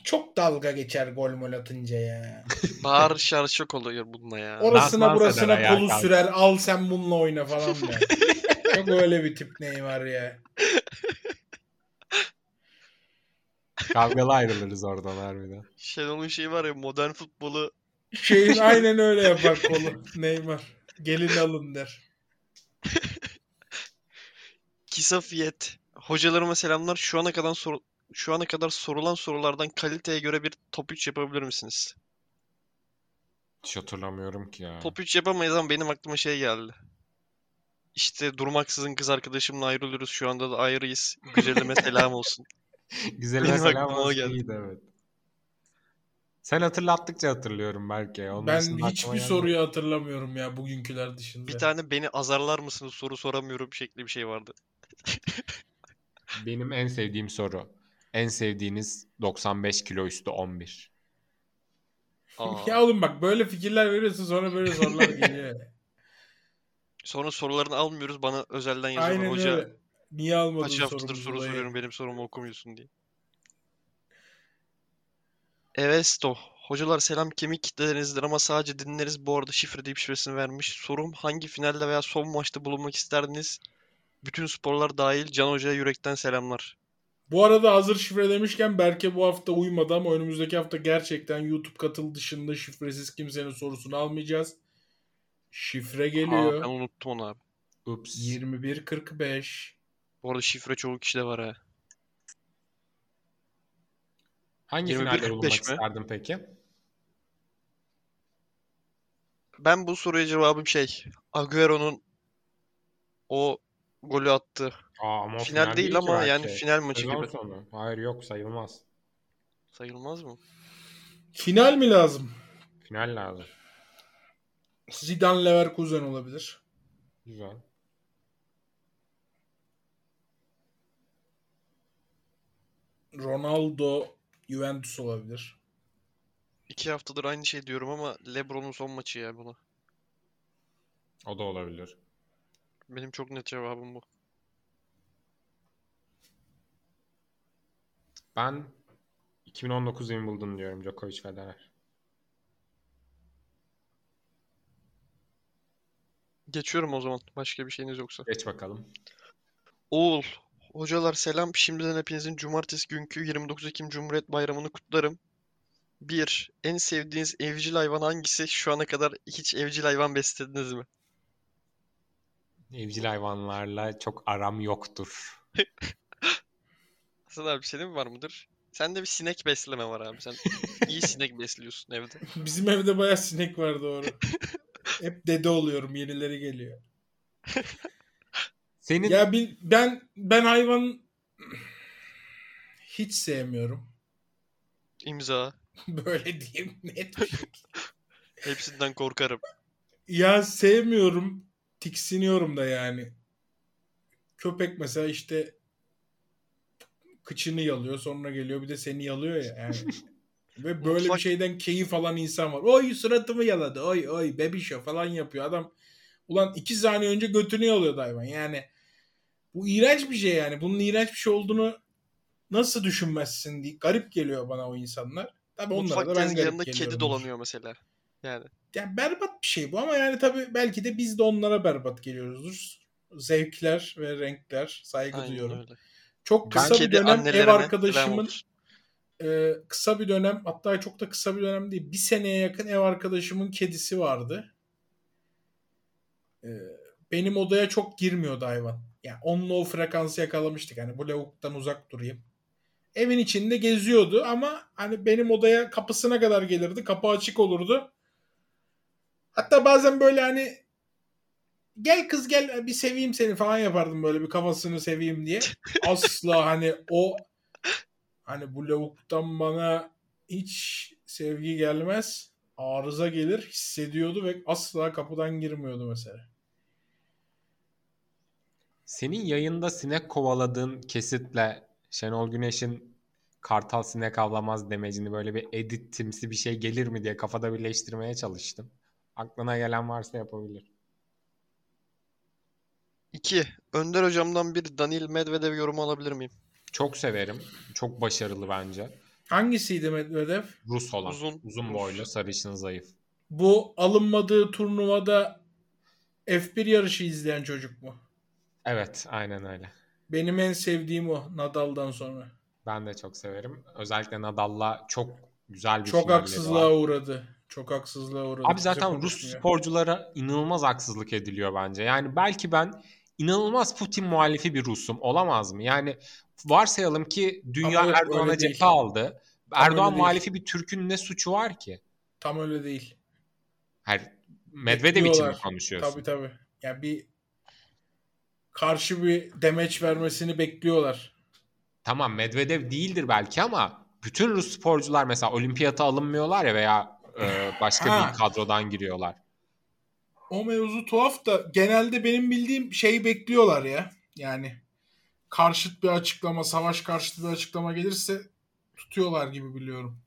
[SPEAKER 2] Çok dalga geçer gol mol atınca ya. *laughs*
[SPEAKER 1] Bağır şarj çok oluyor bununla ya.
[SPEAKER 2] Orasına
[SPEAKER 3] Dans
[SPEAKER 2] burasına
[SPEAKER 3] ayağa
[SPEAKER 2] kolu
[SPEAKER 3] kalk.
[SPEAKER 2] sürer. Al sen bununla oyna falan der. *laughs* Çok öyle bir tip Neymar ya.
[SPEAKER 3] Kavgalı ayrılırız oradan harbiden.
[SPEAKER 1] Şenol'un şeyi var ya modern futbolu
[SPEAKER 2] Şeyin *laughs* aynen öyle yapar kolu Neymar. Gelin alın der.
[SPEAKER 1] Kisafiyet. Hocalarıma selamlar. Şu ana kadar sor şu ana kadar sorulan sorulardan kaliteye göre bir top 3 yapabilir misiniz?
[SPEAKER 3] Hiç hatırlamıyorum ki ya.
[SPEAKER 1] Top 3 yapamayız ama benim aklıma şey geldi. İşte durmaksızın kız arkadaşımla ayrılıyoruz. Şu anda da ayrıyız. Güzelime *laughs* selam olsun. *laughs*
[SPEAKER 3] Güzel
[SPEAKER 1] Benim
[SPEAKER 3] mesela
[SPEAKER 1] o geldi.
[SPEAKER 3] iyiydi evet. Sen hatırlattıkça hatırlıyorum belki. Onun
[SPEAKER 2] Ben hiçbir
[SPEAKER 3] gelmedi.
[SPEAKER 2] soruyu hatırlamıyorum ya bugünküler dışında.
[SPEAKER 1] Bir tane beni azarlar mısınız soru soramıyorum şekli bir şey vardı. *laughs*
[SPEAKER 3] Benim en sevdiğim soru. En sevdiğiniz 95 kilo üstü 11.
[SPEAKER 1] Aa. *laughs*
[SPEAKER 2] Ya oğlum bak böyle fikirler veriyorsun sonra böyle sorular geliyor.
[SPEAKER 1] Sonra sorularını almıyoruz. Bana özelden yazıyorlar.
[SPEAKER 2] Aynen
[SPEAKER 1] Hoca
[SPEAKER 2] öyle. Niye almadın
[SPEAKER 1] kaç haftadır soru
[SPEAKER 2] dayı?
[SPEAKER 1] soruyorum benim sorumu okumuyorsun diye. Evesto. Hocalar selam kemik kitlelerinizdir ama sadece dinleriz. Bu arada şifre deyip şifresini vermiş. Sorum hangi finalde veya son maçta bulunmak isterdiniz? Bütün sporlar dahil Can Hoca'ya yürekten selamlar.
[SPEAKER 2] Bu arada hazır şifre demişken Berke bu hafta uymadı ama önümüzdeki hafta gerçekten YouTube katıl dışında şifresiz kimsenin sorusunu almayacağız. Şifre
[SPEAKER 1] Aa,
[SPEAKER 2] geliyor.
[SPEAKER 1] ben unuttum onu abi.
[SPEAKER 3] Ups.
[SPEAKER 2] 2145.
[SPEAKER 1] Bu arada şifre çoğu kişide var ha.
[SPEAKER 3] Hangi
[SPEAKER 1] 21,
[SPEAKER 3] finalde
[SPEAKER 1] 45
[SPEAKER 3] bulunmak
[SPEAKER 1] mi?
[SPEAKER 3] isterdin peki?
[SPEAKER 1] Ben bu soruya cevabım şey. Agüero'nun o golü attı.
[SPEAKER 3] Aa, ama o
[SPEAKER 1] Final değil ama
[SPEAKER 3] belki.
[SPEAKER 1] yani final maçı
[SPEAKER 3] Sezon
[SPEAKER 1] gibi.
[SPEAKER 3] sonu. Hayır yok sayılmaz.
[SPEAKER 1] Sayılmaz mı?
[SPEAKER 2] Final mi lazım?
[SPEAKER 3] Final lazım.
[SPEAKER 2] Zidane Leverkusen olabilir.
[SPEAKER 3] Güzel.
[SPEAKER 2] Ronaldo Juventus olabilir.
[SPEAKER 1] İki haftadır aynı şey diyorum ama LeBron'un son maçı ya buna.
[SPEAKER 3] O da olabilir.
[SPEAKER 1] Benim çok net cevabım bu.
[SPEAKER 3] Ben 2019 Wimbledon diyorum Djokovic Federer.
[SPEAKER 1] Geçiyorum o zaman. Başka bir şeyiniz yoksa.
[SPEAKER 3] Geç bakalım.
[SPEAKER 1] Oğul. Hocalar selam. Şimdiden hepinizin cumartesi günkü 29 Ekim Cumhuriyet Bayramı'nı kutlarım. 1. En sevdiğiniz evcil hayvan hangisi? Şu ana kadar hiç evcil hayvan beslediniz mi?
[SPEAKER 3] Evcil hayvanlarla çok aram yoktur. *laughs*
[SPEAKER 1] Hasan abi senin var mıdır? Sende bir sinek besleme var abi. Sen iyi *laughs* sinek besliyorsun evde.
[SPEAKER 2] Bizim evde bayağı sinek var doğru. Hep dede oluyorum. Yenileri geliyor. *laughs*
[SPEAKER 3] Senin
[SPEAKER 2] Ya bir, ben ben hayvan hiç sevmiyorum.
[SPEAKER 1] İmza. *laughs*
[SPEAKER 2] Böyle diyeyim net.
[SPEAKER 1] Hepsinden korkarım.
[SPEAKER 2] Ya sevmiyorum. Tiksiniyorum da yani. Köpek mesela işte kıçını yalıyor sonra geliyor bir de seni yalıyor ya. Yani *laughs* Ve böyle
[SPEAKER 1] Mutfak-
[SPEAKER 2] bir şeyden keyif alan insan var. Oy suratımı yaladı. Oy oy bebişo falan yapıyor. Adam ulan iki saniye önce götünü yalıyordu hayvan. Yani bu iğrenç bir şey yani. Bunun iğrenç bir şey olduğunu nasıl düşünmezsin diye garip geliyor bana o insanlar. Tabii onlara
[SPEAKER 1] Mutfak
[SPEAKER 2] da ben garip
[SPEAKER 1] tezgahında kedi dolanıyor mesela. Yani
[SPEAKER 2] Yani berbat bir şey bu ama yani tabii belki de biz de onlara berbat geliyoruzdur. Zevkler ve renkler saygı
[SPEAKER 1] aynen
[SPEAKER 2] duyuyorum.
[SPEAKER 1] öyle.
[SPEAKER 2] Çok
[SPEAKER 3] Ben
[SPEAKER 2] kısa bir
[SPEAKER 1] Kedi
[SPEAKER 2] dönem ev arkadaşımın e, kısa bir dönem hatta çok da kısa bir dönem değil bir seneye yakın ev arkadaşımın kedisi vardı. E, benim odaya çok girmiyordu hayvan. Yani onunla o frekansı yakalamıştık. Hani bu lavuktan uzak durayım. Evin içinde geziyordu ama hani benim odaya kapısına kadar gelirdi. Kapı açık olurdu. Hatta bazen böyle hani gel kız gel bir seveyim seni falan yapardım böyle bir kafasını seveyim diye. *laughs* Asla hani o hani bu lavuktan bana hiç sevgi gelmez. Arıza gelir hissediyordu ve asla kapıdan girmiyordu mesela.
[SPEAKER 3] Senin yayında sinek kovaladığın kesitle Şenol Güneş'in kartal sinek avlamaz demecini böyle bir editimsi bir şey gelir mi diye kafada birleştirmeye çalıştım. Aklına gelen varsa yapabilir.
[SPEAKER 1] 2. Önder hocamdan bir Daniil Medvedev yorumu alabilir miyim?
[SPEAKER 3] Çok severim. Çok başarılı bence.
[SPEAKER 2] Hangisiydi Medvedev?
[SPEAKER 3] Rus olan.
[SPEAKER 1] Uzun.
[SPEAKER 3] Uzun
[SPEAKER 1] Rus.
[SPEAKER 3] boylu, sarışın, zayıf.
[SPEAKER 2] Bu alınmadığı turnuvada F1 yarışı izleyen çocuk mu?
[SPEAKER 3] Evet, aynen öyle.
[SPEAKER 2] Benim en sevdiğim o Nadal'dan sonra.
[SPEAKER 3] Ben de çok severim. Özellikle Nadal'la çok güzel bir
[SPEAKER 2] Çok haksızlığa
[SPEAKER 3] var.
[SPEAKER 2] uğradı. Çok haksızlığa uğradı.
[SPEAKER 3] Abi zaten Rus sporculara inanılmaz haksızlık ediliyor bence. Yani belki ben inanılmaz Putin muhalifi bir Rusum. Olamaz mı? Yani varsayalım ki dünya
[SPEAKER 2] Ama
[SPEAKER 3] Erdoğan'a cephe aldı.
[SPEAKER 2] Tam
[SPEAKER 3] Erdoğan muhalifi bir Türk'ün ne suçu var ki?
[SPEAKER 2] Tam öyle değil.
[SPEAKER 3] Hayır, Medvedev için mi konuşuyorsun?
[SPEAKER 2] Tabii tabii. Yani bir karşı bir demeç vermesini bekliyorlar.
[SPEAKER 3] Tamam Medvedev değildir belki ama bütün Rus sporcular mesela olimpiyata alınmıyorlar ya veya e, başka
[SPEAKER 2] Ha.
[SPEAKER 3] bir kadrodan giriyorlar.
[SPEAKER 2] O mevzu tuhaf da genelde benim bildiğim şeyi bekliyorlar ya. Yani karşıt bir açıklama, savaş karşıtı bir açıklama gelirse tutuyorlar gibi biliyorum.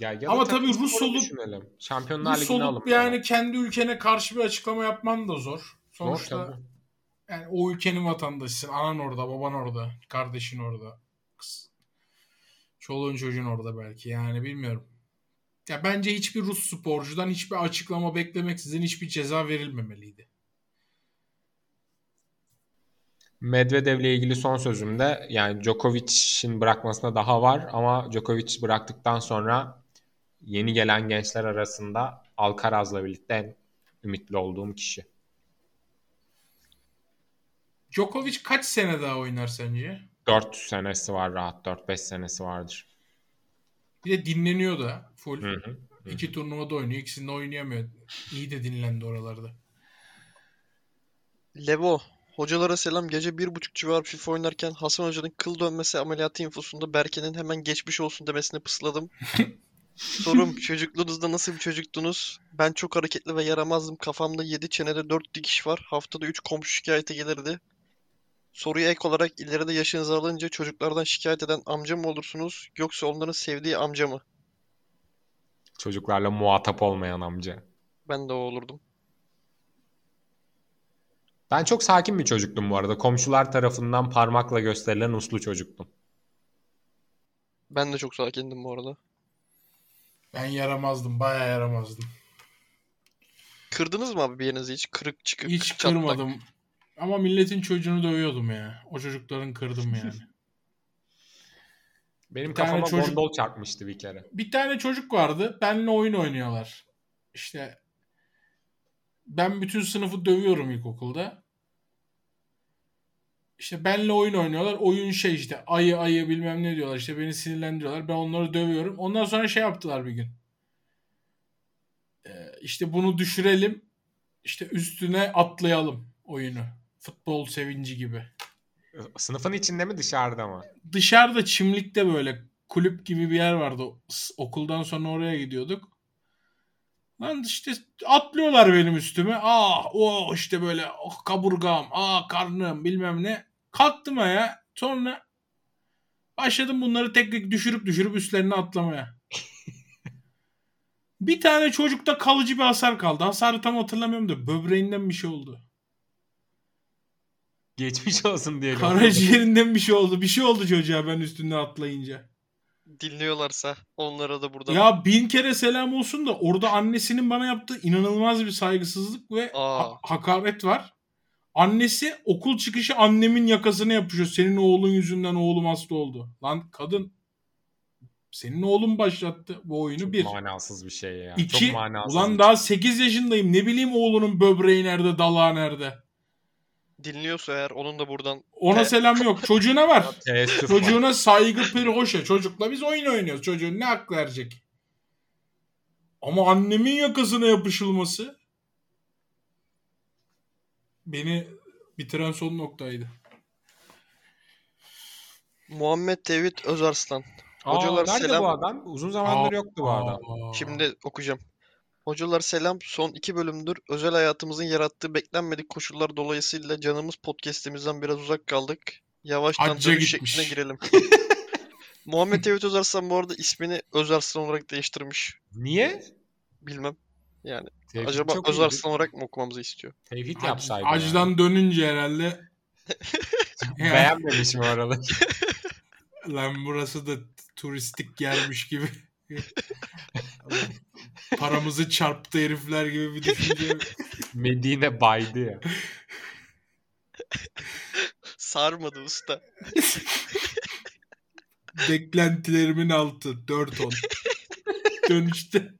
[SPEAKER 3] Ya, ya
[SPEAKER 2] Ama tabii Rus olup-
[SPEAKER 3] düşünelim. Şampiyonlar
[SPEAKER 2] Rus olup
[SPEAKER 3] alıp
[SPEAKER 2] yani kendi ülkene karşı bir açıklama yapman da zor. Sonuçta
[SPEAKER 3] Zor tabii.
[SPEAKER 2] Yani o ülkenin vatandaşısın. Anan orada, baban orada, kardeşin orada. kız- Çoluğun çocuğun orada belki. Yani bilmiyorum. Ya bence hiçbir Rus sporcudan hiçbir açıklama beklemeksizin hiçbir ceza verilmemeliydi.
[SPEAKER 3] Medvedev'le ilgili son sözümde yani Djokovic'in bırakmasına daha var ama Djokovic bıraktıktan sonra yeni gelen gençler arasında Alcaraz'la birlikte en ümitli olduğum kişi.
[SPEAKER 2] Djokovic kaç sene daha oynar sence?
[SPEAKER 3] 4 senesi var rahat 4-5 senesi vardır.
[SPEAKER 2] Bir de dinleniyor da full.
[SPEAKER 3] Hı hı.
[SPEAKER 2] İki turnuvada oynuyor. İkisinde oynayamıyor. İyi de dinlendi oralarda.
[SPEAKER 1] Levo. Hocalara selam. Gece bir buçuk civar FIFA oynarken Hasan Hoca'nın kıl dönmesi ameliyatı infosunda Berke'nin hemen geçmiş olsun demesini pısladım. *laughs* Sorum çocukluğunuzda nasıl bir çocuktunuz? Ben çok hareketli ve yaramazdım. Kafamda 7 çenede 4 dikiş var. Haftada 3 komşu şikayete gelirdi. Soruya ek olarak ileride yaşınızı alınca çocuklardan şikayet eden amca mı olursunuz yoksa onların sevdiği amca mı?
[SPEAKER 3] Çocuklarla muhatap olmayan amca.
[SPEAKER 1] Ben de o olurdum.
[SPEAKER 3] Ben çok sakin bir çocuktum bu arada. Komşular tarafından parmakla gösterilen uslu çocuktum.
[SPEAKER 1] Ben de çok sakindim bu arada.
[SPEAKER 2] Ben yaramazdım. Bayağı yaramazdım.
[SPEAKER 1] Kırdınız mı abi bir yerinizi hiç? Kırık çıkık
[SPEAKER 2] Hiç
[SPEAKER 1] çatlak.
[SPEAKER 2] kırmadım. Ama milletin çocuğunu dövüyordum ya. O çocukların kırdım yani. *laughs*
[SPEAKER 3] Benim
[SPEAKER 2] Bir tane
[SPEAKER 3] kafama
[SPEAKER 2] çocuk-
[SPEAKER 3] gondol çarpmıştı bir kere.
[SPEAKER 2] bir tane çocuk vardı. Benimle oyun oynuyorlar. İşte ben bütün sınıfı dövüyorum ilkokulda. İşte benimle oyun oynuyorlar. Oyun şey işte ayı ayı bilmem ne diyorlar. İşte beni sinirlendiriyorlar. Ben onları dövüyorum. Ondan sonra şey yaptılar bir gün. Ee, işte bunu düşürelim. İşte üstüne atlayalım oyunu. Futbol sevinci gibi.
[SPEAKER 3] Sınıfın içinde mi dışarıda mı?
[SPEAKER 2] dışarıda çimlikte böyle kulüp gibi bir yer vardı. Okuldan sonra oraya gidiyorduk. Lan işte atlıyorlar benim üstüme. Ah o işte böyle oh, kaburgam, ah karnım bilmem ne. Kalktım ayağa. Sonra başladım bunları tek tek düşürüp düşürüp üstlerine atlamaya. *laughs* Bir tane çocukta kalıcı bir hasar kaldı. Hasarı tam hatırlamıyorum da böbreğinden bir şey oldu.
[SPEAKER 3] Geçmiş olsun diyelim.
[SPEAKER 2] Karaciğerinden bir şey oldu. Bir şey oldu çocuğa ben üstünden atlayınca.
[SPEAKER 1] Dinliyorlarsa onlara da buradan
[SPEAKER 2] Ya bin kere selam olsun da orada annesinin bana yaptığı inanılmaz bir saygısızlık ve
[SPEAKER 1] Aa.
[SPEAKER 2] ha- hakaret var. Annesi okul çıkışı annemin yakasına yapışıyor. Senin oğlun yüzünden oğlum hasta oldu. Lan kadın senin oğlun başlattı bu oyunu
[SPEAKER 3] Çok
[SPEAKER 2] bir.
[SPEAKER 3] manasız bir şey ya.
[SPEAKER 2] İki,
[SPEAKER 3] Çok manasız.
[SPEAKER 2] ulan
[SPEAKER 3] bir
[SPEAKER 2] daha
[SPEAKER 3] şey.
[SPEAKER 2] 8 yaşındayım. Ne bileyim oğlunun böbreği nerede, dalağı nerede.
[SPEAKER 1] Dinliyorsa eğer onun da buradan
[SPEAKER 2] Ona selam yok. Çocuğuna var. *laughs*
[SPEAKER 3] Teessüf var.
[SPEAKER 2] Çocuğuna saygı pir hoşa. Çocukla biz oyun oynuyoruz. Çocuğun ne hak verecek? Ama annemin yakasına yapışılması beni bitiren son noktaydı.
[SPEAKER 1] Muhammed Tevhid Özarslan.
[SPEAKER 3] Aa,
[SPEAKER 1] Hocalar
[SPEAKER 3] nerede
[SPEAKER 1] selam.
[SPEAKER 3] bu adam? Uzun zamandır yoktu bu adam.
[SPEAKER 1] Şimdi okuyacağım. Hocalar selam. Son iki bölümdür özel hayatımızın yarattığı beklenmedik koşullar dolayısıyla canımız podcast'imizden biraz uzak kaldık. Yavaştan
[SPEAKER 2] Hacca
[SPEAKER 1] dönüş
[SPEAKER 2] gitmiş.
[SPEAKER 1] şekline girelim. *laughs* Muhammed Tevhid Özarslan bu arada ismini Özarslan olarak değiştirmiş.
[SPEAKER 3] Niye?
[SPEAKER 1] Bilmem. Yani
[SPEAKER 3] Tevhid
[SPEAKER 1] acaba
[SPEAKER 3] çok iyiydi.
[SPEAKER 1] Özarslan olarak mı okumamızı istiyor?
[SPEAKER 3] Tevhid yapsaydı.
[SPEAKER 2] Hacdan dönünce herhalde *laughs*
[SPEAKER 3] yani.
[SPEAKER 2] Ya,
[SPEAKER 3] Beğenmemiş mi oraları?
[SPEAKER 2] lan burası da turistik yermiş gibi. *laughs* *laughs* Paramızı çarptı herifler gibi bir düşünce.
[SPEAKER 3] Medine baydı ya.
[SPEAKER 1] Sarmadı usta.
[SPEAKER 2] Beklentilerimin altı 4 on. Dönüşte.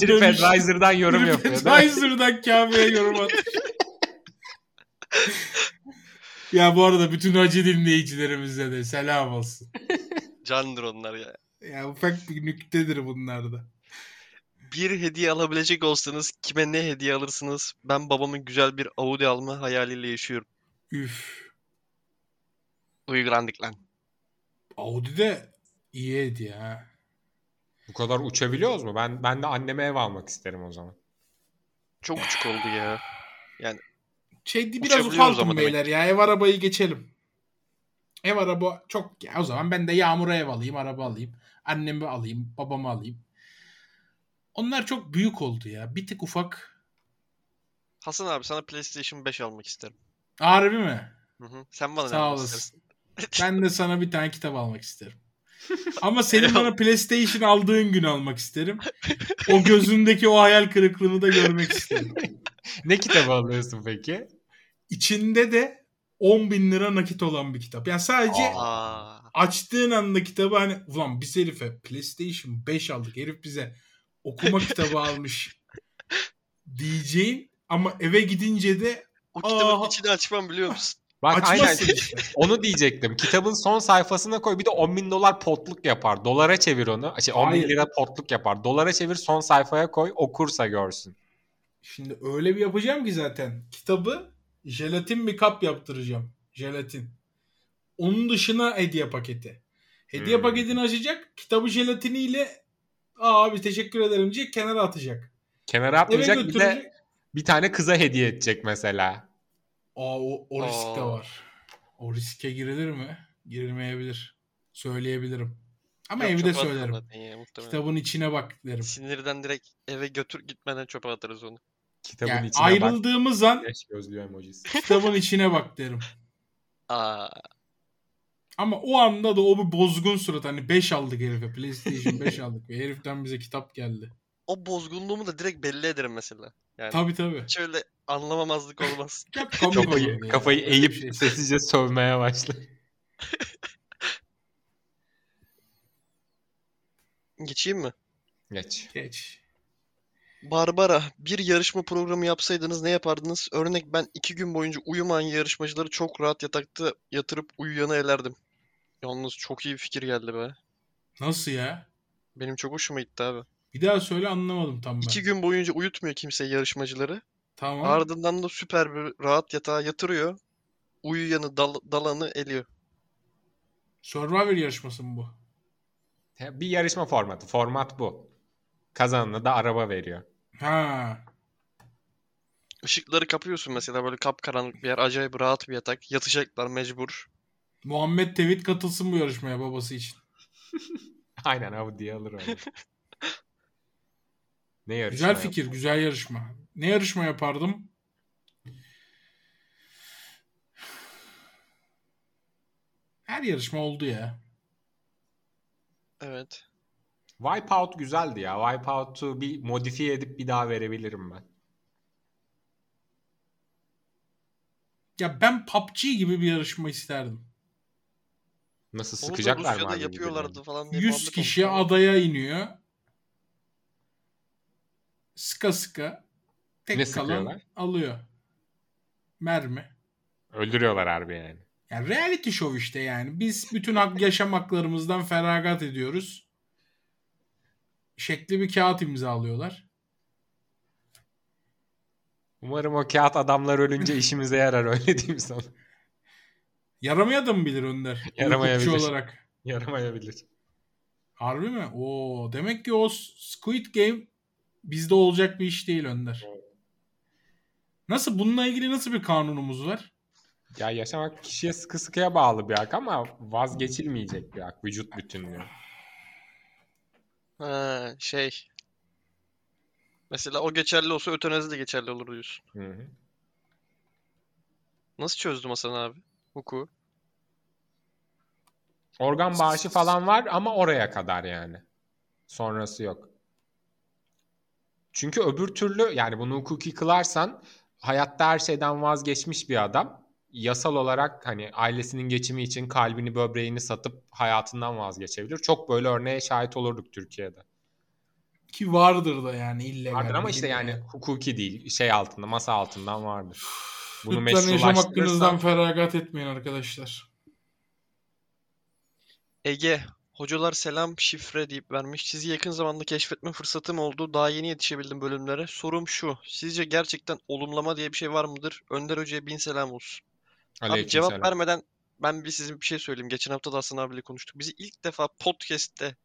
[SPEAKER 3] TripAdvisor'dan yorum yapıyor. değil mi?
[SPEAKER 2] TripAdvisor'dan Kabe'ye yorum atmış. ya bu arada bütün hacı dinleyicilerimize de selam olsun.
[SPEAKER 1] Candır onlar ya.
[SPEAKER 2] Ya ufak bir nüktedir bunlar da.
[SPEAKER 1] Bir hediye alabilecek olsanız kime ne hediye alırsınız? Ben babamın güzel bir Audi alma hayaliyle yaşıyorum.
[SPEAKER 2] Üf.
[SPEAKER 1] Uygulandık lan.
[SPEAKER 2] Audi de iyi hediye ha.
[SPEAKER 3] Bu kadar uçabiliyoruz mu? Ben ben de anneme ev almak isterim o zaman.
[SPEAKER 1] Çok küçük oldu ya.
[SPEAKER 2] Şey biraz ufaltın
[SPEAKER 1] ama demek
[SPEAKER 2] beyler ya. Ev arabayı geçelim. Ev araba çok ya. O zaman ben de Yağmur'a ev alayım, araba alayım. Annemi alayım, babamı alayım. Onlar çok büyük oldu ya. Bir tık ufak.
[SPEAKER 1] Hasan abi sana PlayStation 5 almak isterim.
[SPEAKER 2] Harbi mi?
[SPEAKER 1] Hı hı. Sen bana ne
[SPEAKER 2] Sağ olasın. *laughs* Ben de sana bir tane kitap almak isterim. Ama senin bana PlayStation aldığın gün almak isterim. O gözündeki o hayal kırıklığını da görmek isterim. *laughs*
[SPEAKER 3] Ne kitabı alıyorsun peki?
[SPEAKER 2] İçinde de 10 bin lira nakit olan bir kitap. Yani sadece
[SPEAKER 1] Aa,
[SPEAKER 2] açtığın anda kitabı hani ulan biz herife PlayStation 5 aldık. Herif bize okuma *laughs* kitabı almış diyeceğin ama eve gidince de
[SPEAKER 1] o kitabın
[SPEAKER 2] Aa.
[SPEAKER 1] içini açmam biliyor musun?
[SPEAKER 3] Bak aynen
[SPEAKER 2] açmazsın işte. *laughs*
[SPEAKER 3] onu diyecektim. Kitabın son sayfasına koy bir de 10 bin dolar potluk yapar. Dolara çevir onu. Şey, 10 bin
[SPEAKER 2] Hayır.
[SPEAKER 3] lira potluk yapar. Dolara çevir son sayfaya koy okursa görsün.
[SPEAKER 2] Şimdi öyle bir yapacağım ki zaten kitabı jelatin bir kap yaptıracağım. Jelatin. Onun dışına hediye paketi. Hediye
[SPEAKER 3] Hmm.
[SPEAKER 2] paketini açacak. Kitabı jelatiniyle Aa abi teşekkür ederim diyecek kenara atacak.
[SPEAKER 3] Kenara atmayacak bir de bir tane kıza hediye edecek mesela.
[SPEAKER 2] Aa o, o risk de
[SPEAKER 1] Aa.
[SPEAKER 2] var. O riske girilir mi? Girilmeyebilir. Söyleyebilirim. Ama
[SPEAKER 1] Yok,
[SPEAKER 2] evde söylerim.
[SPEAKER 1] ya.
[SPEAKER 2] Kitabın içine bak derim.
[SPEAKER 1] Sinirden direkt eve götür gitmeden çöpe atarız onu.
[SPEAKER 3] Kitabın
[SPEAKER 2] Yani
[SPEAKER 3] içine bak.
[SPEAKER 2] ayrıldığımız an
[SPEAKER 3] gözlüğü emojisi.
[SPEAKER 2] kitabın içine bak derim.
[SPEAKER 1] Aa,
[SPEAKER 2] Ama o anda da o bir bozgun surat. Hani 5 aldık herife. PlayStation 5 *laughs* aldık. Ve heriften bize kitap geldi.
[SPEAKER 1] o bozgunluğumu da direkt belli ederim mesela. Yani
[SPEAKER 2] Tabii tabii.
[SPEAKER 1] hiç öyle anlamamazlık olmaz. *laughs*
[SPEAKER 3] Kafayı, kafayı eğip
[SPEAKER 2] şey.
[SPEAKER 3] sessizce sövmeye başladı. *laughs*
[SPEAKER 1] Geçeyim mi?
[SPEAKER 3] Geç.
[SPEAKER 2] Geç.
[SPEAKER 1] Barbara, bir yarışma programı yapsaydınız ne yapardınız? Örnek ben iki gün boyunca uyumayan yarışmacıları çok rahat yatakta yatırıp uyuyanı elerdim. Yalnız çok iyi bir fikir geldi be.
[SPEAKER 2] Nasıl ya?
[SPEAKER 1] Benim çok hoşuma gitti abi.
[SPEAKER 2] Bir daha söyle anlamadım tam ben.
[SPEAKER 1] İki gün boyunca uyutmuyor kimse yarışmacıları.
[SPEAKER 2] Tamam.
[SPEAKER 1] Ardından da süper bir rahat yatağa yatırıyor. Uyuyanı dal- dalanı eliyor.
[SPEAKER 2] Survivor yarışması mı bu?
[SPEAKER 3] Bir yarışma formatı. Format bu. Kazanana da araba veriyor.
[SPEAKER 2] Ha.
[SPEAKER 1] Işıkları kapıyorsun mesela böyle kapkaranlık bir yer. Acayip rahat bir yatak. Yatacaklar mecbur.
[SPEAKER 2] Muhammed Tevhid katılsın bu yarışmaya babası için. *laughs*
[SPEAKER 3] Aynen abi diye alır onu. *laughs* Ne yarışma
[SPEAKER 2] Güzel fikir, güzel yarışma. Ne yarışma yapardım? Her yarışma oldu ya.
[SPEAKER 1] Evet.
[SPEAKER 3] Wipeout güzeldi ya. Wipeout'u bir modifiye edip bir daha verebilirim ben.
[SPEAKER 2] Ya ben PUBG gibi bir yarışma isterdim.
[SPEAKER 3] Nasıl
[SPEAKER 1] Onu
[SPEAKER 3] sıkacaklar mı
[SPEAKER 1] yapıyorlardı falan diye
[SPEAKER 2] 100
[SPEAKER 1] muhabbet
[SPEAKER 2] kişi
[SPEAKER 1] olmuş ama.
[SPEAKER 2] adaya iniyor. Sıka sıka tek
[SPEAKER 3] Ne
[SPEAKER 2] kalan
[SPEAKER 3] sıkıyorlar?
[SPEAKER 2] alıyor. Mermi.
[SPEAKER 3] Öldürüyorlar harbi yani.
[SPEAKER 2] Yani reality show işte yani. Biz bütün hak yaşam haklarımızdan feragat ediyoruz. Şekli bir kağıt imzalıyorlar.
[SPEAKER 3] Umarım o kağıt adamlar ölünce *laughs* işimize yarar öyle diyeyim sana.
[SPEAKER 2] Yaramaya da mı bilir Önder?
[SPEAKER 3] Yaramayabilir.
[SPEAKER 2] Hukukçu olarak.
[SPEAKER 3] Yaramayabilir.
[SPEAKER 2] Harbi mi? Oo, demek ki o Squid Game bizde olacak bir iş değil Önder. Nasıl bununla ilgili nasıl bir kanunumuz var?
[SPEAKER 3] Ya yaşamak kişiye sıkı sıkıya bağlı bir hak ama vazgeçilmeyecek bir hak. Vücut bütünlüğü.
[SPEAKER 1] Ha, şey. Mesela o geçerli olsa ötenazi de geçerli olur diyorsun.
[SPEAKER 3] Hı hı.
[SPEAKER 1] Nasıl çözdüm Hasan abi? Hukuku.
[SPEAKER 3] Organ bağışı falan var ama oraya kadar yani. Sonrası yok. Çünkü öbür türlü yani bunu hukuki kılarsan hayatta her şeyden vazgeçmiş bir adam yasal olarak hani ailesinin geçimi için kalbini böbreğini satıp hayatından vazgeçebilir. Çok böyle örneğe şahit olurduk Türkiye'de.
[SPEAKER 2] Ki vardır da yani illegal.
[SPEAKER 3] Vardır ama işte yani hukuki değil şey altında masa altından vardır. Bunu
[SPEAKER 2] Lütfen yaşam hakkınızdan feragat etmeyin arkadaşlar.
[SPEAKER 1] Ege, hocalar selam şifre deyip vermiş. Sizi yakın zamanda keşfetme fırsatım oldu. Daha yeni yetişebildim bölümlere. Sorum şu. Sizce gerçekten olumlama diye bir şey var mıdır? Önder Hoca'ya bin selam olsun. Abi cevap vermeden ben bir sizin bir şey söyleyeyim. Geçen hafta da Hasan abiyle konuştuk. Bizi ilk defa podcast'te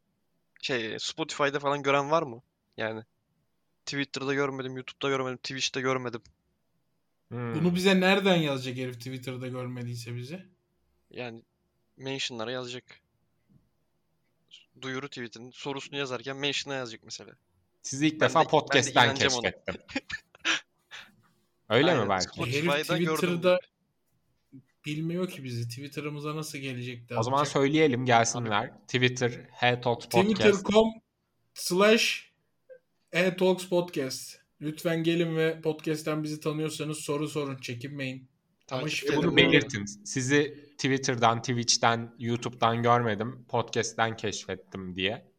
[SPEAKER 1] şey Spotify'da falan gören var mı? Yani Twitter'da görmedim, YouTube'da görmedim, Twitch'te görmedim.
[SPEAKER 3] Hmm.
[SPEAKER 2] Bunu bize nereden yazacak herif Twitter'da görmediyse bizi?
[SPEAKER 1] Yani mentionlara yazacak. Duyuru tweetinin sorusunu yazarken mention'a yazacak mesela.
[SPEAKER 3] Sizi ilk
[SPEAKER 1] Ben
[SPEAKER 3] defa
[SPEAKER 1] de- de
[SPEAKER 3] podcast'ten
[SPEAKER 1] ona.
[SPEAKER 3] keşfettim. Öyle mi
[SPEAKER 1] Aynen,
[SPEAKER 3] belki?
[SPEAKER 1] Spotify'da
[SPEAKER 2] Herif
[SPEAKER 1] gördüm
[SPEAKER 2] Twitter'da bilmiyor ki bizi. Twitter'ımıza nasıl gelecek de
[SPEAKER 3] O zaman söyleyelim gelsinler. Twitter, Hey Talks Podcast.
[SPEAKER 2] Twitter.com slash e-talks podcast. Lütfen gelin ve podcast'ten bizi tanıyorsanız soru sorun. Çekinmeyin. Ama
[SPEAKER 3] Bunu
[SPEAKER 2] belirtin.
[SPEAKER 3] Sizi Twitter'dan, Twitch'ten, YouTube'dan görmedim. Podcast'ten keşfettim diye.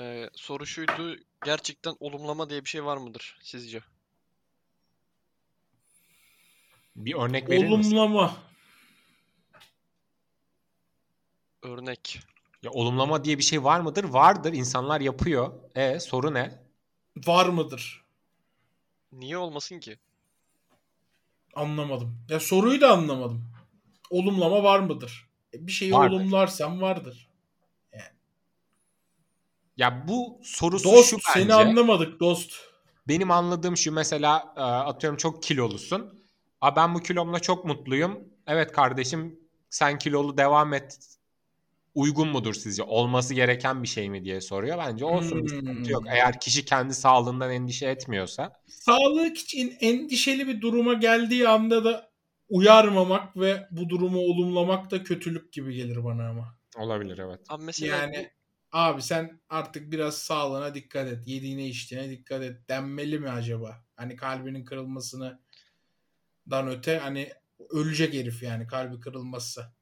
[SPEAKER 1] Ee, soru şuydu. Gerçekten olumlama diye bir şey var mıdır sizce?
[SPEAKER 3] Bir örnek verir misin?
[SPEAKER 2] Olumlama.
[SPEAKER 1] Örnek.
[SPEAKER 3] Ya, olumlama diye bir şey var mıdır? Vardır. İnsanlar yapıyor. E soru ne?
[SPEAKER 2] Var mıdır?
[SPEAKER 1] Niye olmasın ki?
[SPEAKER 2] Anlamadım. Ya soruyu da anlamadım. Olumlama var mıdır? E, bir şeyi
[SPEAKER 3] Vardır.
[SPEAKER 2] olumlarsam vardır.
[SPEAKER 3] Ya bu sorusu
[SPEAKER 2] Dost
[SPEAKER 3] şu
[SPEAKER 2] seni
[SPEAKER 3] bence.
[SPEAKER 2] anlamadık dost.
[SPEAKER 3] Benim anladığım şu mesela e, atıyorum çok kilolusun. A ben bu kilomla çok mutluyum. Evet kardeşim sen kilolu devam et. Uygun mudur sizce? Olması gereken bir şey mi diye soruyor. Bence olsun sıkıntı yok.
[SPEAKER 2] Hmm.
[SPEAKER 3] Eğer kişi kendi sağlığından endişe etmiyorsa.
[SPEAKER 2] Sağlık için endişeli bir duruma geldiği anda da uyarmamak ve bu durumu olumlamak da kötülük gibi gelir bana ama.
[SPEAKER 3] Olabilir evet.
[SPEAKER 1] Abi mesela
[SPEAKER 2] Yani abi sen artık biraz sağlığına dikkat et. Yediğine içtiğine dikkat et. Denmeli mi acaba? Hani kalbinin kırılmasını dan öte hani ölecek herif yani kalbi kırılmazsa.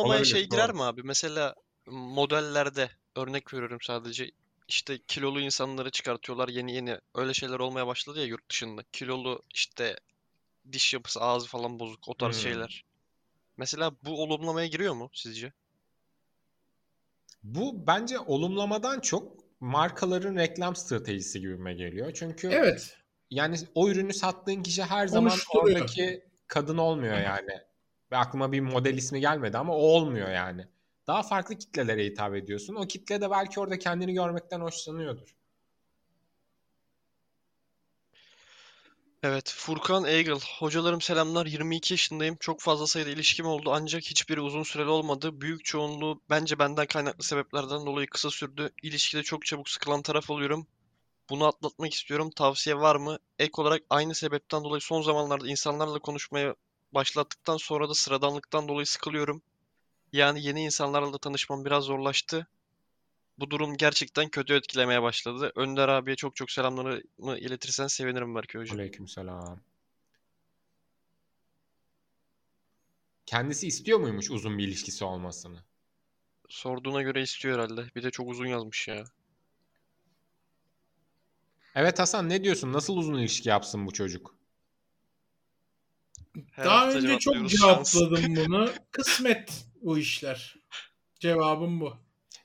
[SPEAKER 1] bu olumlamaya
[SPEAKER 3] Olabilir,
[SPEAKER 1] şey girer
[SPEAKER 3] doğru.
[SPEAKER 1] mi abi? Mesela modellerde örnek veriyorum sadece. İşte kilolu insanları çıkartıyorlar yeni yeni. Öyle şeyler olmaya başladı ya yurt dışında. Kilolu işte diş yapısı, ağzı falan bozuk. O tarz
[SPEAKER 3] Hmm.
[SPEAKER 1] şeyler. Mesela bu olumlamaya giriyor mu sizce?
[SPEAKER 3] Bu bence olumlamadan çok markaların reklam stratejisi gibime geliyor. Çünkü
[SPEAKER 2] Evet.
[SPEAKER 3] Yani o ürünü sattığın kişi her zaman oradaki kadın olmuyor yani. Ve aklıma bir model ismi gelmedi ama o olmuyor yani. Daha farklı kitlelere hitap ediyorsun. O kitle de belki orada kendini görmekten hoşlanıyordur.
[SPEAKER 1] Evet, Furkan Eagle. Hocalarım selamlar. 22 yaşındayım. Çok fazla sayıda ilişkim oldu ancak hiçbiri uzun süreli olmadı. Büyük çoğunluğu bence benden kaynaklı sebeplerden dolayı kısa sürdü. İlişkide çok çabuk sıkılan taraf oluyorum. Bunu atlatmak istiyorum. Tavsiye var mı? Ek olarak aynı sebepten dolayı son zamanlarda insanlarla konuşmaya başlattıktan sonra da sıradanlıktan dolayı sıkılıyorum. Yani yeni insanlarla da tanışmam biraz zorlaştı. Bu durum gerçekten kötü etkilemeye başladı. Önder abiye çok çok selamlarımı iletirsen sevinirim Berke Hocam.
[SPEAKER 3] Aleykümselam. Kendisi istiyor muymuş uzun bir ilişkisi olmasını?
[SPEAKER 1] Sorduğuna göre istiyor herhalde. Bir de çok uzun yazmış ya.
[SPEAKER 3] Evet Hasan ne diyorsun? Nasıl uzun ilişki yapsın bu çocuk?
[SPEAKER 1] Her
[SPEAKER 2] Daha önce çok cevapladım bunu. *laughs* Kısmet bu işler. Cevabım bu.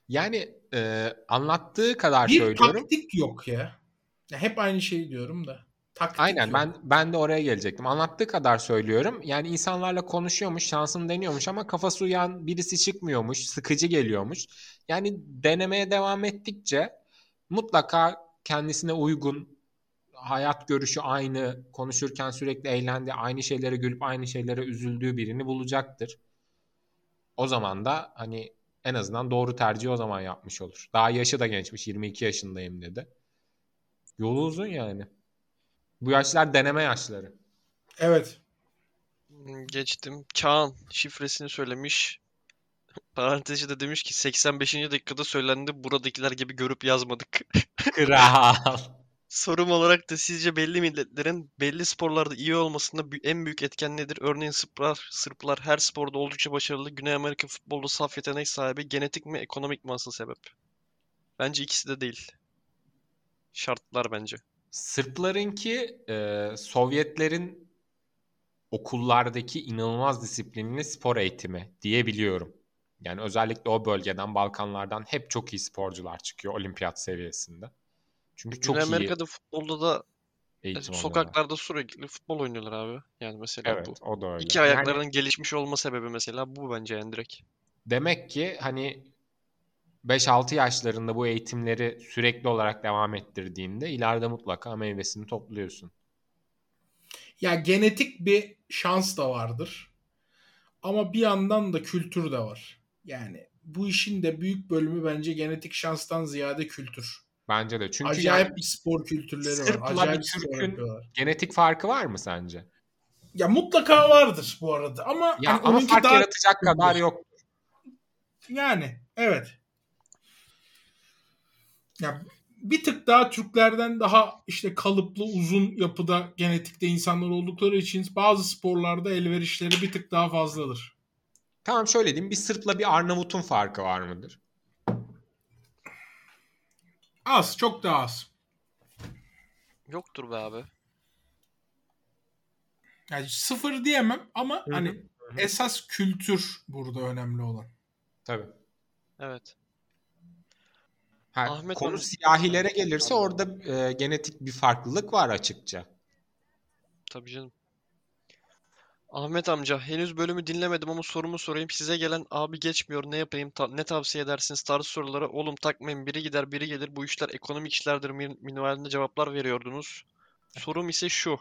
[SPEAKER 3] Yani e, anlattığı kadar
[SPEAKER 2] Bir
[SPEAKER 3] söylüyorum.
[SPEAKER 2] taktik yok ya. ya. Hep aynı şeyi diyorum da. Taktik
[SPEAKER 3] Aynen
[SPEAKER 2] yok.
[SPEAKER 3] ben ben de oraya gelecektim. Anlattığı kadar söylüyorum. Yani insanlarla konuşuyormuş, şansını deniyormuş ama kafası uyan birisi çıkmıyormuş, sıkıcı geliyormuş. Yani denemeye devam ettikçe mutlaka kendisine uygun, hayat görüşü aynı, konuşurken sürekli eğlendi, aynı şeylere gülüp aynı şeylere üzüldüğü birini bulacaktır. O zaman da hani en azından doğru tercihi o zaman yapmış olur. Daha yaşı da gençmiş, 22 yaşındayım dedi. Yolu uzun yani. Bu yaşlar deneme yaşları.
[SPEAKER 2] Evet.
[SPEAKER 1] Geçtim. Çağan şifresini söylemiş. Parantezi de demiş ki 85. dakikada söylendi. Buradakiler gibi görüp yazmadık. *laughs*
[SPEAKER 3] Kral.
[SPEAKER 1] Sorum olarak da sizce belli milletlerin belli sporlarda iyi olmasında en büyük etken nedir? Örneğin Sırplar, Sırplar her sporda oldukça başarılı. Güney Amerika futbolda saf yetenek sahibi. Genetik mi, ekonomik mi asıl sebep? Bence ikisi de değil. Şartlar bence.
[SPEAKER 3] Sırplarınki e, Sovyetlerin okullardaki inanılmaz disiplinli spor eğitimi diyebiliyorum. Yani özellikle o bölgeden, Balkanlardan hep çok iyi sporcular çıkıyor olimpiyat seviyesinde. Çünkü çok
[SPEAKER 1] Güney
[SPEAKER 3] iyi
[SPEAKER 1] Amerika'da futbolda da e,
[SPEAKER 3] eğitim
[SPEAKER 1] sokaklarda sürekli futbol oynuyorlar abi. Yani mesela
[SPEAKER 3] Evet,
[SPEAKER 1] bu.
[SPEAKER 3] o da öyle.
[SPEAKER 1] İki
[SPEAKER 3] Yani
[SPEAKER 1] ayaklarının gelişmiş olma sebebi mesela bu bence yani direkt.
[SPEAKER 3] demek ki hani 5-6 yaşlarında bu eğitimleri sürekli olarak devam ettirdiğinde ileride mutlaka meyvesini topluyorsun.
[SPEAKER 2] Ya genetik bir şans da vardır. Ama bir yandan da kültür de var. Yani bu işin de büyük bölümü bence genetik şanstan ziyade kültür.
[SPEAKER 3] Bence de. Çünkü
[SPEAKER 2] Acayip
[SPEAKER 3] yani
[SPEAKER 2] bir spor kültürleri
[SPEAKER 3] Sırp'la
[SPEAKER 2] var.
[SPEAKER 3] bir
[SPEAKER 2] Acayip spor
[SPEAKER 3] Türk'ün- genetik farkı var mı sence?
[SPEAKER 2] Ya mutlaka vardır bu arada ama
[SPEAKER 3] Ya
[SPEAKER 2] hani
[SPEAKER 3] ama fark
[SPEAKER 2] daha
[SPEAKER 3] yaratacak kadar yok.
[SPEAKER 2] yani evet. Ya bir tık daha Türklerden daha işte kalıplı uzun yapıda genetikte insanlar oldukları için bazı sporlarda elverişleri bir tık daha fazladır.
[SPEAKER 3] Tamam şöyle diyeyim. Bir Sırp'la bir Arnavut'un farkı var mıdır?
[SPEAKER 2] Az, çok daha az.
[SPEAKER 1] Yoktur be abi.
[SPEAKER 2] Yani sıfır diyemem ama
[SPEAKER 3] Hı hı,
[SPEAKER 2] hani
[SPEAKER 3] hı hı.
[SPEAKER 2] esas kültür burada önemli olan.
[SPEAKER 3] Tabii.
[SPEAKER 1] Evet.
[SPEAKER 3] Ha,
[SPEAKER 1] Ahmet
[SPEAKER 3] konu
[SPEAKER 1] Hanım-
[SPEAKER 3] siyahilere gelirse orada e, genetik bir farklılık var açıkça.
[SPEAKER 1] Tabii canım. Ahmet amca henüz bölümü dinlemedim ama sorumu sorayım. Size gelen abi geçmiyor ne yapayım ta- ne tavsiye edersiniz tarzı sorulara oğlum takmayın biri gider biri gelir bu işler ekonomik işlerdir min- minvalinde cevaplar veriyordunuz. Sorum ise şu.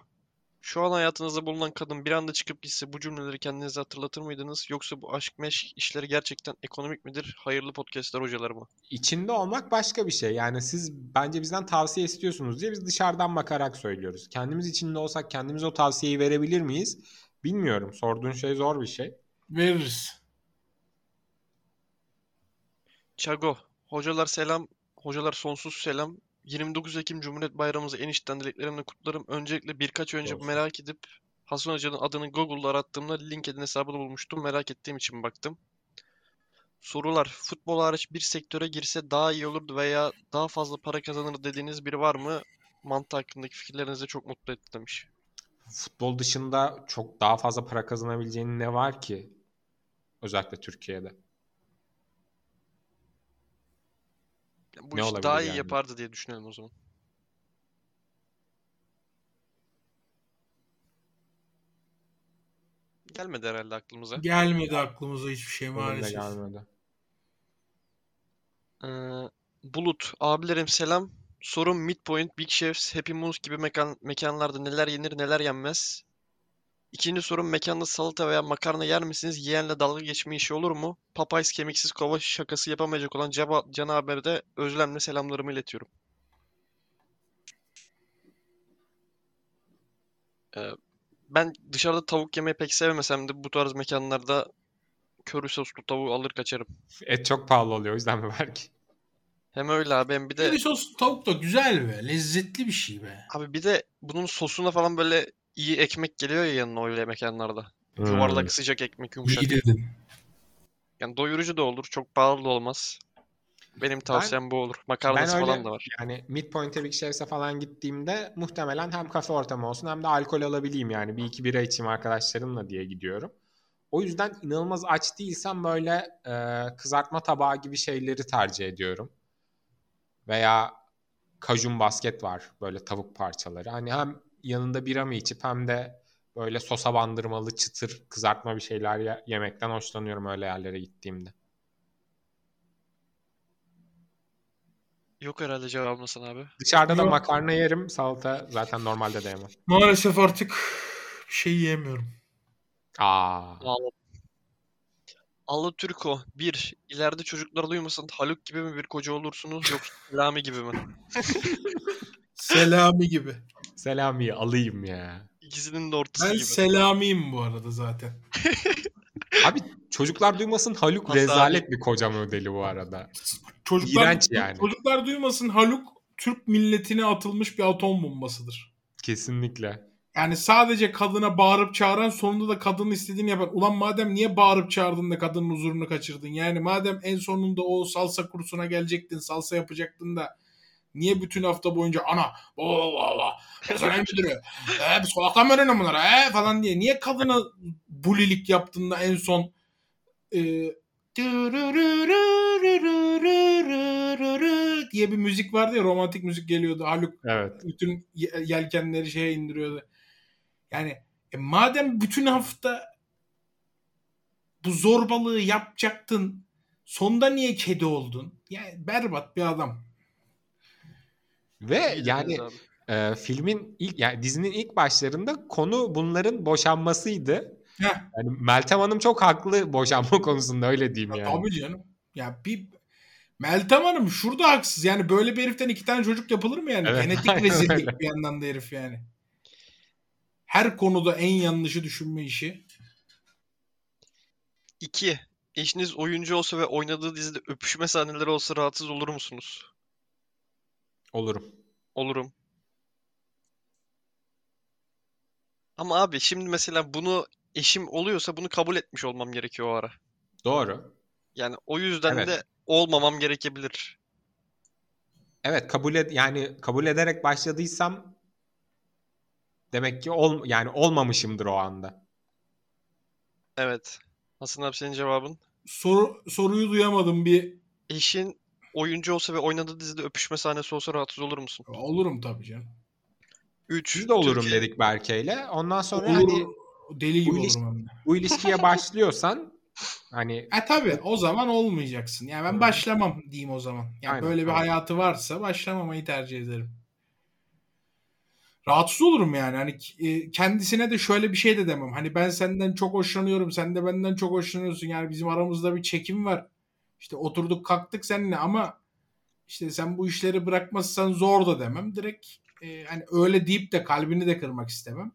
[SPEAKER 1] Şu an hayatınızda bulunan kadın bir anda çıkıp gitse bu cümleleri kendinize hatırlatır mıydınız? Yoksa bu aşk meşk işleri gerçekten ekonomik midir? Hayırlı podcastler hocalarıma.
[SPEAKER 3] İçinde olmak başka bir şey. Yani siz bence bizden tavsiye istiyorsunuz diye biz dışarıdan bakarak söylüyoruz. Kendimiz içinde olsak kendimiz o tavsiyeyi verebilir miyiz? Bilmiyorum. Sorduğun şey zor bir şey.
[SPEAKER 2] Veririz.
[SPEAKER 1] Çago. Hocalar selam. Hocalar sonsuz selam. 29 Ekim Cumhuriyet Bayramımızı en içten dileklerimle kutlarım. Öncelikle birkaç önce
[SPEAKER 3] Olsun.
[SPEAKER 1] merak edip Hasan Hoca'nın adını Google'da arattığımda LinkedIn hesabını bulmuştum. Merak ettiğim için baktım. Sorular. Futbol hariç bir sektöre girse daha iyi olurdu veya daha fazla para kazanır dediğiniz biri var mı? Mantı hakkındaki fikirlerinizi çok mutlu etti demiş.
[SPEAKER 3] Futbol dışında çok daha fazla para kazanabileceğin ne var ki? Özellikle Türkiye'de.
[SPEAKER 1] Bu
[SPEAKER 3] Ne
[SPEAKER 1] işi daha iyi
[SPEAKER 3] yani?
[SPEAKER 1] yapardı diye düşünelim o zaman. Gelmedi herhalde aklımıza.
[SPEAKER 2] Gelmedi aklımıza hiçbir şey maalesef.
[SPEAKER 3] gelmedi.
[SPEAKER 1] Ee, Bulut, abilerim selam. Sorum Midpoint, Big Chefs, Happy Moons gibi mekan, mekanlarda neler yenir neler yenmez? İkinci sorum mekanda salata veya makarna yer misiniz? Yiyenle dalga geçme işi olur mu? Popeyes kemiksiz kova şakası yapamayacak olan Caba, Can Haber'e de özlemle selamlarımı iletiyorum. Ee, ben dışarıda tavuk yemeyi pek sevmesem de bu tarz mekanlarda köri soslu tavuğu alır kaçarım.
[SPEAKER 3] Et çok pahalı oluyor o yüzden mi belki?
[SPEAKER 1] Hem öyle abi hem bir de
[SPEAKER 2] Köri sos tavuk da güzel be. Lezzetli bir şey be.
[SPEAKER 1] abi bir de bunun sosuna falan böyle iyi ekmek geliyor ya yanına öyle mekanlarda.
[SPEAKER 3] Hmm.
[SPEAKER 1] Yuvarlak sıcak ekmek yumuşak.
[SPEAKER 2] İyi dedin.
[SPEAKER 1] Yani doyurucu da olur, çok pahalı da olmaz. Benim tavsiyem bu olur. Makarnası
[SPEAKER 3] öyle-
[SPEAKER 1] falan da var.
[SPEAKER 3] Yani Midpoint'e Big Chefs'e falan gittiğimde muhtemelen hem kafe ortamı olsun hem de alkol alabileyim yani. Bir iki bira içeyim arkadaşlarımla diye gidiyorum. O yüzden inanılmaz aç değilsem böyle e, kızartma tabağı gibi şeyleri tercih ediyorum. Veya kajun basket var böyle tavuk parçaları. Hani hem yanında bira mı içip hem de böyle sosa bandırmalı çıtır kızartma bir şeyler ye- yemekten hoşlanıyorum öyle yerlere gittiğimde.
[SPEAKER 1] Yok herhalde cevabın Hasan abi.
[SPEAKER 3] Dışarıda da
[SPEAKER 2] Yok.
[SPEAKER 3] makarna yerim, salata zaten normalde de yemem.
[SPEAKER 2] Maalesef artık bir şey yiyemiyorum.
[SPEAKER 3] Aa.
[SPEAKER 1] Vallahi. Allah Türko 1. İleride çocuklar duymasın Haluk gibi mi bir koca olursunuz yoksa *laughs* Selami gibi mi?
[SPEAKER 2] Selami gibi.
[SPEAKER 3] Selami'yi alayım ya.
[SPEAKER 1] İkisinin de ortası
[SPEAKER 2] Ben
[SPEAKER 1] gibi.
[SPEAKER 2] Selami'yim bu arada zaten. *laughs*
[SPEAKER 3] Abi çocuklar duymasın Haluk
[SPEAKER 1] Nasıl
[SPEAKER 3] rezalet bir koca modeli bu arada.
[SPEAKER 2] Çocuklar,
[SPEAKER 3] İğrenç yani.
[SPEAKER 2] Çocuklar duymasın Haluk Türk milletine atılmış bir atom bombasıdır.
[SPEAKER 3] Kesinlikle.
[SPEAKER 2] Yani sadece kadına bağırıp çağıran sonunda da kadının istediğini yapar. Ulan madem niye bağırıp çağırdın da kadının huzurunu kaçırdın? Yani madem en sonunda o salsa kursuna gelecektin, salsa yapacaktın da niye bütün hafta boyunca ana baba baba personel müdürü e, biz kulaktan mı öğrenin bunları e, falan diye niye kadına bulilik yaptın da en son e, diye bir müzik vardı ya romantik müzik geliyordu. Haluk
[SPEAKER 3] Evet.
[SPEAKER 2] bütün ye- yelkenleri şeye indiriyordu. Yani e, madem bütün hafta bu zorbalığı yapacaktın sonda niye kedi oldun? Yani berbat bir adam.
[SPEAKER 3] Ve yani e, filmin ilk yani dizinin ilk başlarında konu bunların boşanmasıydı.
[SPEAKER 2] Heh,
[SPEAKER 3] Yani Meltem Hanım çok haklı boşanma konusunda öyle diyeyim
[SPEAKER 2] ya
[SPEAKER 3] yani.
[SPEAKER 2] Tabii canım. Ya bir Meltem Hanım şurada haksız. Yani böyle bir heriften iki tane çocuk yapılır mı yani?
[SPEAKER 3] Evet,
[SPEAKER 2] Genetik rezillik
[SPEAKER 3] öyle.
[SPEAKER 2] bir yandan da herif yani. Her konuda en yanlışı düşünme işi.
[SPEAKER 1] 2. Eşiniz oyuncu olsa ve oynadığı dizide öpüşme sahneleri olsa rahatsız olur musunuz?
[SPEAKER 3] Olurum.
[SPEAKER 1] Olurum. Ama abi şimdi mesela bunu eşim oluyorsa bunu kabul etmiş olmam gerekiyor o ara.
[SPEAKER 3] Doğru.
[SPEAKER 1] Yani o yüzden
[SPEAKER 3] Evet.
[SPEAKER 1] de olmamam gerekebilir.
[SPEAKER 3] Evet kabul et yani kabul ederek başladıysam demek ki ol yani olmamışımdır o anda.
[SPEAKER 1] Evet. Hasan abi senin cevabın?
[SPEAKER 2] Soru, soruyu duyamadım bir.
[SPEAKER 1] Eşin oyuncu olsa ve oynadığı dizide öpüşme sahnesi olsa rahatsız olur musun?
[SPEAKER 2] Olurum tabii canım.
[SPEAKER 1] 3.
[SPEAKER 3] Biz de olurum dedik Berke'yle. Ondan sonra
[SPEAKER 2] Olur,
[SPEAKER 3] hani
[SPEAKER 2] deli gibi
[SPEAKER 3] bu iliş-
[SPEAKER 2] olurum
[SPEAKER 3] bu ilişkiye başlıyorsan hani
[SPEAKER 2] E tabii o zaman olmayacaksın. Yani ben başlamam diyeyim o zaman. Yani
[SPEAKER 3] Aynen,
[SPEAKER 2] böyle bir
[SPEAKER 3] aynen.
[SPEAKER 2] hayatı varsa başlamamayı tercih ederim. Rahatsız olurum yani. Hani e, kendisine de şöyle bir şey de demem. Hani ben senden çok hoşlanıyorum. Sen de benden çok hoşlanıyorsun. Yani bizim aramızda bir çekim var. İşte oturduk kalktık seninle ama işte sen bu işleri bırakmazsan zor da demem. Direkt e, hani öyle deyip de kalbini de kırmak istemem.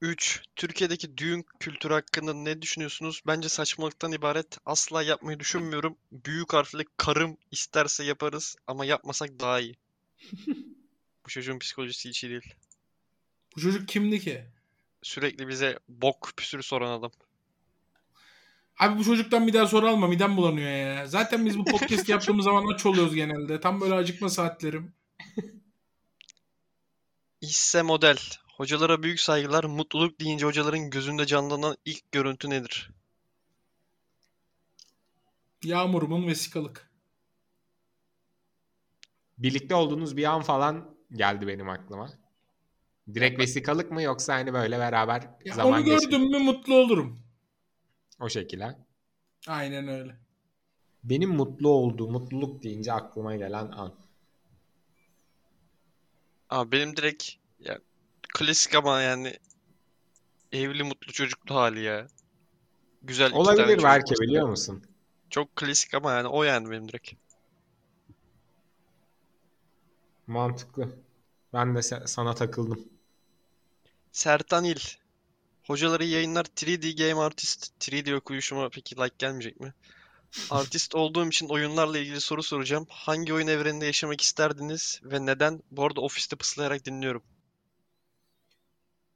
[SPEAKER 1] 3. Türkiye'deki düğün kültürü hakkında ne düşünüyorsunuz? Bence saçmalıktan ibaret. Asla yapmayı düşünmüyorum. Büyük harfle karım isterse yaparız ama yapmasak daha iyi. Bu çocuğun psikolojisi hiç iyi değil.
[SPEAKER 2] Bu çocuk kimdi ki?
[SPEAKER 1] Sürekli bize bok püsürü soran adam.
[SPEAKER 2] Abi bu çocuktan bir daha soru alma. Midem bulanıyor ya. Zaten biz bu *laughs* podcast yaptığımız zaman aç oluyoruz genelde. Tam böyle acıkma saatlerim.
[SPEAKER 1] İşse model. Hocalara büyük saygılar. Mutluluk deyince hocaların gözünde canlanan ilk görüntü nedir?
[SPEAKER 2] Yağmurumun vesikalık.
[SPEAKER 3] Birlikte olduğunuz bir an falan geldi benim aklıma. Direkt vesikalık mı yoksa hani böyle beraber
[SPEAKER 2] Ya
[SPEAKER 3] zaman
[SPEAKER 2] onu gördüm mü mutlu olurum.
[SPEAKER 3] o şekilde.
[SPEAKER 2] Aynen öyle.
[SPEAKER 3] benim mutlu olduğu, mutluluk deyince aklıma gelen an.
[SPEAKER 1] Abi benim direkt ya klasik ama yani evli mutlu çocuklu hali ya. Güzel
[SPEAKER 3] Olabilir belki biliyor musun?
[SPEAKER 1] Çok klasik ama yani o yani benim direkt.
[SPEAKER 3] Mantıklı. Ben de sana takıldım.
[SPEAKER 1] Sertan İl. Hocaları yayınlar 3D Game Artist. 3D okuyuşuma peki like gelmeyecek mi? Artist olduğum için oyunlarla ilgili soru soracağım. Hangi oyun evreninde yaşamak isterdiniz ve neden? Bu arada ofiste pıslayarak dinliyorum.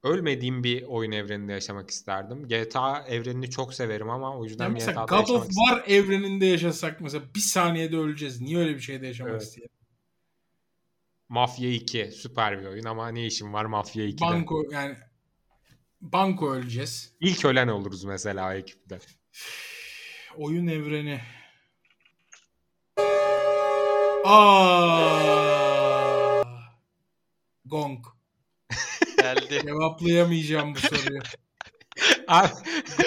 [SPEAKER 3] Ölmediğim bir oyun evreninde yaşamak isterdim. GTA evrenini çok severim ama o yüzden
[SPEAKER 2] mesela
[SPEAKER 3] GTA'da
[SPEAKER 2] God of
[SPEAKER 3] yaşamak isterdim.
[SPEAKER 2] War evreninde yaşasak mesela bir saniyede öleceğiz. Niye öyle bir şeyde yaşamak
[SPEAKER 3] Evet.
[SPEAKER 2] isteyelim?
[SPEAKER 3] Mafya 2 süper bir oyun ama ne işim var Mafya 2'de?
[SPEAKER 2] Banko yani banko öleceğiz.
[SPEAKER 3] İlk ölen oluruz mesela ekipte.
[SPEAKER 2] Oyun evreni. Aa! Gong.
[SPEAKER 1] Geldi.
[SPEAKER 2] Cevaplayamayacağım bu soruyu.
[SPEAKER 3] Abi,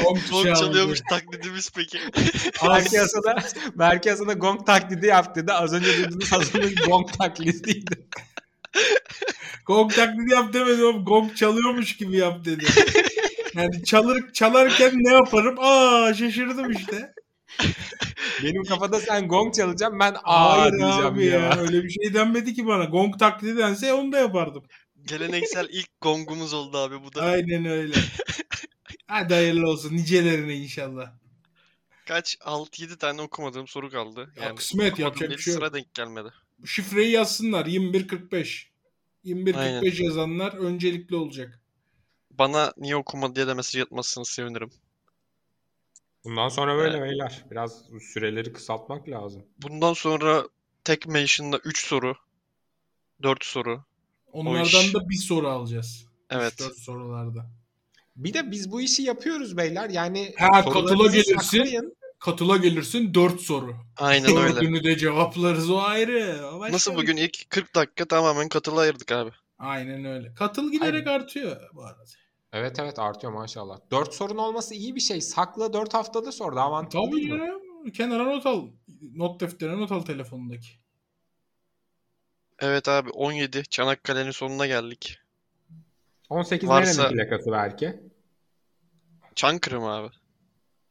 [SPEAKER 2] Gong *laughs*
[SPEAKER 1] Gong çalıyormuş taklidimiz peki. *laughs*
[SPEAKER 3] Berke Hasan'a gong taklidi yap dedi. Az önce dediğiniz Hasan'ın gong taklidiydi. *laughs*
[SPEAKER 2] Gong taklidi yap demedim oğlum. Gong çalıyormuş gibi yap dedi. Yani çalır, çalarken ne yaparım? Aa şaşırdım işte.
[SPEAKER 3] Benim kafada sen gong çalacaksın ben aa
[SPEAKER 2] Hayır
[SPEAKER 3] diyeceğim
[SPEAKER 2] abi
[SPEAKER 3] ya.
[SPEAKER 2] ya. Öyle bir şey denmedi ki bana. Gong taklidi dense onu da yapardım.
[SPEAKER 1] Geleneksel ilk gongumuz oldu abi bu da.
[SPEAKER 2] Aynen öyle. Hadi hayırlı olsun. Nicelerine inşallah.
[SPEAKER 1] Kaç? 6-7 tane okumadığım soru kaldı.
[SPEAKER 2] Ya
[SPEAKER 1] Yani
[SPEAKER 2] kısmet, yapacak bir şey yok.
[SPEAKER 1] sıra denk gelmedi.
[SPEAKER 2] Şifreyi yazsınlar. 2145. 2145
[SPEAKER 1] Aynen.
[SPEAKER 2] yazanlar öncelikli olacak.
[SPEAKER 1] Bana niye okumadı diye de mesaj atmazsanız sevinirim.
[SPEAKER 3] Bundan sonra böyle beyler. Biraz süreleri kısaltmak lazım.
[SPEAKER 1] Bundan sonra tek mention'da 3 soru. 4 soru.
[SPEAKER 2] Onlardan
[SPEAKER 1] iş-
[SPEAKER 2] da bir soru alacağız.
[SPEAKER 1] Evet.
[SPEAKER 2] 4 sorularda.
[SPEAKER 3] Bir de biz bu işi yapıyoruz beyler. Yani
[SPEAKER 2] Ha, katıla gelirsin.
[SPEAKER 3] saklayın.
[SPEAKER 2] Katıla gelirsin 4 soru.
[SPEAKER 1] Aynen öyle.
[SPEAKER 2] Dördünü de cevaplarız o ayrı. O başka
[SPEAKER 1] Nasıl bugün ilk 40 dakika tamamen katıla ayırdık abi.
[SPEAKER 2] Aynen öyle. Katıl giderek artıyor bu arada.
[SPEAKER 3] Evet evet artıyor maşallah. 4 sorun olması iyi bir şey. Sakla 4 haftada sor. Daha mantıklı
[SPEAKER 2] Tabii ya. Kenara not al. Not defterine not al telefonundaki.
[SPEAKER 1] Evet abi 17 Çanakkale'nin sonuna geldik.
[SPEAKER 3] 18
[SPEAKER 1] Varsa-
[SPEAKER 3] nerenin plakası belki?
[SPEAKER 1] Çankırı mı abi?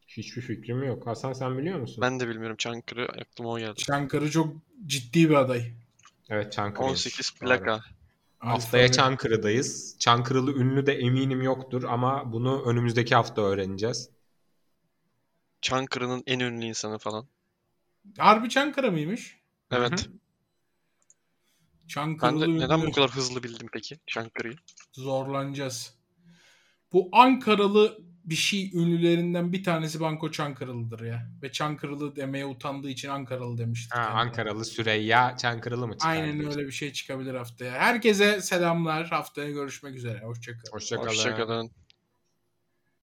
[SPEAKER 3] Hiçbir fikrim yok. Hasan sen biliyor musun?
[SPEAKER 1] Ben de bilmiyorum Çankırı aklıma o geldi.
[SPEAKER 2] Çankırı çok ciddi bir aday.
[SPEAKER 3] Evet Çankırı.
[SPEAKER 1] 18 plaka.
[SPEAKER 3] Haftaya Çankırı'dayız. Çankırılı ünlü de eminim yoktur ama bunu önümüzdeki hafta öğreneceğiz.
[SPEAKER 1] Çankırı'nın en ünlü insanı falan.
[SPEAKER 2] Harbi Çankırı mıymış?
[SPEAKER 1] Evet.
[SPEAKER 3] Hı
[SPEAKER 1] Ben de neden bu kadar hızlı bildim peki Çankırı'yı?
[SPEAKER 2] Zorlanacağız. Bu Ankaralı bir şey ünlülerinden bir tanesi Banko Çankırılıdır ya. Ve Çankırılı demeye utandığı için Ankaralı demiştik.
[SPEAKER 3] Ha,
[SPEAKER 2] kendine.
[SPEAKER 3] Ankaralı Süreyya Çankırılı mı çıkar?
[SPEAKER 2] Aynen
[SPEAKER 3] diyorsun?
[SPEAKER 2] öyle bir şey çıkabilir haftaya. Herkese selamlar. Haftaya görüşmek üzere. Hoşçakalın.
[SPEAKER 3] Hoşçakalın.
[SPEAKER 1] Hoşçakalın.